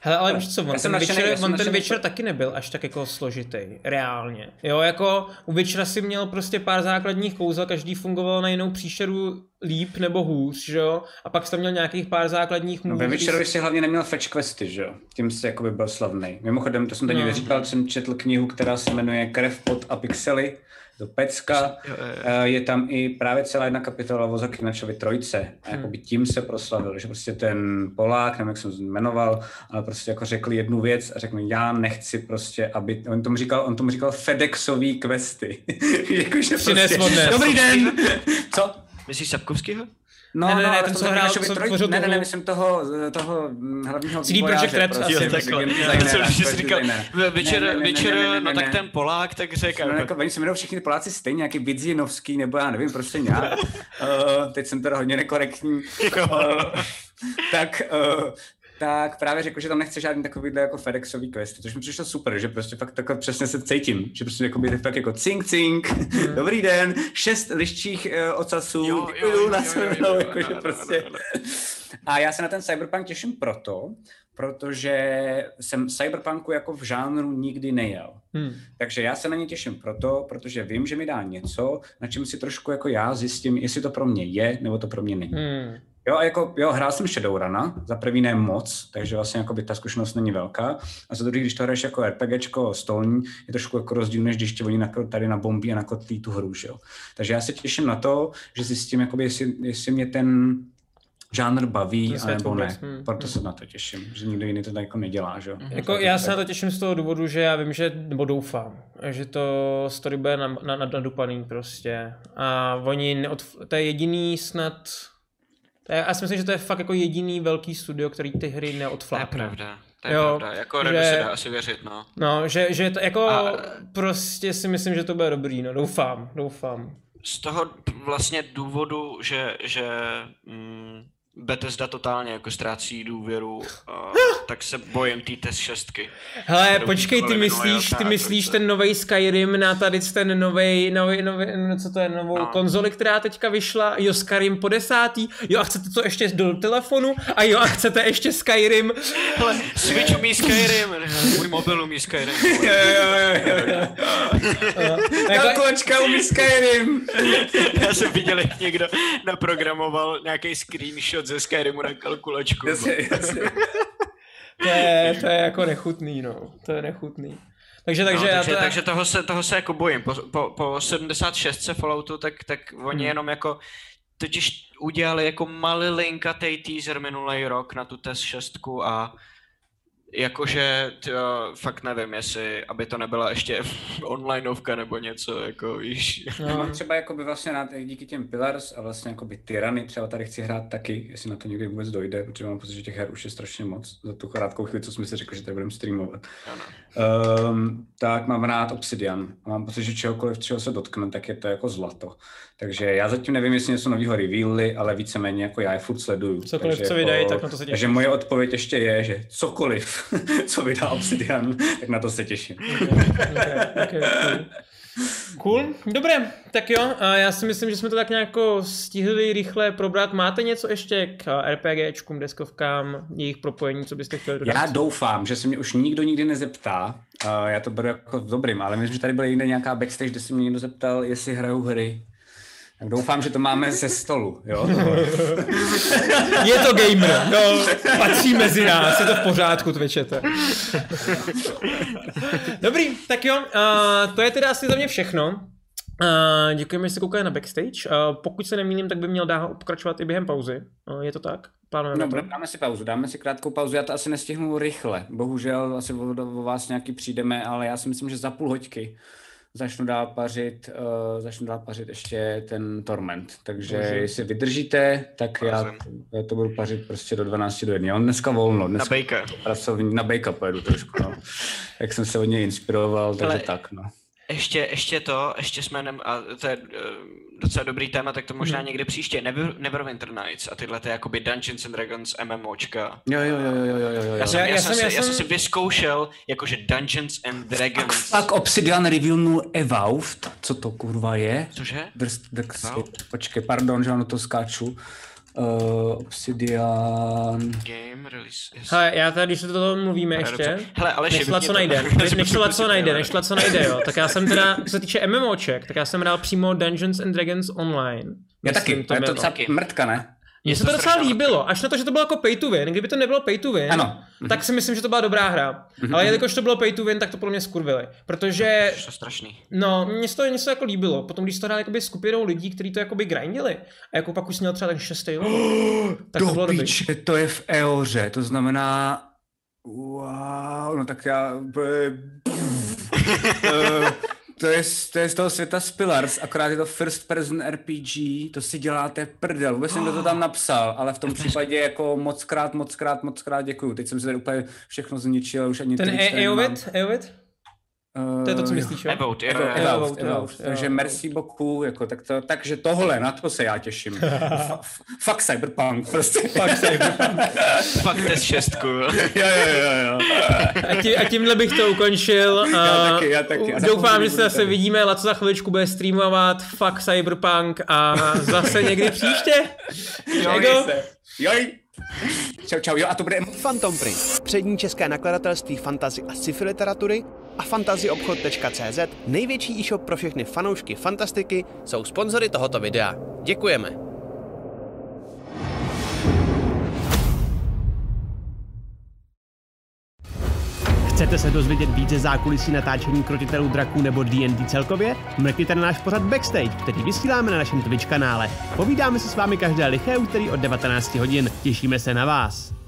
[SPEAKER 2] Hele, ale víš co, on ten, večer,
[SPEAKER 3] jsem
[SPEAKER 2] on ten večer taky nebyl až tak jako složitý, reálně. Jo, jako u večera si měl prostě pár základních kouzel, každý fungoval na jinou příšeru líp nebo hůř, že jo? A pak jsi tam měl nějakých pár základních
[SPEAKER 3] No,
[SPEAKER 2] move,
[SPEAKER 3] ve Witcherovi
[SPEAKER 2] si-
[SPEAKER 3] hlavně neměl fetch questy, že jo? Tím jsi jakoby byl slavný. Mimochodem, to jsem tady
[SPEAKER 2] No.
[SPEAKER 3] no. říkal, jsem četl knihu, která se jmenuje Krev, pot a pixely. Do Pecka. Eh, Je tam i právě celá jedna kapitola o Zakinačovi trojce. A jakoby tím se proslavil, že prostě ten Polák, nevím, jak jsem se jmenoval, ale prostě jako řekl jednu věc a řekl mi, já nechci prostě, aby, on tomu říkal, on tomu říkal FedExový questy. <laughs> Jakože
[SPEAKER 2] odnes.
[SPEAKER 3] Dobrý den! <laughs> Co?
[SPEAKER 4] Myslíš Sapkovskýho?
[SPEAKER 3] No,
[SPEAKER 2] Ne, ne, ne,
[SPEAKER 3] ale
[SPEAKER 2] ten, co hrál- co tvořil
[SPEAKER 3] Ne, ne, ne, myslím toho, toho hlavního
[SPEAKER 2] CD Projekt Red asi.
[SPEAKER 4] Jo, takhle. říkal, večer,
[SPEAKER 3] Ne, ne, ne, ne,
[SPEAKER 4] večer,
[SPEAKER 3] ne, ne,
[SPEAKER 4] no
[SPEAKER 3] ne,
[SPEAKER 4] tak
[SPEAKER 3] ne.
[SPEAKER 4] ten Polák, tak řekl.
[SPEAKER 3] No, jako, oni se jmenují všichni Poláci stejně, nějaký Vidzinovský, nebo já nevím, prostě nějak. uh, <laughs> teď jsem teda hodně nekorektní. Uh, tak, uh, tak právě řekl, že tam nechce žádný takovýhle jako FedExový quest, což mi přišlo super, že prostě fakt takhle přesně se cítím, že prostě jako by fakt jako cink cink, dobrý den, šest liščích uh, ocasů,
[SPEAKER 4] Jo, jo,
[SPEAKER 3] děkuju,
[SPEAKER 4] jo, jo,
[SPEAKER 3] na jakože prostě. A já se na ten Cyberpunk těším proto, protože jsem Cyberpunku jako v žánru nikdy nejel.
[SPEAKER 2] Hmm.
[SPEAKER 3] Takže já se na ně těším proto, protože vím, že mi dá něco, na čem si trošku jako já zjistím, jestli to pro mě je, nebo to pro mě není.
[SPEAKER 2] Hmm.
[SPEAKER 3] Jo, jako, jo, hrál jsem Shadowruna, za prvý ne moc, takže vlastně jako by ta zkušenost není velká. A za druhý, když to hraješ jako RPGčko stolní, je trošku jako rozdíl, než když tě oni tady na bombí a nakotlí tu hru, že jo. Takže já se těším na to, že zjistím, jakoby, jestli, jestli mě ten žánr baví, anebo ne.
[SPEAKER 2] hm,
[SPEAKER 3] Proto
[SPEAKER 2] hm.
[SPEAKER 3] se na to těším, že nikdo jiný to tak jako nedělá, že jo.
[SPEAKER 2] Jako já se na to těším z toho důvodu, že já vím, že, nebo doufám, že to story bude na, na, na, nadupaný prostě. A oni, neod, to je jediný snad, já si myslím, že to je fakt jako jediný velký studio, který ty hry
[SPEAKER 4] To je pravda. To je
[SPEAKER 2] Jo,
[SPEAKER 4] pravda. Jako
[SPEAKER 2] že-
[SPEAKER 4] se dá asi věřit, no.
[SPEAKER 2] No, že, že to jako
[SPEAKER 4] A-
[SPEAKER 2] prostě si myslím, že to bude dobrý, no doufám, doufám.
[SPEAKER 4] z toho vlastně důvodu, že, že mm, Bethesda totálně jako ztrácí důvěru, uh, <laughs> tak se bojím té test šestky.
[SPEAKER 2] Hele, počkej, ty myslíš, ty myslíš ten nový Skyrim na tady ten nový, nový, nový, no, co to je, novou
[SPEAKER 4] No.
[SPEAKER 2] konzoli, která teďka vyšla, jo, Skyrim po desátý, jo, a chcete to ještě do telefonu, a jo, a chcete ještě Skyrim,
[SPEAKER 4] Hele, Switch umí Skyrim, můj mobil umí Skyrim. <laughs>
[SPEAKER 3] Jo, jo, jo, jo, jo. <laughs> Umí Skyrim.
[SPEAKER 4] Já jsem viděl, jak někdo naprogramoval nějaký screenshot ze Skyrimu na kalkulačku.
[SPEAKER 3] Jasně, jasně.
[SPEAKER 2] to je, to je jako nechutný, no, to je nechutný. Takže, takže,
[SPEAKER 4] no,
[SPEAKER 2] já
[SPEAKER 4] takže,
[SPEAKER 2] to,
[SPEAKER 4] takže toho, se, toho se jako bojím. Po, po, po 76 Falloutu, tak, tak oni
[SPEAKER 2] Hmm.
[SPEAKER 4] jenom jako totiž udělali jako malilinkatej teaser minulý rok na tu test 6 a jakože tjo, fakt nevím, jestli, aby to nebyla ještě <laughs> onlineovka nebo něco, jako víš.
[SPEAKER 3] Já
[SPEAKER 2] no,
[SPEAKER 3] mám třeba jakoby vlastně na, díky těm Pillars a vlastně jakoby Tyranny třeba tady chci hrát taky, jestli na to někdy vůbec dojde, protože mám pocit, že těch her už je strašně moc za tu krátkou chvíli, co jsme si řekli, že tady budeme streamovat.
[SPEAKER 4] Ano.
[SPEAKER 3] Um, tak mám rád Obsidian. A mám pocit, že čehokoliv, čeho se dotkne, tak je to jako zlato. Takže já zatím nevím, jestli něco nového revealli, ale víceméně jako já je furt sleduju.
[SPEAKER 2] Cokoliv,
[SPEAKER 3] takže
[SPEAKER 2] co
[SPEAKER 3] jako,
[SPEAKER 2] vydají, tak na to se těším.
[SPEAKER 3] Takže moje odpověď ještě je, že cokoliv, <laughs> co vydá Obsidian, tak na to se těším.
[SPEAKER 2] okay, okay, cool. Cool, dobré, tak jo, já si myslím, že jsme to tak nějak jako stihli rychle probrat. Máte něco ještě k RPGčkům, deskovkám, jejich propojení, co byste chtěli dodat?
[SPEAKER 3] Já doufám, že se mě už nikdo nikdy nezeptá, uh, já to beru jako dobrým, ale myslím, že tady byla někde nějaká backstage, kde se mě někdo zeptal, jestli hraju hry. Tak doufám, že to máme ze stolu, jo? <laughs>
[SPEAKER 2] Je to gamer, no, patří mezi nás, je to v pořádku, Twitchete. Dobrý, tak jo, uh, to je teda asi za mě všechno. Uh, děkujeme, že jste koukali na backstage. Uh, pokud se nemýlím, tak by měl dál pokračovat i během pauzy. Uh, je to tak? Plánujeme
[SPEAKER 3] No,
[SPEAKER 2] to?
[SPEAKER 3] dáme si pauzu, dáme si krátkou pauzu, já to asi nestihnu rychle, bohužel asi o, o vás nějaký přijdeme, ale já si myslím, že za půl hoďky začnu dál pařit, uh, začnu dál pařit ještě ten Torment, takže
[SPEAKER 2] Může.
[SPEAKER 3] jestli vydržíte, tak já, já to budu pařit prostě do 12 do 1. Já mám dneska volno,
[SPEAKER 4] Na
[SPEAKER 3] dneska
[SPEAKER 4] bejka.
[SPEAKER 3] pracovní, na bake pojedu trošku, no. Jak jsem se od něj inspiroval, takže
[SPEAKER 4] Ale-
[SPEAKER 3] tak, no.
[SPEAKER 4] Ještě, ještě to, ještě jsme, nem, a to je uh, docela dobrý téma, tak to možná
[SPEAKER 2] Mhm.
[SPEAKER 4] někdy příště. Never, Neverwinter Nights a tyhle ty jakoby Dungeons and Dragons MMOčka.
[SPEAKER 3] Jo, jo, jo, jo, jo, jo, jo.
[SPEAKER 4] Já jsem,
[SPEAKER 2] Já-
[SPEAKER 4] já,
[SPEAKER 2] já
[SPEAKER 4] jsem,
[SPEAKER 2] jsem-
[SPEAKER 4] si,
[SPEAKER 2] já
[SPEAKER 4] já jsem
[SPEAKER 2] jsem-
[SPEAKER 4] si vyzkoušel jakože Dungeons and Dragons.
[SPEAKER 3] Tak Obsidian revealnul Evolved, co to kurva je?
[SPEAKER 4] Cože?
[SPEAKER 3] Drst, drst, počkej, pardon, že do toho skáču. Uh, Obsidian...
[SPEAKER 4] Game release. Yes.
[SPEAKER 2] Hele, já tady, když se to mluvíme
[SPEAKER 4] Hele,
[SPEAKER 2] ještě,
[SPEAKER 4] dobře. Hele, ale
[SPEAKER 2] než co najde, <laughs> než, co najde, než co najde, jo. Tak já jsem teda, co se týče MMOček, tak já jsem hrál přímo Dungeons and Dragons Online.
[SPEAKER 3] Já taky,
[SPEAKER 2] Myslím,
[SPEAKER 3] to je to
[SPEAKER 4] taky.
[SPEAKER 3] mrtka, ne?
[SPEAKER 2] Mně se to docela líbilo, až na to, že to bylo jako pay to win. Kdyby to nebylo pay to win,
[SPEAKER 3] Ano. Mhm.
[SPEAKER 2] tak si myslím, že to byla dobrá hra. Ale jelikož to bylo pay to win, tak to pro mě skurvili. Protože
[SPEAKER 4] To je strašný.
[SPEAKER 2] No, mně se to, mně se to jako líbilo. Potom, když to hrál jakoby skupinou lidí, kteří to jakoby grindili, a jako pak už měl třeba ten šestý level, tak to bylo dobrý.
[SPEAKER 3] to je v Eoře, to znamená... Wow, no tak já... Eh, to je, z- to je z toho světa Spillars, akorát je to first person RPG, to si děláte prdel, vůbec nevím, kdo to tam napsal, ale v tom případě jako moc krát, moc krát, moc krát děkuju. Teď jsem si tady úplně všechno zničil, už ani
[SPEAKER 2] Ten
[SPEAKER 3] Twitch
[SPEAKER 2] e- Eovit? To je to, co
[SPEAKER 3] Eh,
[SPEAKER 2] myslíš, jo?
[SPEAKER 4] Jo, jo, jo.
[SPEAKER 3] Evo,
[SPEAKER 2] Evote,
[SPEAKER 3] Evo,
[SPEAKER 2] Evote,
[SPEAKER 3] takže
[SPEAKER 2] jo,
[SPEAKER 3] merci beaucoup, jako, tak to, takže tohle, na to se já těším. Fuck Cyberpunk, prostě. <laughs>
[SPEAKER 2] Fakt Cyberpunk.
[SPEAKER 4] Fakt test šestku. <laughs> jo.
[SPEAKER 3] jo, jo, jo, jo.
[SPEAKER 2] A, tí, a tímhle bych to ukončil. A
[SPEAKER 3] Já taky, já taky. A za
[SPEAKER 2] Doufám, že se zase
[SPEAKER 3] tady.
[SPEAKER 2] vidíme. Laco za chviličku bude streamovat Fuck Cyberpunk a zase někdy příště.
[SPEAKER 3] Joj, se. Joj. Čau, čau, jo, a to bude
[SPEAKER 1] Phantom Print, přední české nakladatelství fantazy a sci-fi literatury a fantazyobchod.cz, největší e-shop pro všechny fanoušky fantastiky, jsou sponzory tohoto videa. Děkujeme. Chcete se dozvědět více zákulisí natáčení krotitelů draků nebo D&D celkově? Mrkněte na náš pořad Backstage, který vysíláme na našem Twitch kanále. Povídáme se s vámi každé liché úterý od 19 hodin. Těšíme se na vás.